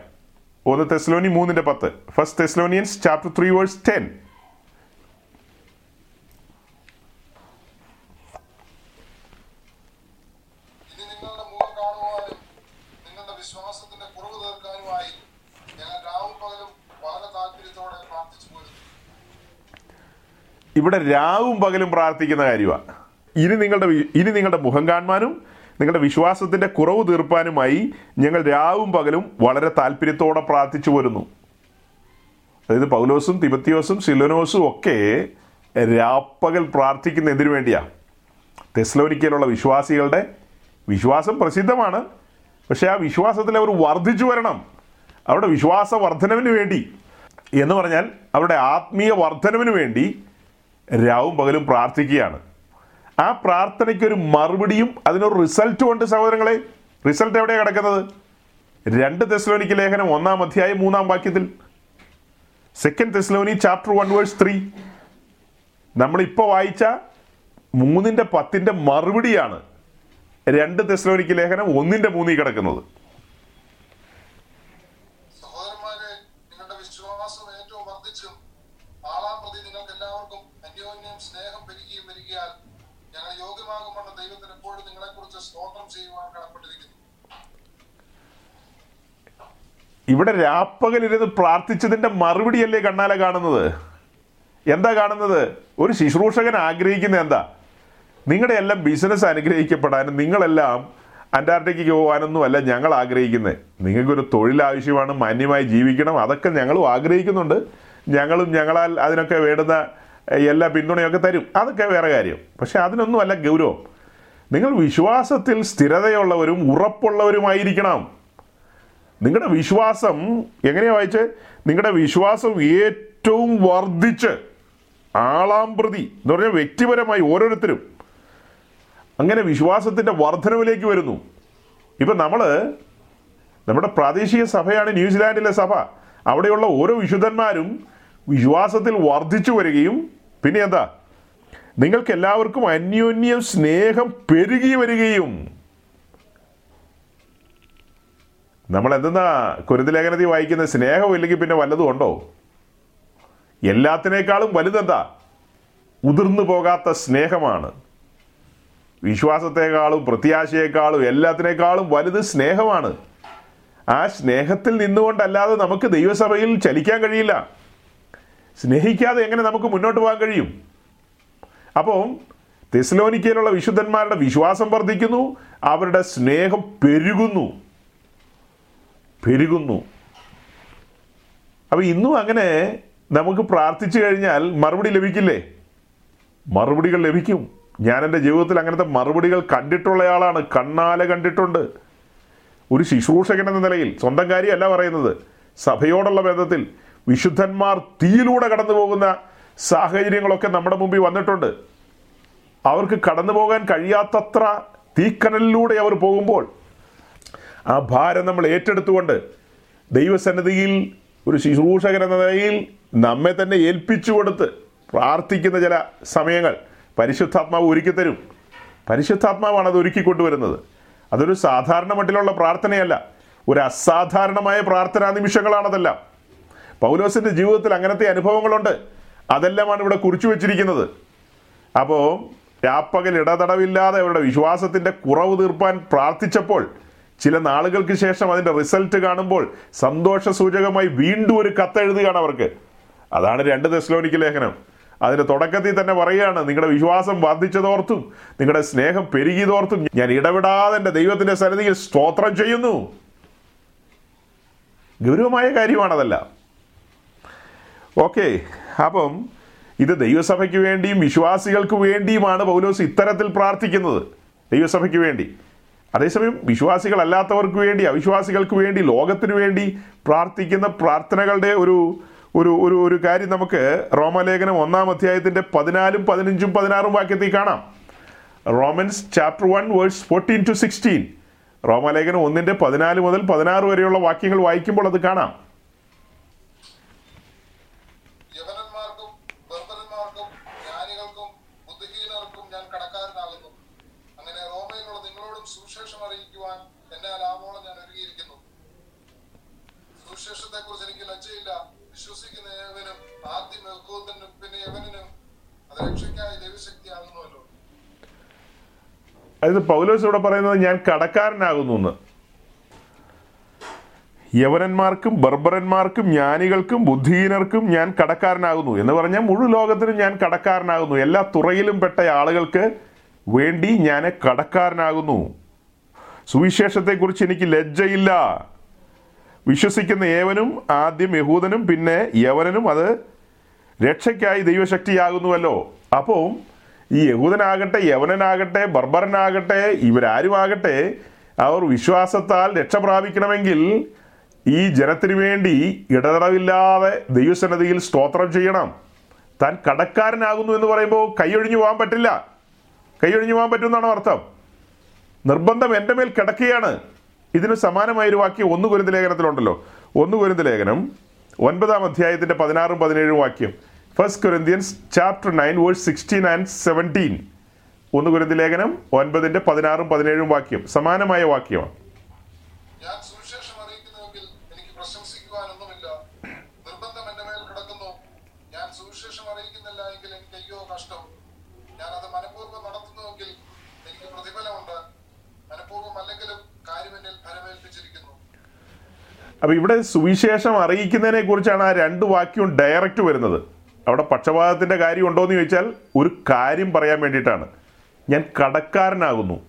ഒന്ന് തെസ്ലോനി മൂന്നിന്റെ പത്ത്. First Thessalonians chapter three verse ten ഇനി നിങ്ങളുടെ മുഖം കാണുവാനും നിങ്ങളുടെ വിശ്വാസത്തിന്റെ കുറവ് തീർക്കാനുമായി ഞങ്ങൾ രാവും പകലും വളരെ താല്പര്യത്തോടെ പ്രാർത്ഥിച്ചു പോയിരുന്നു ഇവിടെ രാവും പകലും പ്രാർത്ഥിക്കുന്ന കാര്യമാണ് ഇനി നിങ്ങളുടെ ഇനി നിങ്ങളുടെ മുഖം കാണുവാനും നിങ്ങളുടെ വിശ്വാസത്തിന്റെ കുറവ് തീർപ്പാനുമായി ഞങ്ങൾ രാവും പകലും വളരെ താല്പര്യത്തോടെ പ്രാർത്ഥിച്ചു വരുന്നു അതായത് പൗലോസും തിബത്തിയോസും സിലോനോസും ഒക്കെ രാപ്പകൽ പ്രാർത്ഥിക്കുന്ന എന്തിനു വേണ്ടിയാ. തെസ്ലോനിക്കയിലുള്ള വിശ്വാസികളുടെ വിശ്വാസം പ്രസിദ്ധമാണ്. പക്ഷെ ആ വിശ്വാസത്തിൽ അവർ വർദ്ധിച്ചു വരണം. അവരുടെ വിശ്വാസ വർധനവിന് വേണ്ടി. എന്ന് പറഞ്ഞാൽ അവരുടെ ആത്മീയ വർധനവിന് വേണ്ടി രാവും പകലും പ്രാർത്ഥിക്കുകയാണ്. ആ പ്രാർത്ഥനയ്ക്ക് ഒരു മറുപടിയും അതിനൊരു റിസൾട്ടും ഉണ്ട് സഹോദരങ്ങളെ. റിസൾട്ട് എവിടെയാണ് കിടക്കുന്നത്? രണ്ട് തെസ്ലോനിക്ക് ലേഖനം ഒന്നാം അധ്യായം മൂന്നാം വാക്യത്തിൽ. Second Thessalonians chapter one verse three നമ്മളിപ്പോൾ വായിച്ച മൂന്നിന്റെ പത്തിന്റെ മറുപടിയാണ് രണ്ട് തെസ്ലോനിക്ക് ലേഖനം ഒന്നിന്റെ മൂന്നിൽ കിടക്കുന്നത് സഹോദരന്മാരെ നിങ്ങളുടെ വിശ്വാസം ഏറ്റവും വർദ്ധിച്ചും ആളാം പ്രതി നിങ്ങൾക്ക് എല്ലാവർക്കും അന്യോന്യം സ്നേഹം പെരുകിയും വരികയാൽ ഞങ്ങൾ യോഗ്യമാകുമെന്ന ദൈവത്തിന് എപ്പോഴും നിങ്ങളെക്കുറിച്ച് സ്തോത്രം ചെയ്യുവാൻ കടപ്പെട്ടിരിക്കുന്നു ഇവിടെ രാപ്പകലിരുന്ന് പ്രാർത്ഥിച്ചതിന്റെ മറുപടിയല്ലേ കണ്ണാല കാണുന്നത്? എന്താ കാണുന്നത്? ഒരു ശുശ്രൂഷകൻ ആഗ്രഹിക്കുന്ന എന്താ? നിങ്ങളുടെ എല്ലാം ബിസിനസ് അനുഗ്രഹിക്കപ്പെടാനും നിങ്ങളെല്ലാം അന്റാർട്ടിക്കയ്ക്ക് പോകാനൊന്നും അല്ല ഞങ്ങൾ ആഗ്രഹിക്കുന്നത് നിങ്ങൾക്കൊരു തൊഴിൽ ആവശ്യമാണ് മാന്യമായി ജീവിക്കണം അതൊക്കെ ഞങ്ങളും ആഗ്രഹിക്കുന്നുണ്ട്. ഞങ്ങളും ഞങ്ങളാൽ അതിനൊക്കെ വേണ്ടുന്ന എല്ലാ പിന്തുണയൊക്കെ തരും. അതൊക്കെ വേറെ കാര്യം. പക്ഷെ അതിനൊന്നും അല്ല ഗൗരവം. നിങ്ങൾ വിശ്വാസത്തിൽ സ്ഥിരതയുള്ളവരും ഉറപ്പുള്ളവരുമായിരിക്കണം. നിങ്ങളുടെ വിശ്വാസം എങ്ങനെയാ വായിച്ച്? നിങ്ങളുടെ വിശ്വാസം ഏറ്റവും വർദ്ധിച്ച് ആളാംപ്രതി എന്ന് പറഞ്ഞാൽ വ്യക്തിപരമായി ഓരോരുത്തരും. അങ്ങനെ വിശ്വാസത്തിന്റെ വർധനവിലേക്ക് വരുന്നു. ഇപ്പം നമ്മൾ നമ്മുടെ പ്രാദേശിക സഭയാണ് ന്യൂസിലാൻഡിലെ സഭ. അവിടെയുള്ള ഓരോ വിശുദ്ധന്മാരും വിശ്വാസത്തിൽ വർദ്ധിച്ചു വരികയും പിന്നെ എന്താ? നിങ്ങൾക്ക് എല്ലാവർക്കും അന്യോന്യം സ്നേഹം പെരുകി വരികയും നമ്മൾ എന്തെന്നാ കുരുതലേഖനത്തിൽ വായിക്കുന്ന സ്നേഹമില്ലെങ്കിൽ പിന്നെ വല്ലതും ഉണ്ടോ? എല്ലാത്തിനേക്കാളും വലുതെന്താ? ഉതിർന്നു പോകാത്ത സ്നേഹമാണ്. വിശ്വാസത്തെക്കാളും പ്രത്യാശയെക്കാളും എല്ലാത്തിനേക്കാളും വലുത് സ്നേഹമാണ്. ആ സ്നേഹത്തിൽ നിന്നുകൊണ്ടല്ലാതെ നമുക്ക് ദൈവസഭയിൽ ചലിക്കാൻ കഴിയില്ല. സ്നേഹിക്കാതെ എങ്ങനെ നമുക്ക് മുന്നോട്ട് പോകാൻ കഴിയും? അപ്പോൾ തെസ്ലോനിക്കയിലുള്ള വിശുദ്ധന്മാരുടെ വിശ്വാസം വർദ്ധിക്കുന്നു അവരുടെ സ്നേഹം പെരുകുന്നു. പെരുകുന്നു. അപ്പം ഇന്നും അങ്ങനെ നമുക്ക് പ്രാർത്ഥിച്ചു കഴിഞ്ഞാൽ മറുപടി ലഭിക്കില്ലേ? മറുപടികൾ ലഭിക്കും. ഞാൻ എന്റെ ജീവിതത്തിൽ അങ്ങനത്തെ മറുപടികൾ കണ്ടിട്ടുള്ളയാളാണ്. കണ്ണാലെ കണ്ടിട്ടുണ്ട്. ഒരു ശുശ്രൂഷകൻ എന്ന നിലയിൽ സ്വന്തം കാര്യമല്ല പറയുന്നത്. സഭയോടുള്ള ബന്ധത്തിൽ വിശുദ്ധന്മാർ തീയിലൂടെ കടന്നു പോകുന്ന സാഹചര്യങ്ങളൊക്കെ നമ്മുടെ മുമ്പിൽ വന്നിട്ടുണ്ട്. അവർക്ക് കടന്നു പോകാൻ കഴിയാത്തത്ര തീക്കനലിലൂടെ അവർ പോകുമ്പോൾ ആ ഭാരം നമ്മൾ ഏറ്റെടുത്തുകൊണ്ട് ദൈവസന്നിധിയിൽ ഒരു ശുശ്രൂഷകൻ എന്ന നിലയിൽ നമ്മെ തന്നെ ഏൽപ്പിച്ചു കൊടുത്ത് പ്രാർത്ഥിക്കുന്ന ചില സമയങ്ങൾ പരിശുദ്ധാത്മാവ് ഒരുക്കി തരും. പരിശുദ്ധാത്മാവാണ് അത് ഒരുക്കി കൊണ്ടുവരുന്നത്. അതൊരു സാധാരണ മട്ടിലുള്ള പ്രാർത്ഥനയല്ല. ഒരു അസാധാരണമായ പ്രാർത്ഥനാ നിമിഷങ്ങളാണതെല്ലാം. പൗലോസിന്റെ ജീവിതത്തിൽ അങ്ങനത്തെ അനുഭവങ്ങളുണ്ട്. അതെല്ലാമാണ് ഇവിടെ കുറിച്ചു വെച്ചിരിക്കുന്നത്. അപ്പോൾ രാപ്പകൽ ഇടതടവില്ലാതെ അവരുടെ വിശ്വാസത്തിന്റെ കുറവ് തീർപ്പാൻ പ്രാർത്ഥിച്ചപ്പോൾ ചില നാളുകൾക്ക് ശേഷം അതിന്റെ റിസൾട്ട് കാണുമ്പോൾ സന്തോഷ സൂചകമായി വീണ്ടും ഒരു കത്തെഴുതുകയാണ് അവർക്ക്. അതാണ് രണ്ട് ദശലോനിക്ക് ലേഖനം. അതിന്റെ തുടക്കത്തിൽ തന്നെ പറയുകയാണ് നിങ്ങളുടെ വിശ്വാസം വർദ്ധിച്ചതോർത്തും നിങ്ങളുടെ സ്നേഹം പെരുകിയതോർത്തും ഞാൻ ഇടപെടാതെ എന്റെ ദൈവത്തിന്റെ സന്നിധിയിൽ സ്തോത്രം ചെയ്യുന്നു. ഗൗരവമായ കാര്യമാണതല്ല. ഓക്കെ അപ്പം ഇത് ദൈവസഭയ്ക്ക് വേണ്ടിയും വിശ്വാസികൾക്ക് വേണ്ടിയുമാണ് പൗലോസ് ഇത്തരത്തിൽ പ്രാർത്ഥിക്കുന്നത്. ദൈവസഭയ്ക്ക് വേണ്ടി. അതേസമയം വിശ്വാസികളല്ലാത്തവർക്ക് വേണ്ടി അവിശ്വാസികൾക്ക് വേണ്ടി ലോകത്തിനു വേണ്ടി പ്രാർത്ഥിക്കുന്ന പ്രാർത്ഥനകളുടെ ഒരു ഒരു ഒരു ഒരു കാര്യം നമുക്ക് റോമലേഖനം ഒന്നാം അധ്യായത്തിന്റെ പതിനാലും പതിനഞ്ചും പതിനാറും വാക്യത്തിൽ കാണാം. Romans chapter one verse fourteen to sixteen റോമലേഖനം ഒന്നിന്റെ പതിനാല് മുതൽ പതിനാറ് വരെയുള്ള വാക്യങ്ങൾ വായിക്കുമ്പോൾ അത് കാണാം. അതായത് പൗലോസ് ഇവിടെ പറയുന്നത് ഞാൻ കടക്കാരനാകുന്നു എന്ന്. യവനന്മാർക്കും ബർബറന്മാർക്കും ജ്ഞാനികൾക്കും ബുദ്ധിഹീനർക്കും ഞാൻ കടക്കാരനാകുന്നു എന്ന് പറഞ്ഞാൽ മുഴുവൻ ലോകത്തിനും ഞാൻ കടക്കാരനാകുന്നു. എല്ലാ തുറയിലും പെട്ട ആളുകൾക്ക് വേണ്ടി ഞാൻ കടക്കാരനാകുന്നു. സുവിശേഷത്തെക്കുറിച്ച് എനിക്ക് ലജ്ജയില്ല. വിശ്വസിക്കുന്ന ഏവനും ആദ്യം യഹൂദനും പിന്നെ യവനനും അത് രക്ഷയ്ക്കായി ദൈവശക്തിയാകുന്നുവല്ലോ. അപ്പോൾ ഈ യഹൂദനാകട്ടെ യവനനാകട്ടെ ബർബറനാകട്ടെ ഇവരാരുമാകട്ടെ അവർ വിശ്വാസത്താൽ രക്ഷ പ്രാപിക്കണമെങ്കിൽ ഈ ജനത്തിനു വേണ്ടി ഇടതടവില്ലാതെ ദൈവസന്നതിയിൽ സ്തോത്രം ചെയ്യണം. താൻ കടക്കാരനാകുന്നു എന്ന് പറയുമ്പോൾ കൈയൊഴിഞ്ഞു പോകാൻ പറ്റില്ല. കൈയൊഴിഞ്ഞു പോകാൻ പറ്റുമെന്നാണ് അർത്ഥം. നിർബന്ധം എന്റെ മേൽ കിടക്കുകയാണ്. ഇതിന് സമാനമായൊരു വാക്യം ഒന്ന് കുരുന്ത ലേഖനത്തിലുണ്ടല്ലോ ഒന്ന് കുരുന്ത ലേഖനം ഒൻപതാം അധ്യായത്തിന്റെ പതിനാറും പതിനേഴും വാക്യം. First Corinthians chapter nine verse sixteen and seventeen ഒന്ന് കുരുതി ലേഖനം ഒൻപതിന്റെ പതിനാറും പതിനേഴും വാക്യം. സമാനമായ വാക്യമാണ് അപ്പൊ ഇവിടെ സുവിശേഷം അറിയിക്കുന്നതിനെ കുറിച്ചാണ് ആ രണ്ട് വാക്യവും ഡയറക്റ്റ് വരുന്നത്. അവിടെ പക്ഷപാതത്തിന്റെ കാര്യം ഉണ്ടോ എന്ന് ചോദിച്ചാൽ ഒരു കാര്യം പറയാൻ വേണ്ടിയിട്ടാണ്. ഞാൻ കടക്കാരനാകുന്നു.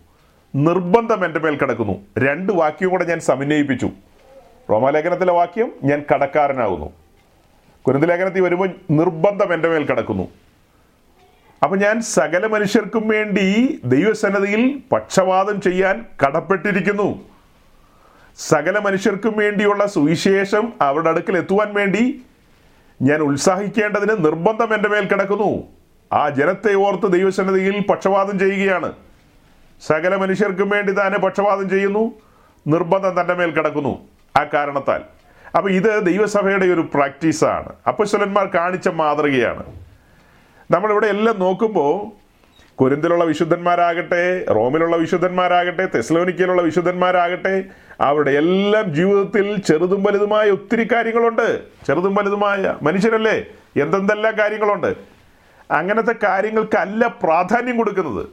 നിർബന്ധം എന്റെ മേൽ കിടക്കുന്നു. രണ്ട് വാക്യവും കൂടെ ഞാൻ സമന്വയിപ്പിച്ചു. റോമാലേഖനത്തിലെ വാക്യം ഞാൻ കടക്കാരനാകുന്നു. കുരുന്ത് ലേഖനത്തിൽ വരുമ്പോൾ നിർബന്ധം എന്റെ മേൽ കിടക്കുന്നു. അപ്പം ഞാൻ സകല മനുഷ്യർക്കും വേണ്ടി ദൈവസന്നതിയിൽ പക്ഷപാതം ചെയ്യാൻ കടപ്പെട്ടിരിക്കുന്നു. സകല മനുഷ്യർക്കും വേണ്ടിയുള്ള സുവിശേഷം അവരുടെ അടുക്കൽ എത്തുവാൻ വേണ്ടി ഞാൻ ഉത്സാഹിക്കേണ്ടതിന് നിർബന്ധം എന്റെ മേൽ കിടക്കുന്നു. ആ ജനത്തെ ഓർത്ത് ദൈവസന്നതിയിൽ പക്ഷപാതം ചെയ്യുകയാണ്. സകല മനുഷ്യർക്കും വേണ്ടി തന്നെ പക്ഷപാതം ചെയ്യുന്നു. നിർബന്ധം തന്റെ മേൽ കിടക്കുന്നു. ആ കാരണത്താൽ. അപ്പോൾ ഇത് ദൈവസഭയുടെ ഒരു പ്രാക്ടീസാണ്. അപ്പസ്വലന്മാർ കാണിച്ച മാതൃകയാണ്. നമ്മളിവിടെ എല്ലാം നോക്കുമ്പോൾ കൊരിന്തിലുള്ള വിശുദ്ധന്മാരാകട്ടെ റോമിലുള്ള വിശുദ്ധന്മാരാകട്ടെ തെസ്ലോനിക്കയിലുള്ള വിശുദ്ധന്മാരാകട്ടെ അവരുടെ എല്ലാം ജീവിതത്തിൽ ചെറുതും വലുതുമായ ഒത്തിരി കാര്യങ്ങളുണ്ട്. ചെറുതും വലുതുമായ മനുഷ്യരല്ലേ? എന്തെന്തെല്ലാം കാര്യങ്ങളുണ്ട്? അങ്ങനത്തെ കാര്യങ്ങൾക്കല്ല പ്രാധാന്യം കൊടുക്കുന്നത്.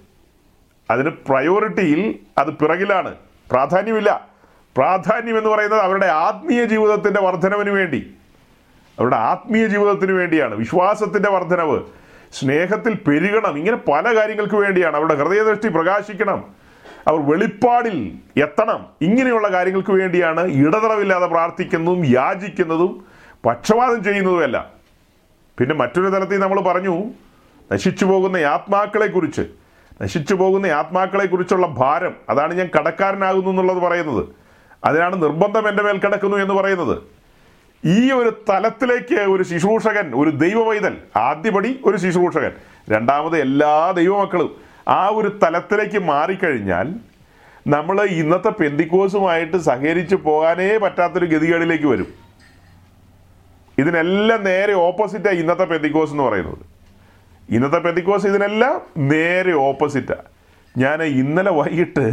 അതിന് പ്രയോറിറ്റിയിൽ അത് പിറകിലാണ്. പ്രാധാന്യമില്ല. പ്രാധാന്യം എന്ന് പറയുന്നത് അവരുടെ ആത്മീയ ജീവിതത്തിന്റെ വർധനവിന് വേണ്ടി. അവരുടെ ആത്മീയ ജീവിതത്തിന് വേണ്ടിയാണ്. വിശ്വാസത്തിന്റെ വർധനവ്. സ്നേഹത്തിൽ പെരുകണം. ഇങ്ങനെ പല കാര്യങ്ങൾക്ക് വേണ്ടിയാണ്. അവരുടെ ഹൃദയദൃഷ്ടി പ്രകാശിക്കണം. അവർ വെളിപ്പാടിൽ എത്തണം. ഇങ്ങനെയുള്ള കാര്യങ്ങൾക്ക് വേണ്ടിയാണ് ഇടതടവില്ലാതെ പ്രാർത്ഥിക്കുന്നതും യാചിക്കുന്നതും പക്ഷപാതം ചെയ്യുന്നതുമല്ല. പിന്നെ മറ്റൊരു തലത്തിൽ നമ്മൾ പറഞ്ഞു നശിച്ചു പോകുന്ന ആത്മാക്കളെക്കുറിച്ച്. നശിച്ചു പോകുന്ന ആത്മാക്കളെ കുറിച്ചുള്ള ഭാരം അതാണ് ഞാൻ കടക്കാരനാകുന്നു എന്നുള്ളത് പറയുന്നത്. അതിനാണ് നിർബന്ധം എന്റെ മേൽ കിടക്കുന്നു എന്ന് പറയുന്നത്. ഈ ഒരു തലത്തിലേക്ക് ഒരു ശുശ്രൂഷകൻ ഒരു ദൈവവൈതൽ ആദ്യപടി ഒരു ശുശ്രൂഷകൻ രണ്ടാമത് എല്ലാ ദൈവമക്കളും ആ ഒരു തലത്തിലേക്ക് മാറിക്കഴിഞ്ഞാൽ നമ്മൾ ഇന്നത്തെ പെന്തിക്കോസുമായിട്ട് സഹകരിച്ച് പോകാനേ പറ്റാത്തൊരു ഗതികേടിലേക്ക് വരും. ഇതിനെല്ലാം നേരെ ഓപ്പോസിറ്റാണ് ഇന്നത്തെ പെന്തിക്കോസ് എന്ന് പറയുന്നത്. ഇന്നത്തെ പെന്തിക്കോസ് ഇതിനെല്ലാം നേരെ ഓപ്പോസിറ്റാണ് ഞാൻ ഇന്നലെ വൈകിട്ട്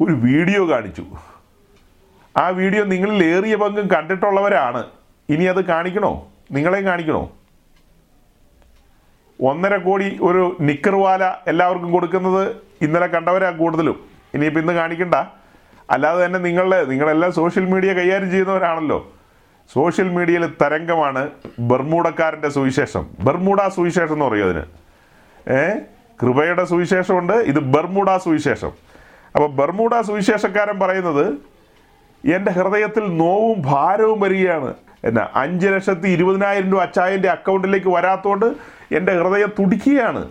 ഒരു വീഡിയോ കാണിച്ചു. ആ വീഡിയോ നിങ്ങളിൽ ഏറിയ പങ്കും കണ്ടിട്ടുള്ളവരാണ്. ഇനി അത് കാണിക്കണോ? നിങ്ങളെയും കാണിക്കണോ? ഒന്നര കോടി ഒരു നിക്കർവാല എല്ലാവർക്കും കൊടുക്കുന്നത് ഇന്നലെ കണ്ടവരാ കൂടുതലും. ഇനിയിപ്പോൾ ഇന്ന് കാണിക്കണ്ട. അല്ലാതെ തന്നെ നിങ്ങളുടെ നിങ്ങളെല്ലാം സോഷ്യൽ മീഡിയ കൈകാര്യം ചെയ്യുന്നവരാണല്ലോ. സോഷ്യൽ മീഡിയയിൽ തരംഗമാണ് ബർമൂടക്കാരന്റെ സുവിശേഷം. ബർമൂഡ സുവിശേഷം എന്ന് പറയും അതിന്. ഏ? കൃപയുടെ സുവിശേഷമുണ്ട്. ഇത് ബർമൂഡ സുവിശേഷം. അപ്പോൾ ബർമൂഡ സുവിശേഷക്കാരൻ പറയുന്നത് എന്റെ ഹൃദയത്തിൽ നോവും ഭാരവും വരികയാണ്. എന്നാ അഞ്ച് ലക്ഷത്തി ഇരുപതിനായിരം രൂപ അച്ചായന്റെ അക്കൗണ്ടിലേക്ക് വരാത്തതുകൊണ്ട് എന്റെ ഹൃദയം തുടിക്കുകയാണ്.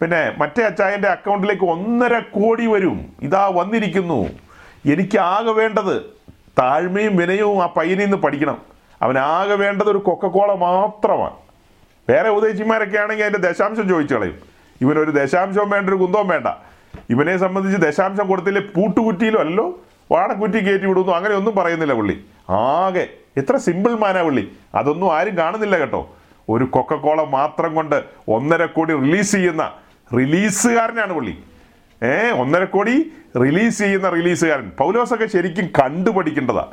പിന്നെ മറ്റേ അച്ചായന്റെ അക്കൗണ്ടിലേക്ക് ഒന്നര കോടി വരും. ഇതാ വന്നിരിക്കുന്നു. എനിക്ക് ആകെ വേണ്ടത് താഴ്മയും വിനയവും ആ പയ്യനിൽ നിന്ന് പഠിക്കണം. അവനാകെ വേണ്ടത് ഒരു കൊക്കക്കോള മാത്രമാണ്. വേറെ ഉദയച്ചിമാരൊക്കെ ആണെങ്കിൽ അതിന്റെ ദശാംശം ചോദിച്ചു കളയും. ഇവനൊരു ദശാംശവും വേണ്ട ഒരു കുന്തവും വേണ്ട. ഇവനെ സംബന്ധിച്ച് ദശാംശം കൊടുത്തില്ലേ പൂട്ടുകുറ്റിയിലോ അല്ലോ വാടക്കുറ്റി കയറ്റി വിടുന്നു. അങ്ങനെ ഒന്നും പറയുന്നില്ല പുള്ളി. ആകെ എത്ര സിമ്പിൾ മാനാ പുള്ളി. അതൊന്നും ആരും കാണുന്നില്ല കേട്ടോ. ഒരു കൊക്കക്കോള മാത്രം കൊണ്ട് ഒന്നര കോടി റിലീസ് ചെയ്യുന്ന റിലീസുകാരനാണ് പുള്ളി. ഏ ഒന്നര കോടി റിലീസ് ചെയ്യുന്ന റിലീസുകാരൻ പൗലോസൊക്കെ ശരിക്കും കണ്ടുപഠിക്കേണ്ടതാ.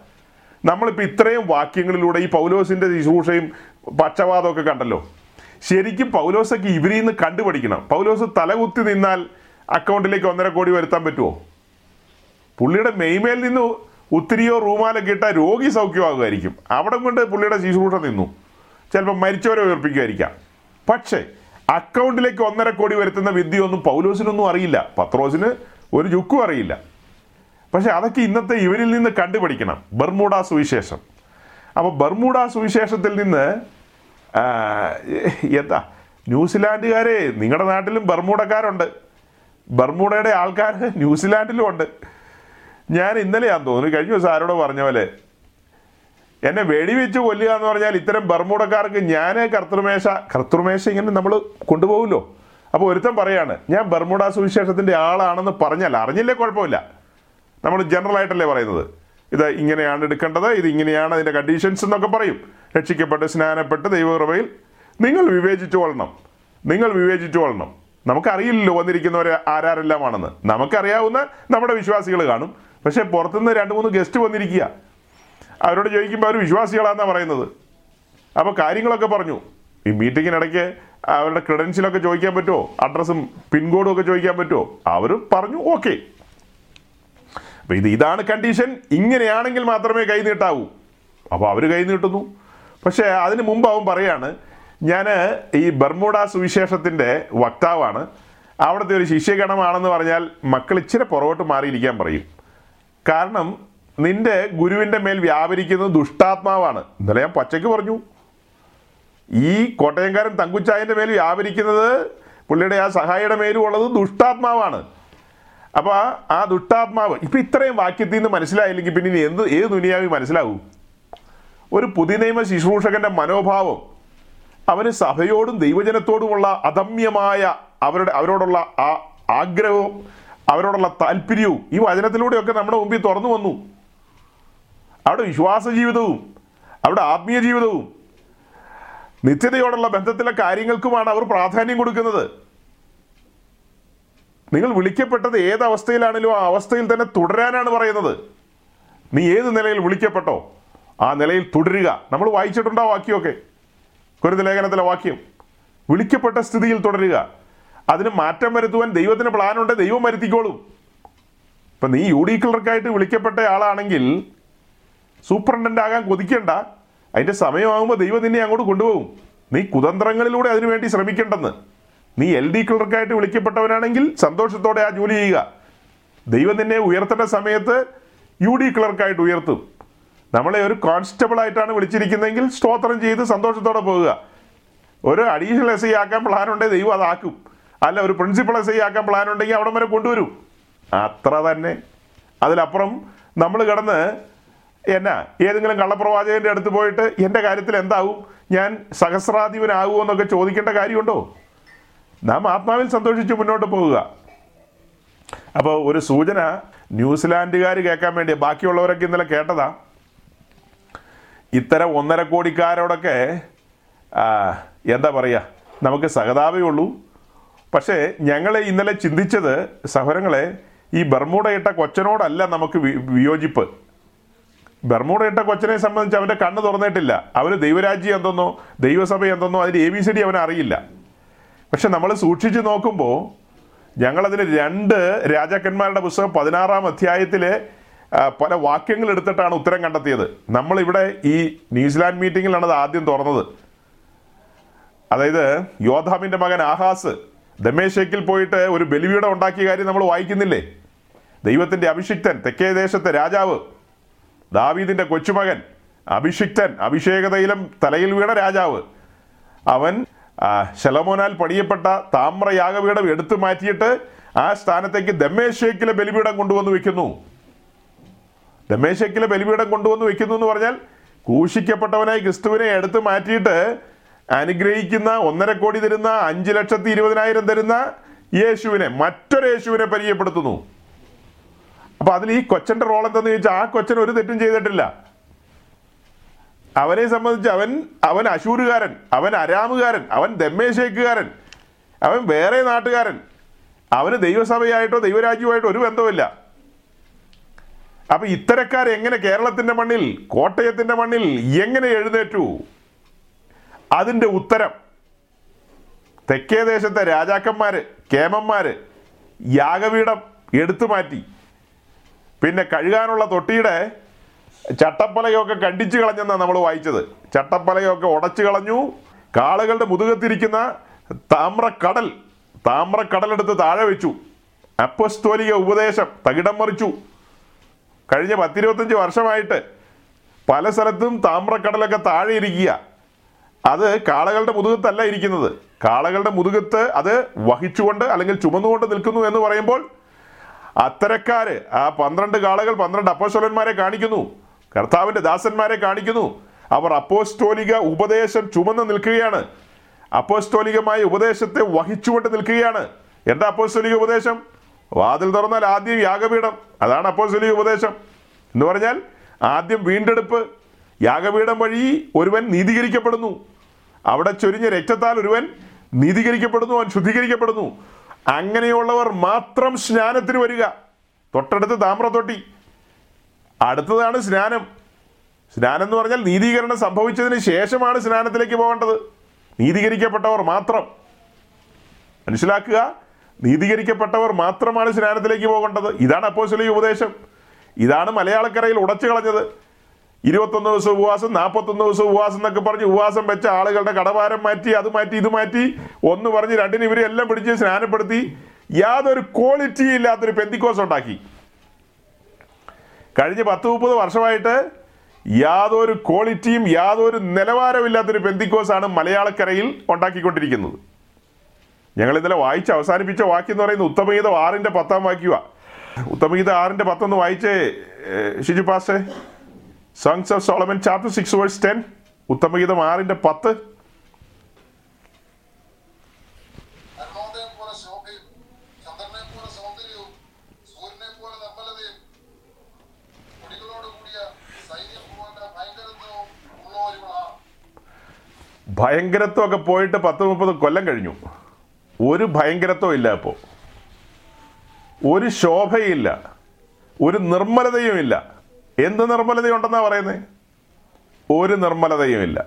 നമ്മളിപ്പോൾ ഇത്രയും വാക്യങ്ങളിലൂടെ ഈ പൗലോസിന്റെ ശുശ്രൂഷയും പക്ഷപാതമൊക്കെ കണ്ടല്ലോ. ശരിക്കും പൗലോസൊക്കെ ഇവരിൽ നിന്ന് കണ്ടുപഠിക്കണം. പൗലോസ് തലകുത്തി നിന്നാൽ അക്കൗണ്ടിലേക്ക് ഒന്നര കോടി വരുത്താൻ പറ്റുമോ പുള്ളിയുടെ മെയ്മേൽ നിന്ന് ഒത്തിരിയോ റൂമാലൊക്കെ ഇട്ടാൽ രോഗി സൗഖ്യമാകുമായിരിക്കും. അവിടെ കൊണ്ട് പുള്ളിയുടെ ശുശ്രൂഷ നിന്നു. ചിലപ്പോൾ മരിച്ചവരെ ഉയർപ്പിക്കുമായിരിക്കാം. പക്ഷേ അക്കൗണ്ടിലേക്ക് ഒന്നര കോടി വരുത്തുന്ന വിദ്യയൊന്നും പൗലോസിനൊന്നും അറിയില്ല. പത്രോസിന് ഒരു ജുക്കും അറിയില്ല. പക്ഷേ അതൊക്കെ ഇന്നത്തെ ഇവരിൽ നിന്ന് കണ്ടുപിടിക്കണം ബർമൂഡ സുവിശേഷം. അപ്പോൾ ബർമൂഡ സുവിശേഷത്തിൽ നിന്ന് എന്താ ന്യൂസിലാൻഡുകാരെ നിങ്ങളുടെ നാട്ടിലും ബർമൂഡക്കാരുണ്ട്. ബർമൂഡയുടെ ആൾക്കാർ ന്യൂസിലാൻഡിലും ഉണ്ട്. ഞാൻ ഇന്നലെയാന്ന് തോന്നുന്നു. കഴിഞ്ഞ ദിവസം ആരോട് പറഞ്ഞ പോലെ എന്നെ വെടിവെച്ച് കൊല്ലുക എന്ന് പറഞ്ഞാൽ ഇത്തരം ബർമൂടക്കാർക്ക് ഞാൻ കർത്തൃമേശ കർത്തൃമേശ ഇങ്ങനെ നമ്മൾ കൊണ്ടുപോകുമല്ലോ. അപ്പോൾ ഒരുത്തൻ പറയാണ് ഞാൻ ബർമൂഡ സുവിശേഷത്തിന്റെ ആളാണെന്ന് പറഞ്ഞാൽ അറിഞ്ഞില്ലേ കുഴപ്പമില്ല. നമ്മൾ ജനറൽ ആയിട്ടല്ലേ പറയുന്നത്. ഇത് ഇങ്ങനെയാണ് എടുക്കേണ്ടത് ഇത് ഇങ്ങനെയാണ് അതിന്റെ കണ്ടീഷൻസ് എന്നൊക്കെ പറയും. രക്ഷിക്കപ്പെട്ട് സ്നാനപ്പെട്ട് ദൈവകൃപയിൽ നിങ്ങൾ വിവേചിച്ചു കൊള്ളണം. നിങ്ങൾ വിവേചിച്ചു കൊള്ളണം. നമുക്കറിയില്ലല്ലോ വന്നിരിക്കുന്നവർ ആരാരെല്ലാമാണെന്ന്. നമുക്കറിയാവുന്ന നമ്മുടെ വിശ്വാസികൾ കാണും. പക്ഷേ പുറത്തുനിന്ന് രണ്ട് മൂന്ന് ഗസ്റ്റ് വന്നിരിക്കുക. അവരോട് ചോദിക്കുമ്പോൾ അവർ വിശ്വാസികളാണെന്നാണ് പറയുന്നത്. അപ്പോൾ കാര്യങ്ങളൊക്കെ പറഞ്ഞു. ഈ മീറ്റിങ്ങിനിടയ്ക്ക് അവരുടെ ക്രെഡൻഷ്യലൊക്കെ ചോദിക്കാൻ പറ്റുമോ അഡ്രസ്സും പിൻകോഡും ഒക്കെ ചോദിക്കാൻ പറ്റുമോ അവർ പറഞ്ഞു ഓക്കെ. അപ്പൊ ഇത് ഇതാണ് കണ്ടീഷൻ. ഇങ്ങനെയാണെങ്കിൽ മാത്രമേ കൈ നീട്ടാവൂ. അപ്പോൾ അവർ കൈ നീട്ടുന്നു. പക്ഷേ അതിന് മുമ്പ് അവൻ പറയാണ് ഞാൻ ഈ ബർമുഡ സുവിശേഷത്തിന്റെ വക്താവാണ്. അവിടുത്തെ ഒരു ശിഷ്യഗണമാണെന്ന് പറഞ്ഞാൽ മക്കൾ ഇച്ചിരി പുറകോട്ട് മാറിയിരിക്കാൻ പറയും. കാരണം നിന്റെ ഗുരുവിന്റെ മേൽ വ്യാപരിക്കുന്നത് ദുഷ്ടാത്മാവാണ്. ഇന്നലെ ഞാൻ പച്ചയ്ക്ക് പറഞ്ഞു. ഈ കോട്ടയംകാരൻ തങ്കുച്ചായന്റെ മേൽ വ്യാപരിക്കുന്നത് പുള്ളിയുടെ ആ സഹായിയുടെ മേലും ഉള്ളത് ദുഷ്ടാത്മാവാണ്. അപ്പോൾ ആ- ദുഷ്ടാത്മാവ് ഇപ്പൊ ഇത്രയും വാക്യത്തിൽ നിന്ന് മനസ്സിലായില്ലെങ്കിൽ പിന്നെ ഇനി എന്ത് ഏത് ദുനിയാവി മനസ്സിലാവും? ഒരു പുതിയ നിയമ ശുശ്രൂഷകന്റെ മനോഭാവം അവന് സഭയോടും ദൈവജനത്തോടുമുള്ള അദമ്യമായ അവരുടെ അവരോടുള്ള ആ ആഗ്രഹവും അവരോടുള്ള താല്പര്യവും ഈ വചനത്തിലൂടെയൊക്കെ നമ്മുടെ മുമ്പിൽ തുറന്നു വന്നു. അവിടെ വിശ്വാസ ജീവിതവും അവിടെ ആത്മീയ ജീവിതവും നിത്യതയോടുള്ള ബന്ധത്തിലെ കാര്യങ്ങൾക്കുമാണ് അവർ പ്രാധാന്യം കൊടുക്കുന്നത്. നിങ്ങൾ വിളിക്കപ്പെട്ടത് ഏത് അവസ്ഥയിലാണെങ്കിലും ആ അവസ്ഥയിൽ തന്നെ തുടരാനാണ് പറയുന്നത്. നീ ഏത് നിലയിൽ വിളിക്കപ്പെട്ടോ ആ നിലയിൽ തുടരുക. നമ്മൾ വായിച്ചിട്ടുണ്ടോ വാക്യമൊക്കെ? കുരുന്ന ലേഖനത്തിലെ വാക്യം. വിളിക്കപ്പെട്ട സ്ഥിതിയിൽ തുടരുക. അതിന് മാറ്റം വരുത്തുവാൻ ദൈവത്തിന് പ്ലാനുണ്ട് ദൈവം വരുത്തിക്കോളും. ഇപ്പം നീ യു ഡി ക്ലർക്കായിട്ട് വിളിക്കപ്പെട്ട ആളാണെങ്കിൽ സൂപ്രണ്ടന്റ് ആകാൻ കൊതിക്കണ്ട. അതിന്റെ സമയമാകുമ്പോൾ ദൈവം നിന്നെ അങ്ങോട്ട് കൊണ്ടുപോകും. നീ കുതന്ത്രങ്ങളിലൂടെ അതിനുവേണ്ടി ശ്രമിക്കേണ്ടെന്ന്. നീ എൽ ഡി ക്ലർക്കായിട്ട് വിളിക്കപ്പെട്ടവനാണെങ്കിൽ സന്തോഷത്തോടെ ആ ജോലി ചെയ്യുക. ദൈവം നിന്നെ ഉയർത്തേണ്ട സമയത്ത് യു ഡി ക്ലർക്കായിട്ട് ഉയർത്തും. നമ്മളെ ഒരു കോൺസ്റ്റബിൾ ആയിട്ടാണ് വിളിച്ചിരിക്കുന്നതെങ്കിൽ സ്തോത്രം ചെയ്ത് സന്തോഷത്തോടെ പോകുക. ഒരു അഡീഷണൽ എസ് ഐ ആക്കാൻ പ്ലാൻ ഉണ്ടെങ്കിൽ ദൈവം അതാക്കും. അല്ല ഒരു പ്രിൻസിപ്പളെ എസ് ആക്കാൻ പ്ലാൻ ഉണ്ടെങ്കിൽ അവിടം വരെ കൊണ്ടുവരും. അത്ര തന്നെ. അതിലപ്പുറം നമ്മൾ കിടന്ന് എന്നാ ഏതെങ്കിലും കള്ളപ്രവാചകന്റെ അടുത്ത് പോയിട്ട് എന്റെ കാര്യത്തിൽ എന്താവും? ഞാൻ സഹസ്രാധിപനാകുമോ എന്നൊക്കെ ചോദിക്കേണ്ട കാര്യമുണ്ടോ? നാം ആത്മാവിൽ സന്തോഷിച്ച് മുന്നോട്ട് പോകുക. അപ്പോൾ ഒരു സൂചന ന്യൂസിലാൻഡുകാർ കേൾക്കാൻ വേണ്ടി ബാക്കിയുള്ളവരൊക്കെ ഇന്നലെ കേട്ടതാ. ഇത്തരം ഒന്നര കോടിക്കാരോടൊക്കെ എന്താ പറയുക നമുക്ക് സഹതാപേ ഉള്ളൂ. പക്ഷേ ഞങ്ങളെ ഇന്നലെ ചിന്തിച്ചത് സഹോദരങ്ങളെ ഈ ബർമൂടയിട്ട കൊച്ചനോടല്ല നമുക്ക് വിയോജിപ്പ്. ബർമൂടയിട്ട കൊച്ചനെ സംബന്ധിച്ച് അവന്റെ കണ്ണ് തുറന്നിട്ടില്ല. അവന് ദൈവരാജ്യം എന്തെന്നോ ദൈവസഭ എന്തെന്നോ അതിന്റെ എ ബി സി ഡി അവൻ അറിയില്ല. പക്ഷെ നമ്മൾ സൂക്ഷിച്ചു നോക്കുമ്പോൾ ഞങ്ങളതിന് രണ്ട് രാജാക്കന്മാരുടെ പുസ്തകം പതിനാറാം അധ്യായത്തിലെ പല വാക്യങ്ങൾ എടുത്തിട്ടാണ് ഉത്തരം കണ്ടെത്തിയത്. നമ്മളിവിടെ ഈ ന്യൂസിലാൻഡ് മീറ്റിങ്ങിലാണ് അത് ആദ്യം തുറന്നത്. അതായത് യോധാമിന്റെ മകൻ ആഹാസ് ദമേശേക്കിൽ പോയിട്ട് ഒരു ബലിപീഠം ഉണ്ടാക്കിയ കാര്യം നമ്മൾ വായിക്കുന്നില്ലേ? ദൈവത്തിന്റെ അഭിഷിക്തൻ തെക്കേ ദേശത്തെ രാജാവ് ദാവീദിന്റെ കൊച്ചുമകൻ അഭിഷിക്തൻ അഭിഷേകതയിലും തലയിൽ വീണ രാജാവ്. അവൻ ശലമോനാൽ പണിയപ്പെട്ട താമ്രയാഗപീഠം എടുത്തു മാറ്റിയിട്ട് ആ സ്ഥാനത്തേക്ക് ദമേശേക്കിലെ ബലിപീഠം കൊണ്ടുവന്ന് വെക്കുന്നു. ദമേശേക്കിലെ ബലിപീഠം കൊണ്ടുവന്ന് വെക്കുന്നു എന്ന് പറഞ്ഞാൽ ക്രൂശിക്കപ്പെട്ടവനായി ക്രിസ്തുവിനെ എടുത്തു മാറ്റിയിട്ട് അനുഗ്രഹിക്കുന്ന ഒന്നര കോടി തരുന്ന അഞ്ച് ലക്ഷത്തി ഇരുപതിനായിരം തരുന്ന യേശുവിനെ മറ്റൊരു യേശുവിനെ പരിചയപ്പെടുത്തുന്നു. അപ്പൊ അതിൽ ഈ കൊച്ചന്റെ റോൾ എന്തെന്ന് ചോദിച്ചാൽ ആ കൊച്ചൻ ഒരു തെറ്റും ചെയ്തിട്ടില്ല. അവനെ സംബന്ധിച്ച് അവൻ അവൻ അശൂരുകാരൻ അവൻ അരാമുകാരൻ അവൻ ദമ്മേശേക്കുകാരൻ അവൻ വേറെ നാട്ടുകാരൻ. അവന് ദൈവസഭയായിട്ടോ ദൈവരാജ്യമായിട്ടോ ഒരു ബന്ധവുമില്ല. അപ്പൊ ഇത്തരക്കാർ എങ്ങനെ കേരളത്തിന്റെ മണ്ണിൽ കോട്ടയത്തിന്റെ മണ്ണിൽ എങ്ങനെ എഴുന്നേറ്റു? അതിന്റെ ഉത്തരം തെക്കേ ദേശത്തെ രാജാക്കന്മാര് കേമന്മാര് യാഗപീഠം എടുത്തു മാറ്റി. പിന്നെ കഴുകാനുള്ള തൊട്ടിയുടെ ചട്ടപ്പലയൊക്കെ കണ്ടിച്ചു കളഞ്ഞെന്നാണ് നമ്മൾ വായിച്ചത്. ചട്ടപ്പലയൊക്കെ ഉടച്ചു കളഞ്ഞു. കാളുകളുടെ മുതുകത്തിരിക്കുന്ന താമ്രക്കടൽ താമ്രക്കടലെടുത്ത് താഴെ വെച്ചു. അപ്പസ്തോലിക ഉപദേശം തകിടം മറിച്ചു. കഴിഞ്ഞ പത്തിരുപത്തഞ്ച് വർഷമായിട്ട് പല സ്ഥലത്തും താമ്രക്കടലൊക്കെ താഴെ ഇരിക്കുക. അത് കാളകളുടെ മുതുകത്തല്ല ഇരിക്കുന്നത്. കാളകളുടെ മുതുകത്ത് അത് വഹിച്ചുകൊണ്ട് അല്ലെങ്കിൽ ചുമന്നുകൊണ്ട് നിൽക്കുന്നു എന്ന് പറയുമ്പോൾ അത്തരക്കാര് ആ പന്ത്രണ്ട് കാളകൾ പന്ത്രണ്ട് അപ്പോസ്റ്റോലന്മാരെ കാണിക്കുന്നു. കർത്താവിന്റെ ദാസന്മാരെ കാണിക്കുന്നു. അവർ അപ്പോസ്റ്റോലിക ഉപദേശം ചുമന്ന് നിൽക്കുകയാണ്. അപ്പോസ്റ്റോലികമായ ഉപദേശത്തെ വഹിച്ചുകൊണ്ട് നിൽക്കുകയാണ്. എന്താ അപ്പോസ്റ്റോലിക ഉപദേശം? വാതിൽ തുറന്നാൽ ആദ്യം യാഗപീഠം. അതാണ് അപ്പോസ്റ്റോലിക ഉപദേശം. എന്ന് പറഞ്ഞാൽ ആദ്യം വീണ്ടെടുപ്പ് യാഗപീഠം വഴി ഒരുവൻ നീതീകരിക്കപ്പെടുന്നു. അവിടെ ചൊരിഞ്ഞ രക്തത്താൽ ഒരുവൻ നീതീകരിക്കപ്പെടുന്നു അവൻ ശുദ്ധീകരിക്കപ്പെടുന്നു. അങ്ങനെയുള്ളവർ മാത്രം സ്നാനത്തിന് വരിക. തൊട്ടടുത്ത് താമ്രത്തൊട്ടി അടുത്തതാണ് സ്നാനം. സ്നാനം എന്ന് പറഞ്ഞാൽ നീതീകരണം സംഭവിച്ചതിന് ശേഷമാണ് സ്നാനത്തിലേക്ക് പോകേണ്ടത്. നീതീകരിക്കപ്പെട്ടവർ മാത്രം. മനസ്സിലാക്കുക? നീതീകരിക്കപ്പെട്ടവർ മാത്രമാണ് സ്നാനത്തിലേക്ക് പോകേണ്ടത്. ഇതാണ് അപ്പോസ്തലിക ഉപദേശം. ഇതാണ് മലയാളക്കരയിൽ ഉടച്ചു കളഞ്ഞത്. ഇരുപത്തൊന്ന് ദിവസം ഉപവാസം നാൽപ്പത്തൊന്ന് ദിവസം ഉപവാസം എന്നൊക്കെ പറഞ്ഞ് ഉപവാസം വെച്ച ആളുകളുടെ കടവാരം മാറ്റി അത് മാറ്റി ഇത് മാറ്റി. ഒന്ന് പറഞ്ഞ് രണ്ടിന് ഇവരെ എല്ലാം പിടിച്ച് സ്നാനപ്പെടുത്തി യാതൊരു ക്വാളിറ്റി ഇല്ലാത്തൊരു പെന്തിക്കോസ് ഉണ്ടാക്കി. കഴിഞ്ഞ പത്ത് മുപ്പത് വർഷമായിട്ട് യാതൊരു ക്വാളിറ്റിയും യാതൊരു നിലവാരമില്ലാത്തൊരു പെന്തിക്കോസാണ് മലയാളക്കരയിൽ ഉണ്ടാക്കിക്കൊണ്ടിരിക്കുന്നത്. ഞങ്ങൾ ഇന്നലെ വായിച്ച് അവസാനിപ്പിച്ച വാക്യം എന്ന് പറയുന്നത് ഉത്തമഗീത ആറിന്റെ പത്താം വാക്യുവാ. ഉത്തമഗീത ആറിന്റെ പത്തൊന്ന് വായിച്ചേ Shiju പാസ്റ്റേ? Songs of Solomon chapter six verse ten ഉത്തമഗീതം ആറിന്റെ പത്ത്. ഭയങ്കരത്വമൊക്കെ പോയിട്ട് പത്ത് മുപ്പത് കൊല്ലം കഴിഞ്ഞു. ഒരു ഭയങ്കരത്വം ഇല്ല ഇപ്പോൾ ഒരു ശോഭയില്ല ഒരു നിർമ്മലതയും ഇല്ല. എന്ത് നിർമ്മലതയുണ്ടെന്നാ പറയുന്നത് ഒരു നിർമ്മലതയും ഇല്ല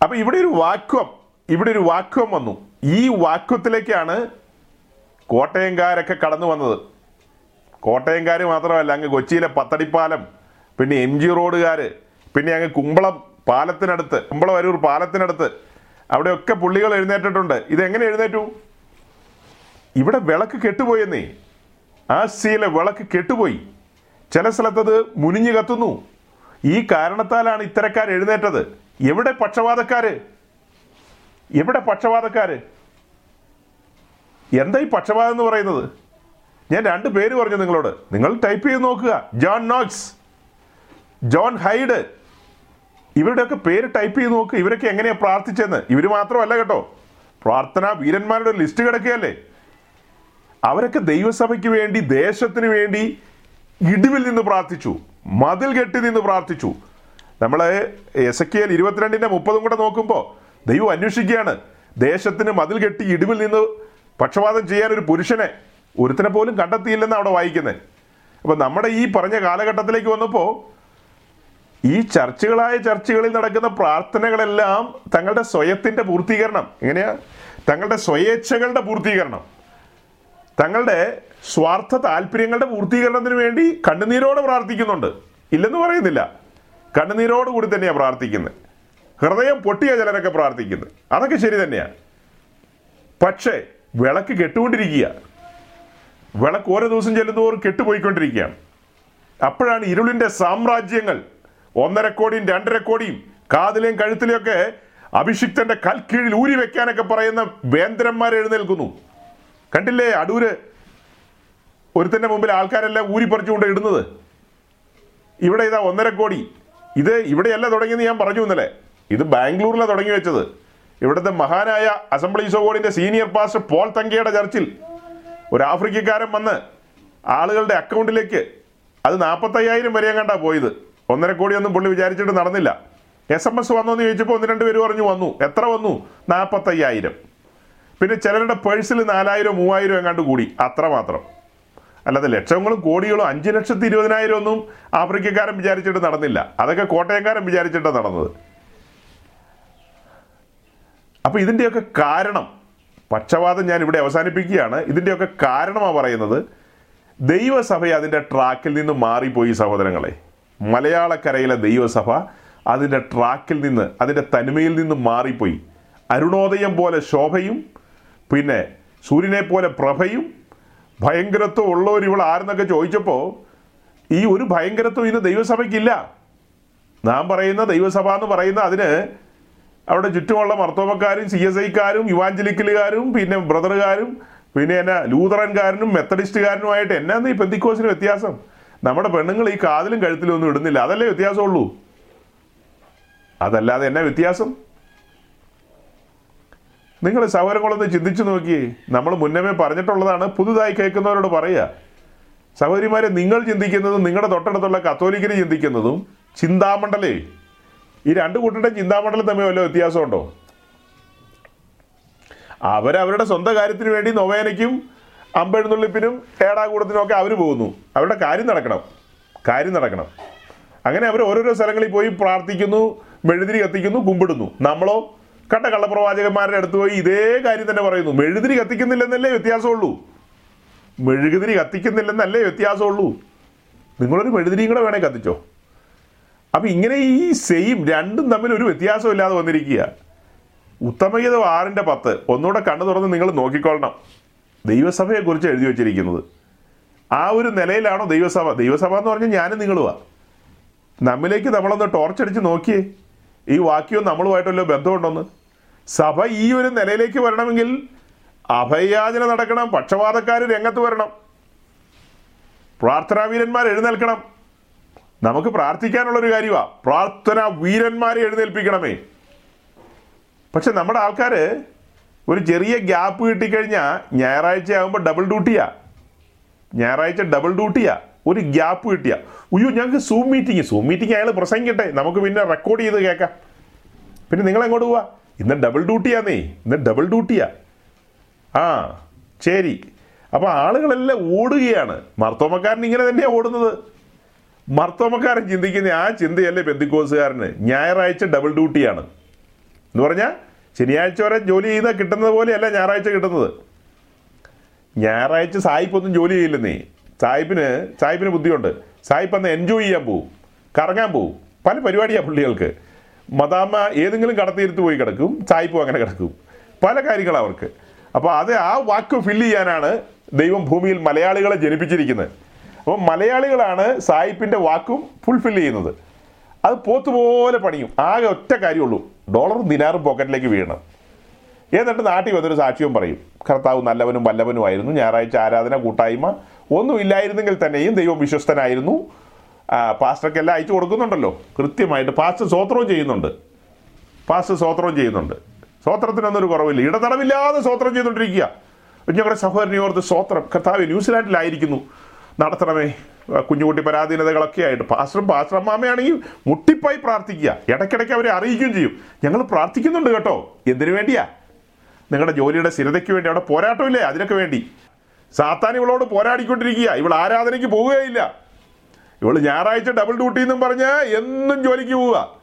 അപ്പൊ ഇവിടെ ഒരു വാക്വം ഇവിടെ ഒരു വാക്വം വന്നു. ഈ വാക്വത്തിലേക്കാണ് കോട്ടയംകാരൊക്കെ കടന്നു വന്നത്. കോട്ടയംകാർ മാത്രമല്ല അങ്ങ് കൊച്ചിയിലെ പത്തടിപ്പാലം പിന്നെ എം ജി റോഡുകാർ പിന്നെ അങ്ങ് കുമ്പളം പാലത്തിനടുത്ത് കുമ്പളം അരൂർ പാലത്തിനടുത്ത് അവിടെയൊക്കെ പുള്ളികൾ എഴുന്നേറ്റിട്ടുണ്ട്. ഇതെങ്ങനെ എഴുന്നേറ്റു? ഇവിടെ വിളക്ക് കെട്ടുപോയെന്നേ. ആ സിയിലെ വിളക്ക് കെട്ടുപോയി. ചില സ്ഥലത്തത് മുനിഞ്ഞു കത്തുന്നു. ഈ കാരണത്താലാണ് ഇത്തരക്കാർ എഴുന്നേറ്റത്. എവിടെ പക്ഷപാതക്കാര് എവിടെ പക്ഷപാതക്കാര് എന്താ ഈ പക്ഷപാതം എന്ന് പറയുന്നത്? ഞാൻ രണ്ട് പേര് പറഞ്ഞു നിങ്ങളോട്. നിങ്ങൾ ടൈപ്പ് ചെയ്ത് നോക്കുക. John Knox John Hyde. ഇവരുടെയൊക്കെ പേര് ടൈപ്പ് ചെയ്ത് നോക്കുക ഇവരൊക്കെ എങ്ങനെയാണ് പ്രാർത്ഥിച്ചെന്ന് ഇവർ മാത്രമല്ല കേട്ടോ. പ്രാർത്ഥനാ വീരന്മാരുടെ ലിസ്റ്റ് കിടക്കുകയല്ലേ? അവരൊക്കെ ദൈവസഭയ്ക്ക് വേണ്ടി ദേശത്തിന് വേണ്ടി ഇടിവിൽ നിന്ന് പ്രാർത്ഥിച്ചു മതിൽ കെട്ടി നിന്ന് പ്രാർത്ഥിച്ചു. നമ്മൾ എസ് എ എൽ ഇരുപത്തിരണ്ടിന്റെ മുപ്പതും കൂടെ നോക്കുമ്പോൾ ദൈവം അന്വേഷിക്കുകയാണ് ദേശത്തിന് മതിൽ കെട്ടി ഇടിവിൽ നിന്ന് പക്ഷപാതം ചെയ്യാൻ ഒരു പുരുഷനെ ഒരുത്തിനെ പോലും കണ്ടെത്തിയില്ലെന്ന് അവിടെ വായിക്കുന്നത് അപ്പം നമ്മുടെ ഈ പറഞ്ഞ കാലഘട്ടത്തിലേക്ക് വന്നപ്പോൾ ഈ ചർച്ചകളായ ചർച്ചകളിൽ നടക്കുന്ന പ്രാർത്ഥനകളെല്ലാം തങ്ങളുടെ സ്വയത്തിന്റെ പൂർത്തീകരണം. എങ്ങനെയാ? തങ്ങളുടെ സ്വയേച്ഛകളുടെ പൂർത്തീകരണം. തങ്ങളുടെ സ്വാർത്ഥ താല്പര്യങ്ങളുടെ പൂർത്തീകരണത്തിന് വേണ്ടി കണ്ണുനീരോടെ പ്രാർത്ഥിക്കുന്നുണ്ട്. ഇല്ലെന്ന് പറയുന്നില്ല. കണ്ണുനീരോട് കൂടി തന്നെയാണ് പ്രാർത്ഥിക്കുന്നത് ഹൃദയം പൊട്ടിയ ചിലരൊക്കെ പ്രാർത്ഥിക്കുന്നത് അതൊക്കെ ശരി തന്നെയാണ് പക്ഷേ വിളക്ക് കെട്ടുകൊണ്ടിരിക്കുക വിളക്ക് ഓരോ ദിവസം ചെല്ലുന്നതോറും കെട്ടുപോയിക്കൊണ്ടിരിക്കുകയാണ്. അപ്പോഴാണ് ഇരുളിന്റെ സാമ്രാജ്യങ്ങൾ ഒന്നര കോടിയും രണ്ടര കോടിയും കാതിലെയും കഴുത്തിലെയും ഒക്കെ അഭിഷിക്തന്റെ കൽക്കീഴിൽ ഊരി വെക്കാനൊക്കെ പറയുന്ന വേന്ദ്രന്മാർ എഴുന്നേൽക്കുന്നു കണ്ടില്ലേ അടൂര് ഒരുത്തന്റെ മുമ്പിൽ ആൾക്കാരെല്ലാം ഊരി പറിച്ചുകൊണ്ട് ഇടുന്നത്. ഇവിടെ ഇതാ ഒന്നര കോടി. ഇത് ഇവിടെയല്ല തുടങ്ങിയെന്ന് ഞാൻ പറഞ്ഞു ഇന്നലെ. ഇത് ബാംഗ്ലൂരിലാണ് തുടങ്ങി വെച്ചത്. ഇവിടുത്തെ മഹാനായ Assemblies of senior pastor Paul തങ്കയുടെ ചർച്ചിൽ ഒരു ആഫ്രിക്കക്കാരൻ വന്ന് ആളുകളുടെ അക്കൗണ്ടിലേക്ക് അത് നാൽപ്പത്തയ്യായിരം വരെ കണ്ടാ പോയത്. ഒന്നര കോടിയൊന്നും പുള്ളി വിചാരിച്ചിട്ട് നടന്നില്ല. എസ് എം എസ് വന്നോ എന്ന് ചോദിച്ചപ്പോൾ ഒന്ന് രണ്ട് പേര് പറഞ്ഞു വന്നു. എത്ര വന്നു? നാൽപ്പത്തയ്യായിരം പിന്നെ ചിലരുടെ പേഴ്സിൽ നാലായിരം മൂവായിരം എങ്ങാണ്ട് കൂടി. അത്ര മാത്രം. അല്ലാതെ ലക്ഷങ്ങളും കോടികളും അഞ്ച് ലക്ഷത്തി ഇരുപതിനായിരം ഒന്നും ആഫ്രിക്കക്കാരൻ വിചാരിച്ചിട്ട് നടന്നില്ല. അതൊക്കെ കോട്ടയംകാരൻ വിചാരിച്ചിട്ടാണ് നടന്നത്. അപ്പൊ ഇതിന്റെയൊക്കെ കാരണം പക്ഷപാതം ഞാൻ ഇവിടെ അവസാനിപ്പിക്കുകയാണ്. ഇതിന്റെയൊക്കെ കാരണമാണ് പറയുന്നത് ദൈവസഭ അതിന്റെ ട്രാക്കിൽ നിന്ന് മാറിപ്പോയി സഹോദരങ്ങളെ. മലയാളക്കരയിലെ ദൈവസഭ അതിന്റെ ട്രാക്കിൽ നിന്ന് അതിന്റെ തനിമയിൽ നിന്ന് മാറിപ്പോയി. അരുണോദയം പോലെ ശോഭയും പിന്നെ സൂര്യനെ പോലെ പ്രഭയും ഭയങ്കരത്വം ഉള്ളവർ ഇവൾ ആരെന്നൊക്കെ ചോദിച്ചപ്പോൾ ഈ ഒരു ഭയങ്കരത്വം ഇന്ന് ദൈവസഭയ്ക്കില്ല. നാം പറയുന്ന ദൈവസഭ എന്ന് പറയുന്ന അതിന് അവിടെ ചുറ്റുമുള്ള മർത്തോമക്കാരും സി എസ് ഐക്കാരും യുവാഞ്ചലിക്കലുകാരും പിന്നെ ബ്രദറുകാരും പിന്നെ എന്നാ ലൂതറൻകാരനും മെത്തഡിസ്റ്റുകാരനുമായിട്ട് എന്നാ ഈ പെന്തിക്കോസിന് വ്യത്യാസം? നമ്മുടെ പെണ്ണുങ്ങൾ ഈ കാതിലും കഴുത്തിലും ഒന്നും ഇടുന്നില്ല. അതല്ലേ വ്യത്യാസമുള്ളൂ? അതല്ലാതെ എന്നാ വ്യത്യാസം? നിങ്ങൾ സഹോദരങ്ങളൊന്ന് ചിന്തിച്ചു നോക്കിയേ നമ്മൾ മുന്നമേ പറഞ്ഞിട്ടുള്ളതാണ് പുതുതായി കേൾക്കുന്നവരോട് പറയുക. സഹോദരിമാരെ നിങ്ങൾ ചിന്തിക്കുന്നതും നിങ്ങളുടെ തൊട്ടടുത്തുള്ള കത്തോലിക്കര് ചിന്തിക്കുന്നതും ചിന്താമണ്ഡലേ. ഈ രണ്ട് കൂട്ടരുടെ ചിന്താമണ്ഡലം തമ്മിൽ വല്ല വ്യത്യാസമുണ്ടോ? അവരവരുടെ സ്വന്തം കാര്യത്തിന് വേണ്ടി നൊവേനയ്ക്കും അമ്പെഴുന്നള്ളിപ്പിനും ഏടാകൂടത്തിനും ഒക്കെ അവർ പോകുന്നു. അവരുടെ കാര്യം നടക്കണം. കാര്യം നടക്കണം. അങ്ങനെ അവർ ഓരോരോ സ്ഥലങ്ങളിൽ പോയി പ്രാർത്ഥിക്കുന്നു മെഴുതിരി കത്തിക്കുന്നു കുമ്പിടുന്നു. നമ്മളോ കണ്ട കള്ളപ്രവാചകന്മാരുടെ അടുത്ത് പോയി ഇതേ കാര്യം തന്നെ പറയുന്നു. മെഴുകുതിരി കത്തിക്കുന്നില്ലെന്നല്ലേ വ്യത്യാസമുള്ളൂ. മെഴുകുതിരി കത്തിക്കുന്നില്ലെന്നല്ലേ വ്യത്യാസമുള്ളൂ. നിങ്ങളൊരു മെഴുതിരിയും കൂടെ വേണേ കത്തിച്ചോ. അപ്പം ഇങ്ങനെ ഈ സെയിം രണ്ടും തമ്മിൽ ഒരു വ്യത്യാസമില്ലാതെ വന്നിരിക്കുക. ഉത്തമഗീതം ആറിന്റെ പത്ത്. ഒന്നുകൂടെ കണ്ണു തുറന്ന് നിങ്ങൾ നോക്കിക്കൊള്ളണം. ദൈവസഭയെക്കുറിച്ച് എഴുതി വച്ചിരിക്കുന്നത്. ആ ഒരു നിലയിലാണോ ദൈവസഭ? ദൈവസഭ എന്ന് പറഞ്ഞാൽ ഞാനും നിങ്ങളുവാ. നമ്മിലേക്ക് നമ്മളൊന്ന് ടോർച്ചടിച്ച് നോക്കിയേ. ഈ വാക്യവും നമ്മളുമായിട്ടല്ലോ ബന്ധമുണ്ടോന്ന്? സഭ ഈ ഒരു നിലയിലേക്ക് വരണമെങ്കിൽ അഭയാചന നടക്കണം പക്ഷപാതക്കാർ രംഗത്ത് വരണം. പ്രാർത്ഥനാ വീരന്മാർ എഴുന്നേൽക്കണം. നമുക്ക് പ്രാർത്ഥിക്കാനുള്ളൊരു കാര്യമാണ് പ്രാർത്ഥന വീരന്മാരെ എഴുന്നേൽപ്പിക്കണമേ. പക്ഷെ നമ്മുടെ ആൾക്കാർ ഒരു ചെറിയ ഗ്യാപ്പ് കിട്ടിക്കഴിഞ്ഞാൽ ഞായറാഴ്ച ആകുമ്പോൾ ഡബിൾ ഡ്യൂട്ടിയാ ഞായറാഴ്ച ഡബിൾ ഡ്യൂട്ടിയാ ഒരു ഗ്യാപ്പ് കിട്ടിയ. ഉയ്യോ ഞങ്ങൾക്ക് സൂം മീറ്റിംഗ് സൂം മീറ്റിംഗ് അയാൾ പ്രസംഗിക്കട്ടെ. നമുക്ക് പിന്നെ റെക്കോർഡ് ചെയ്ത് കേൾക്കാം. പിന്നെ നിങ്ങൾ എങ്ങോട്ട് പോവാ? ഇന്ന് ഡബിൾ ഡ്യൂട്ടിയാന്നേ ഇന്ന് ഡബിൾ ഡ്യൂട്ടിയാ ആ ശരി. അപ്പോൾ ആളുകളെല്ലാം ഓടുകയാണ്. മർത്തോമക്കാരൻ ഇങ്ങനെ തന്നെയാണ് ഓടുന്നത്. മർത്തോമക്കാരൻ ചിന്തിക്കുന്ന ആ ചിന്തയല്ലേ ബന്ധുക്കോസുകാരന്? ഞായറാഴ്ച ഡബിൾ ഡ്യൂട്ടിയാണ് എന്ന് പറഞ്ഞാൽ ശനിയാഴ്ച വരെ ജോലി ചെയ്താൽ കിട്ടുന്നത് പോലെയല്ല ഞായറാഴ്ച കിട്ടുന്നത്. ഞായറാഴ്ച സായിപ്പൊന്നും ജോലി ചെയ്യില്ലെന്നേ. സായിപ്പിന് സായിപ്പിന് ബുദ്ധിയുണ്ട്. സായിപ്പ് അന്ന് എൻജോയ് ചെയ്യാൻ പോവും. കറങ്ങാൻ പോവും. പല പരിപാടിയാണ് പുള്ളികൾക്ക്. മദാമ്മ ഏതെങ്കിലും കടത്തിയിരുത്ത് പോയി കിടക്കും സായിപ്പും അങ്ങനെ കിടക്കും. പല കാര്യങ്ങളാണ് അവർക്ക്. അപ്പോൾ അത് ആ വാക്ക് ഫില്ല് ചെയ്യാനാണ് ദൈവം ഭൂമിയിൽ മലയാളികളെ ജനിപ്പിച്ചിരിക്കുന്നത്. അപ്പോൾ മലയാളികളാണ് സായിപ്പിന്റെ വാക്കും ഫുൾഫിൽ ചെയ്യുന്നത്. അത് പോത്തുപോലെ പണിയും. ആകെ ഒറ്റ കാര്യമുള്ളൂ. ഡോളറും ദിനാറും പോക്കറ്റിലേക്ക് വീഴണം. എന്നിട്ട് നാട്ടിൽ വന്നൊരു സാക്ഷ്യവും പറയും. കർത്താവ് നല്ലവനും വല്ലവനുമായിരുന്നു. ഞായറാഴ്ച ആരാധന കൂട്ടായ്മ ഒന്നും ഇല്ലായിരുന്നെങ്കിൽ തന്നെയും ദൈവം വിശ്വസ്തനായിരുന്നു. പാസ്റ്റർക്ക് പാസ്റ്റർക്കെല്ലാം അയച്ചു കൊടുക്കുന്നുണ്ടല്ലോ. കൃത്യമായിട്ട് പാസ്റ്റർ സ്വോത്രവും ചെയ്യുന്നുണ്ട്. പാസ്റ്റർ സ്വോത്രവും ചെയ്യുന്നുണ്ട്. സ്വോത്രത്തിനൊന്നൊരു കുറവില്ല. ഇടതടവില്ലാതെ സ്വോത്രം ചെയ്തുകൊണ്ടിരിക്കുക. ഞങ്ങളുടെ സഹോദരനെ ഓർത്ത് സ്വോത്രം. കർത്താവ് ന്യൂസിലാൻഡിലായിരിക്കുന്നു. നടത്തണമേ. കുഞ്ഞുകുട്ടി പരാധീനതകളൊക്കെ ആയിട്ട് പാസ്റ്ററും പാസ്റ്റർ അമ്മാമയാണെങ്കിൽ മുട്ടിപ്പായി പ്രാർത്ഥിക്കുക. ഇടയ്ക്കിടയ്ക്ക് അവരെ അറിയിക്കുകയും ചെയ്യും. ഞങ്ങൾ പ്രാർത്ഥിക്കുന്നുണ്ട് കേട്ടോ. എന്തിനു വേണ്ടിയാ? നിങ്ങളുടെ ജോലിയുടെ സ്ഥിരതയ്ക്ക് വേണ്ടി അവിടെ പോരാട്ടമില്ലേ? അതിനൊക്കെ വേണ്ടി. സാത്താൻ ഇവളോട് പോരാടിക്കൊണ്ടിരിക്കുക ഇവൾ ആരാധനയ്ക്ക് പോവുകയില്ല. ഇവൾ ഞായറാഴ്ച ഡബിൾ ഡ്യൂട്ടി എന്നും പറഞ്ഞ് എന്നും ജോലിക്ക് പോവുക.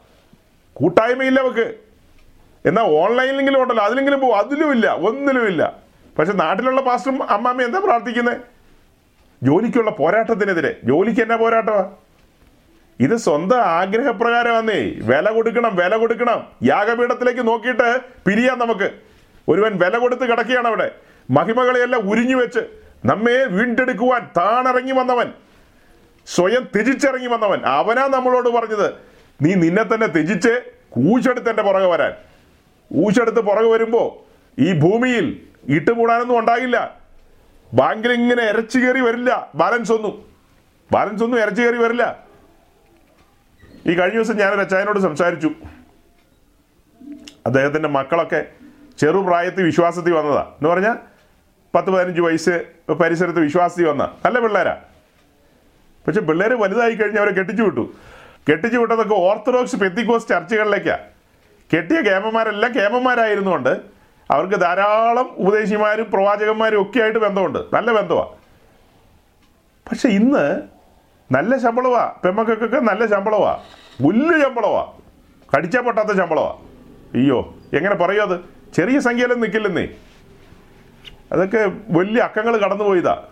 കൂട്ടായ്മയില്ല അവക്ക്. എന്നാൽ ഓൺലൈനിലെങ്കിലും ഉണ്ടല്ലോ അതിലെങ്കിലും പോകും ഒന്നിലും ഇല്ല. പക്ഷെ നാട്ടിലുള്ള പാസ്റ്ററും അമ്മാമ്മ എന്താ പ്രാർത്ഥിക്കുന്നത് ജോലിക്കുള്ള പോരാട്ടത്തിനെതിരെ. ജോലിക്ക് എന്നാ പോരാട്ടമാ? ഇത് സ്വന്തം ആഗ്രഹപ്രകാരമാന്നേ. വില കൊടുക്കണം വില കൊടുക്കണം. യാഗപീഠത്തിലേക്ക് നോക്കിയിട്ട് പിരിയാം നമുക്ക്. ഒരുവൻ വില കൊടുത്ത് കിടക്കുകയാണ് അവിടെ. മഹിമകളെയെല്ലാം ഉരിഞ്ഞു വെച്ച് നമ്മെ വീണ്ടെടുക്കുവാൻ താണിറങ്ങി വന്നവൻ സ്വയം ത്യജിച്ചിറങ്ങി വന്നവൻ. അവനാ നമ്മളോട് പറഞ്ഞത് നീ നിന്നെ തന്നെ ത്യജിച്ച് കൂശെടുത്ത് എന്റെ പുറകെ വരാൻ. ഊശെടുത്ത് പുറകെ വരുമ്പോൾ ഈ ഭൂമിയിൽ ഇട്ടുമൂടാനൊന്നും ഉണ്ടാകില്ല ബാങ്കിൽ ഇങ്ങനെ ഇരച്ചു കയറി വരില്ല ബാലൻസ് ഒന്നും. ബാലൻസ് ഒന്നും ഇരച്ചു കയറി വരില്ല. ഈ കഴിഞ്ഞ ദിവസം ഞാനൊരു അച്ചായനോട് സംസാരിച്ചു. അദ്ദേഹത്തിന്റെ മക്കളൊക്കെ ചെറുപ്രായത്തിൽ വിശ്വാസത്തിൽ വന്നതാ. എന്ന് പറഞ്ഞാൽ പത്ത് പതിനഞ്ച് വയസ്സ് പരിസരത്ത് വിശ്വാസി വന്ന. നല്ല പിള്ളേരാ. പക്ഷെ പിള്ളേർ വലുതായി കഴിഞ്ഞ് അവരെ കെട്ടിച്ചു വിട്ടു. കെട്ടിച്ചു വിട്ടതൊക്കെ ഓർത്തഡോക്സ് പെത്തിക്കോസ് ചർച്ചകളിലേക്കാണ് കെട്ടിയ കേമന്മാരെല്ലാം കേമന്മാരായിരുന്നുകൊണ്ട് അവർക്ക് ധാരാളം ഉപദേശിമാരും പ്രവാചകന്മാരും ഒക്കെ ആയിട്ട് ബന്ധമുണ്ട്. നല്ല ബന്ധമാണ് പക്ഷെ ഇന്ന് നല്ല ശമ്പളമാ പെമ്മക്കൊക്കെ നല്ല ശമ്പളമാ പുല്ല് ശമ്പളമാ കടിച്ചാൽ പൊട്ടാത്ത ശമ്പളമാ അയ്യോ എങ്ങനെ പറയും അത്? ചെറിയ സംഖ്യയിലൊന്നും നിൽക്കില്ലെന്നേ അതൊക്കെ വലിയ അക്കങ്ങൾ കടന്നുപോയതാ.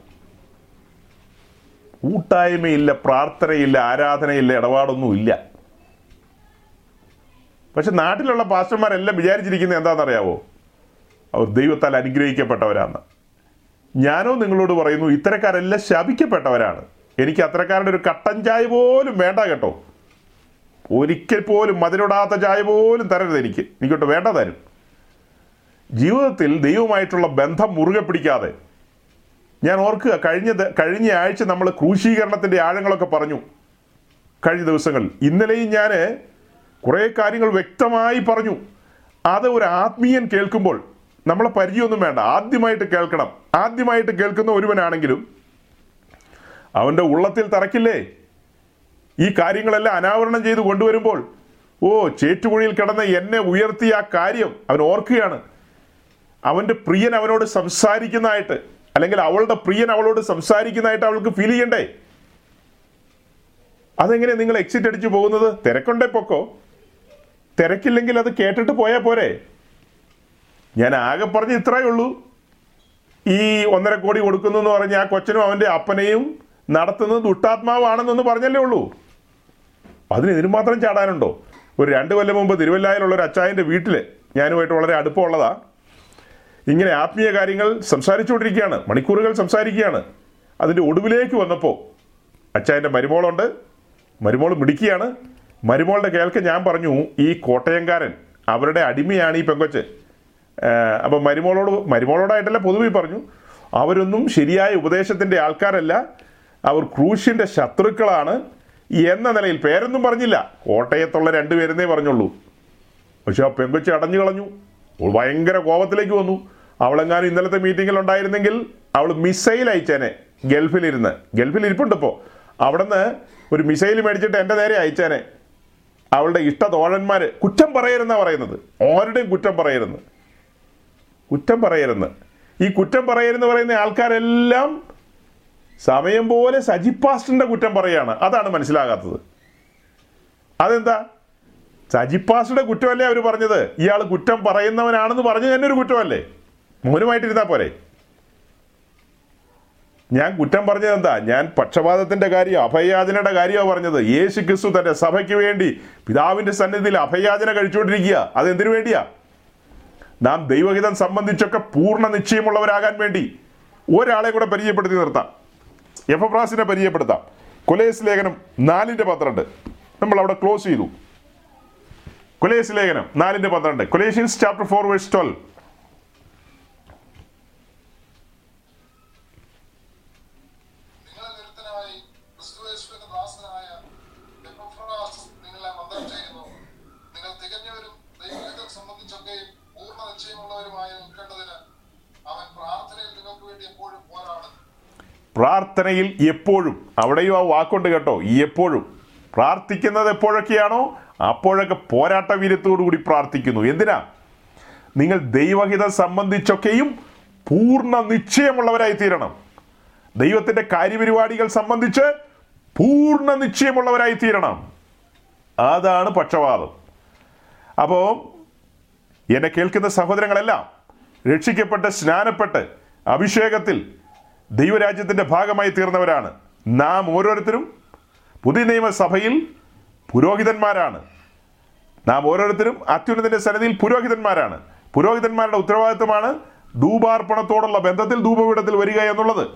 കൂട്ടായ്മയില്ല പ്രാർത്ഥനയില്ല ആരാധനയില്ല ഇടപാടൊന്നും ഇല്ല. പക്ഷെ നാട്ടിലുള്ള പാസ്റ്റർമാരെല്ലാം വിചാരിച്ചിരിക്കുന്നത് എന്താണെന്നറിയാവോ? അവർ ദൈവത്താൽ അനുഗ്രഹിക്കപ്പെട്ടവരാണ്. ഞാനോ നിങ്ങളോട് പറയുന്നു ഇത്തരക്കാരെല്ലാം ശപിക്കപ്പെട്ടവരാണ്. എനിക്ക് അത്തരക്കാരുടെ ഒരു കട്ടൻ ചായ പോലും വേണ്ട കേട്ടോ. ഒരിക്കൽ പോലും മതിലിടാത്ത ചായ പോലും തരരുത് എനിക്ക്. എനിക്കോട്ട് വേണ്ട തരും. ജീവിതത്തിൽ ദൈവമായിട്ടുള്ള ബന്ധം മുറുകെ പിടിക്കാതെ. ഞാൻ ഓർക്കുക കഴിഞ്ഞ കഴിഞ്ഞ ആഴ്ച നമ്മൾ ക്രൂശീകരണത്തിന്റെ ആഴങ്ങളൊക്കെ പറഞ്ഞു. കഴിഞ്ഞ ദിവസങ്ങളിൽ ഇന്നലെയും ഞാൻ കുറേ കാര്യങ്ങൾ വ്യക്തമായി പറഞ്ഞു. അത് ഒരു ആത്മീയൻ കേൾക്കുമ്പോൾ നമ്മളെ പരിചയമൊന്നും വേണ്ട. ആദ്യമായിട്ട് കേൾക്കണം. ആദ്യമായിട്ട് കേൾക്കുന്ന ഒരുവനാണെങ്കിലും അവന്റെ ഉള്ളത്തിൽ തറക്കില്ലേ ഈ കാര്യങ്ങളെല്ലാം അനാവരണം ചെയ്ത് കൊണ്ടുവരുമ്പോൾ ഓ ചേറ്റുകുഴിയിൽ കിടന്ന എന്നെ ഉയർത്തിയ ആ കാര്യം അവൻ ഓർക്കുകയാണ്. അവന്റെ പ്രിയൻ അവനോട് സംസാരിക്കുന്നതായിട്ട് അല്ലെങ്കിൽ അവളുടെ പ്രിയൻ അവളോട് സംസാരിക്കുന്നതായിട്ട് അവൾക്ക് ഫീൽ ചെയ്യണ്ടേ? അതെങ്ങനെ നിങ്ങൾ എക്സിറ്റ് അടിച്ചു പോകുന്നത്? തിരക്കുണ്ടേ പൊക്കോ? തിരക്കില്ലെങ്കിൽ അത് കേട്ടിട്ട് പോയാൽ പോരെ? ഞാൻ ആകെ പറഞ്ഞ് ഇത്രയേ ഉള്ളൂ. ഈ ഒന്നര കോടി കൊടുക്കുന്നു എന്ന് പറഞ്ഞ ആ കൊച്ചനും അവന്റെ അപ്പനെയും നടത്തുന്നത് ദുഷ്ടാത്മാവാണെന്നൊന്ന് പറഞ്ഞല്ലേ ഉള്ളൂ. അതിന് ഇതിന് മാത്രം ചാടാനുണ്ടോ? ഒരു രണ്ട് കൊല്ലം മുമ്പ് തിരുവല്ലായിലുള്ള ഒരു അച്ചായന്റെ വീട്ടിൽ ഞാനുമായിട്ട് വളരെ അടുപ്പമുള്ളതാ. ഇങ്ങനെ ആത്മീയ കാര്യങ്ങൾ സംസാരിച്ചുകൊണ്ടിരിക്കുകയാണ്. മണിക്കൂറുകൾ സംസാരിക്കുകയാണ്. അതിന്റെ ഒടുവിലേക്ക് വന്നപ്പോൾ അച്ചായന്റെ മരുമോളുണ്ട്. മരുമോൾ മിടിക്കുകയാണ് മരുമോളുടെ കേൾക്ക് ഞാൻ പറഞ്ഞു ഈ കോട്ടയംകാരൻ അവരുടെ അടിമയാണ് ഈ പെങ്കൊച്ച്. അപ്പോൾ അപ്പം മരുമോളോട് മരുമോളോടായിട്ടല്ല പൊതുവെ പറഞ്ഞു അവരൊന്നും ശരിയായ ഉപദേശത്തിന്റെ ആൾക്കാരല്ല. അവർ ക്രൂശിന്റെ ശത്രുക്കളാണ്. എന്ന നിലയിൽ പേരൊന്നും പറഞ്ഞില്ല. കോട്ടയത്തുള്ള രണ്ടുപേരെന്നേ പറഞ്ഞുള്ളൂ. പക്ഷെ ആ പെങ്കൊച്ച് അടഞ്ഞു കളഞ്ഞു അവൾ ഭയങ്കര കോപത്തിലേക്ക് വന്നു. അവളെങ്ങാനും ഇന്നലത്തെ മീറ്റിങ്ങിൽ ഉണ്ടായിരുന്നെങ്കിൽ അവൾ മിസൈൽ അയച്ചേനെ. ഗൾഫിലിരുന്ന്. ഗൾഫിൽ ഇരിപ്പുണ്ട് ഇപ്പോൾ അവിടുന്ന് ഒരു മിസൈൽ മേടിച്ചിട്ട് എന്റെ നേരെ അയച്ചേനെ. അവളുടെ ഇഷ്ട തോഴന്മാർ കുറ്റം പറയരുന്ന പറയുന്നത്. ആരുടെയും കുറ്റം പറയരുന്ന്. കുറ്റം പറയരുന്ന്. ഈ കുറ്റം പറയരുന്ന് പറയുന്ന ആൾക്കാരെല്ലാം സമയം പോലെ സജിപ്പാസ്റ്റിന്റെ കുറ്റം പറയാണ്. അതാണ് മനസ്സിലാകാത്തത്. അതെന്താ? സജിപ്പാസുടെ കുറ്റമല്ലേ അവർ പറഞ്ഞത്? ഇയാൾ കുറ്റം പറയുന്നവനാണെന്ന് പറഞ്ഞു തന്നെ ഒരു കുറ്റമല്ലേ? മോനുമായിട്ടിരുന്നാ പോരെ. ഞാൻ കുറ്റം പറഞ്ഞത് എന്താ? ഞാൻ പക്ഷപാതത്തിന്റെ കാര്യം അഭയാചനയുടെ കാര്യമാണ് പറഞ്ഞത്. യേശു ക്രിസ്തു തന്റെ സഭയ്ക്ക് വേണ്ടി പിതാവിന്റെ സന്നിധിയിൽ അഭയാചന കഴിച്ചുകൊണ്ടിരിക്കുക. അതെന്തിനു വേണ്ടിയാ? നാം ദൈവഹിതം സംബന്ധിച്ചൊക്കെ പൂർണ നിശ്ചയമുള്ളവരാകാൻ വേണ്ടി ഒരാളെ കൂടെ പരിചയപ്പെടുത്തി നിർത്താം. എഫ്രാസിനെ പരിചയപ്പെടുത്താം. കൊലേസ് ലേഖനം നാലിന്റെ പന്ത്രണ്ട്. നമ്മൾ അവിടെ ക്ലോസ് ചെയ്തു. കൊലേസ് ലേഖനം നാലിന്റെ പന്ത്രണ്ട്. Colossians chapter four verse twelve പ്രാർത്ഥനയിൽ എപ്പോഴും അവിടെയും ആ വാക്കുണ്ട് കേട്ടോ എപ്പോഴും. പ്രാർത്ഥിക്കുന്നത് എപ്പോഴൊക്കെയാണോ അപ്പോഴൊക്കെ പോരാട്ട വീര്യത്തോടു കൂടി പ്രാർത്ഥിക്കുന്നു. എന്തിനാ? നിങ്ങൾ ദൈവഹിതം സംബന്ധിച്ചൊക്കെയും പൂർണ നിശ്ചയമുള്ളവരായി തീരണം ദൈവത്തിന്റെ കാര്യപരിപാടികൾ സംബന്ധിച്ച് പൂർണ നിശ്ചയമുള്ളവരായി തീരണം അതാണ് പക്ഷപാതം അപ്പോൾ എന്നെ കേൾക്കുന്ന സഹോദരങ്ങളെല്ലാം രക്ഷിക്കപ്പെട്ട് സ്നാനപ്പെട്ട് അഭിഷേകത്തിൽ ദൈവരാജ്യത്തിന്റെ ഭാഗമായി തീർന്നവരാണ് നാം ഓരോരുത്തരും പുതിയ നിയമസഭയിൽ പുരോഹിതന്മാരാണ്. നാം ഓരോരുത്തരും അത്യുന്നതിന്റെ സന്നിധിയിൽ പുരോഹിതന്മാരാണ്. പുരോഹിതന്മാരുടെ ഉത്തരവാദിത്തമാണ് ധൂപാർപ്പണത്തോടുള്ള ബന്ധത്തിൽ ധൂപപീഠത്തിൽ വരിക എന്നുള്ളത്.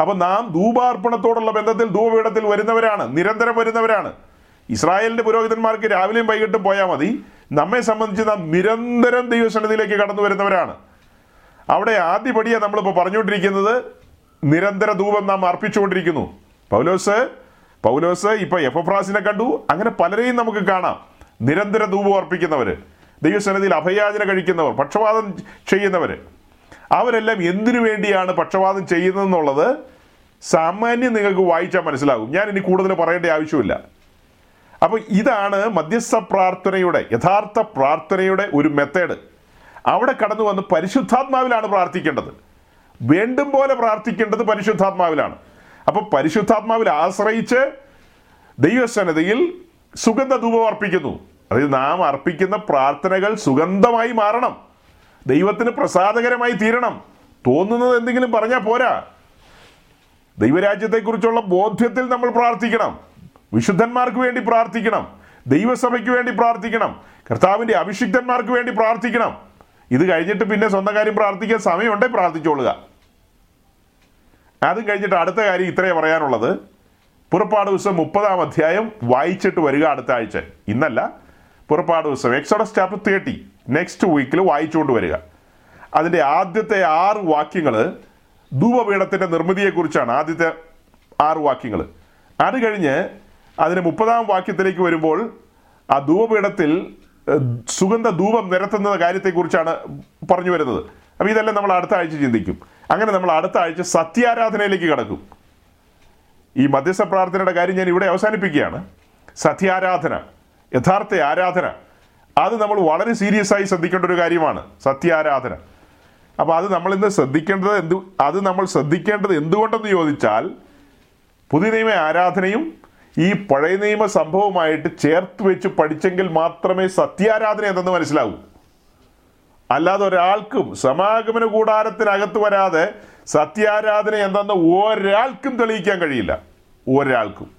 അപ്പം നാം ധൂപാർപ്പണത്തോടുള്ള ബന്ധത്തിൽ ധൂപപീഠത്തിൽ വരുന്നവരാണ് നിരന്തരം വരുന്നവരാണ്. ഇസ്രായേലിന്റെ പുരോഹിതന്മാർക്ക് രാവിലെയും വൈകിട്ടും പോയാൽ മതി. നമ്മെ സംബന്ധിച്ച് നാം നിരന്തരം ദൈവസന്നിധിയിലേക്ക് കടന്നു വരുന്നവരാണ്. അവിടെ ആദ്യപടിയാണ് നമ്മളിപ്പോൾ പറഞ്ഞുകൊണ്ടിരിക്കുന്നത് നിരന്തര ധൂപം നാം അർപ്പിച്ചുകൊണ്ടിരിക്കുന്നു. പൗലോസ് പൗലോസ് ഇപ്പൊ എഫ്രാസിനെ കണ്ടു. അങ്ങനെ പലരെയും നമുക്ക് കാണാം. നിരന്തര ധൂപം അർപ്പിക്കുന്നവർ ദൈവസന്നിധിയിൽ അഭയാചന കഴിക്കുന്നവർ പക്ഷപാതം ചെയ്യുന്നവർ അവരെല്ലാം എന്തിനു വേണ്ടിയാണ് പക്ഷപാതം ചെയ്യുന്നതെന്നുള്ളത് സാമാന്യം നിങ്ങൾക്ക് വായിച്ചാൽ മനസ്സിലാകും. ഞാൻ ഇനി കൂടുതൽ പറയേണ്ട ആവശ്യമില്ല. അപ്പോൾ ഇതാണ് മധ്യസ്ഥ പ്രാർത്ഥനയുടെ യഥാർത്ഥ പ്രാർത്ഥനയുടെ ഒരു മെത്തേഡ് അവിടെ കടന്നു വന്ന് പരിശുദ്ധാത്മാവിലാണ് പ്രാർത്ഥിക്കേണ്ടത്. വേണ്ടും പോലെ പ്രാർത്ഥിക്കേണ്ടത് പരിശുദ്ധാത്മാവിലാണ്. അപ്പോൾ പരിശുദ്ധാത്മാവിൽ ആശ്രയിച്ച് ദൈവസന്നതയിൽ സുഗന്ധ ധൂപം അർപ്പിക്കുന്നു. അതായത് നാം അർപ്പിക്കുന്ന പ്രാർത്ഥനകൾ സുഗന്ധമായി മാറണം. ദൈവത്തിന് പ്രസാദകരമായി തീരണം. തോന്നുന്നത് എന്തെങ്കിലും പറഞ്ഞാൽ പോരാ. ദൈവരാജ്യത്തെക്കുറിച്ചുള്ള ബോധ്യത്തിൽ നമ്മൾ പ്രാർത്ഥിക്കണം. വിശുദ്ധന്മാർക്ക് വേണ്ടി പ്രാർത്ഥിക്കണം. ദൈവസഭയ്ക്ക് വേണ്ടി പ്രാർത്ഥിക്കണം. കർത്താവിന്റെ അഭിഷിക്തന്മാർക്ക് വേണ്ടി പ്രാർത്ഥിക്കണം. ഇത് കഴിഞ്ഞിട്ട് പിന്നെ സ്വന്തം കാര്യം പ്രാർത്ഥിക്കാൻ സമയമുണ്ടേ പ്രാർത്ഥിച്ചോളുക. അതും കഴിഞ്ഞിട്ട് അടുത്ത കാര്യം ഇത്രയേ പറയാനുള്ളത്. പുറപ്പാട് ദിവസം മുപ്പതാം അധ്യായം വായിച്ചിട്ട് വരിക അടുത്ത ആഴ്ച. ഇന്നല്ല. പുറപ്പാട് ദിവസം എക്സോഡസ് ചാപ്റ്റർ തേർട്ടി നെക്സ്റ്റ് വീക്കിൽ വായിച്ചുകൊണ്ട് വരിക. അതിന്റെ ആദ്യത്തെ ആറ് വാക്യങ്ങൾ ധൂപപീഠത്തിന്റെ നിർമ്മിതിയെക്കുറിച്ചാണ് ആദ്യത്തെ ആറ് വാക്യങ്ങൾ അത് കഴിഞ്ഞ് അതിന് മുപ്പതാം വാക്യത്തിലേക്ക് വരുമ്പോൾ ആ ധൂപപീഠത്തിൽ സുഗന്ധ ധൂപം നിരത്തുന്ന കാര്യത്തെക്കുറിച്ചാണ് പറഞ്ഞു വരുന്നത്. അപ്പോൾ ഇതെല്ലാം നമ്മൾ അടുത്ത ആഴ്ച ചിന്തിക്കും. അങ്ങനെ നമ്മൾ അടുത്ത ആഴ്ച സത്യാരാധനയിലേക്ക് കടക്കും. ഈ മധ്യസ്ഥ പ്രാർത്ഥനയുടെ കാര്യം ഞാൻ ഇവിടെ അവസാനിപ്പിക്കുകയാണ്. സത്യാരാധന യഥാർത്ഥ ആരാധന അത് നമ്മൾ വളരെ സീരിയസ് ആയി ശ്രദ്ധിക്കേണ്ട ഒരു കാര്യമാണ്. സത്യാരാധന. അപ്പോൾ അത് നമ്മൾ ഇന്ന് ശ്രദ്ധിക്കേണ്ടത് എന്ത് അത് നമ്മൾ ശ്രദ്ധിക്കേണ്ടത് എന്തുകൊണ്ടെന്ന് ചോദിച്ചാൽ പുതിയ നിയമ ആരാധനയും ഈ പഴയ നിയമ സംഭവമായിട്ട് ചേർത്ത് വെച്ച് പഠിച്ചെങ്കിൽ മാത്രമേ സത്യാരാധന എന്തെന്ന് മനസ്സിലാവൂ. അല്ലാതെ ഒരാൾക്കും സമാഗമന കൂടാരത്തിനകത്ത് വരാതെ സത്യാരാധന എന്തെന്ന് ഒരാൾക്കും തെളിയിക്കാൻ കഴിയില്ല. ഒരാൾക്കും.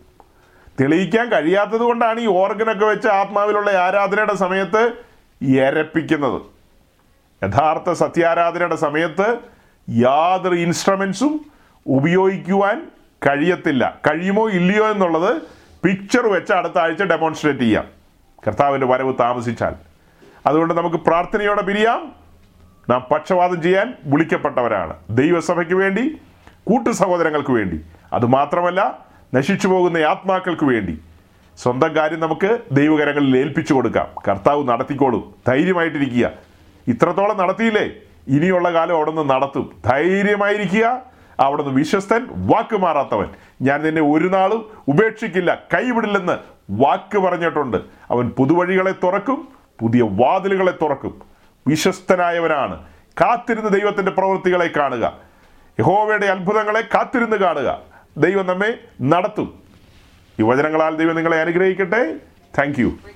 തെളിയിക്കാൻ കഴിയാത്തത് കൊണ്ടാണ് ഈ ഓർഗനൊക്കെ വെച്ച് ആത്മാവിലുള്ള ആരാധനയുടെ സമയത്ത് എരപ്പിക്കുന്നത് യഥാർത്ഥ സത്യാരാധനയുടെ സമയത്ത് യാതൊരു ഇൻസ്ട്രുമെൻസും ഉപയോഗിക്കുവാൻ കഴിയത്തില്ല. കഴിയുമോ ഇല്ലയോ എന്നുള്ളത് പിക്ചർ വെച്ച് അടുത്ത ആഴ്ച ഡെമോൺസ്ട്രേറ്റ് ചെയ്യാം. കർത്താവിന്റെ വരവ് താമസിച്ചാൽ. അതുകൊണ്ട് നമുക്ക് പ്രാർത്ഥനയോടെ പിരിയാം. നാം പക്ഷപാതം ചെയ്യാൻ വിളിക്കപ്പെട്ടവരാണ്. ദൈവസഭയ്ക്ക് വേണ്ടി കൂട്ടു സഹോദരങ്ങൾക്ക് വേണ്ടി. അതുമാത്രമല്ല നശിച്ചു പോകുന്ന ആത്മാക്കൾക്ക് വേണ്ടി. സ്വന്തം കാര്യം നമുക്ക് ദൈവകരങ്ങളിൽ ഏൽപ്പിച്ചു കൊടുക്കാം. കർത്താവ് നടത്തിക്കോളും. ധൈര്യമായിട്ടിരിക്കുക. ഇത്രത്തോളം നടത്തിയില്ലേ? ഇനിയുള്ള കാലം അവിടെ നിന്ന് നടത്തും. ധൈര്യമായിരിക്കുക. അവിടെ നിന്ന് വിശ്വസ്തൻ വാക്ക് മാറാത്തവൻ. ഞാൻ നിന്നെ ഒരു നാളും ഉപേക്ഷിക്കില്ല. കൈവിടില്ലെന്ന് വാക്ക് പറഞ്ഞിട്ടുണ്ട്. അവൻ പുതുവഴികളെ തുറക്കും. പുതിയ വാതിലുകളെ തുറക്കും. വിശ്വസ്തനായവനാണ്. കാത്തിരുന്ന് ദൈവത്തിന്റെ പ്രവൃത്തികളെ കാണുക. യഹോവയുടെ അത്ഭുതങ്ങളെ കാത്തിരുന്ന് കാണുക. ദൈവം നമ്മെ നടത്തും. ഈ വചനങ്ങളാൽ ദൈവം നിങ്ങളെ അനുഗ്രഹിക്കട്ടെ. താങ്ക്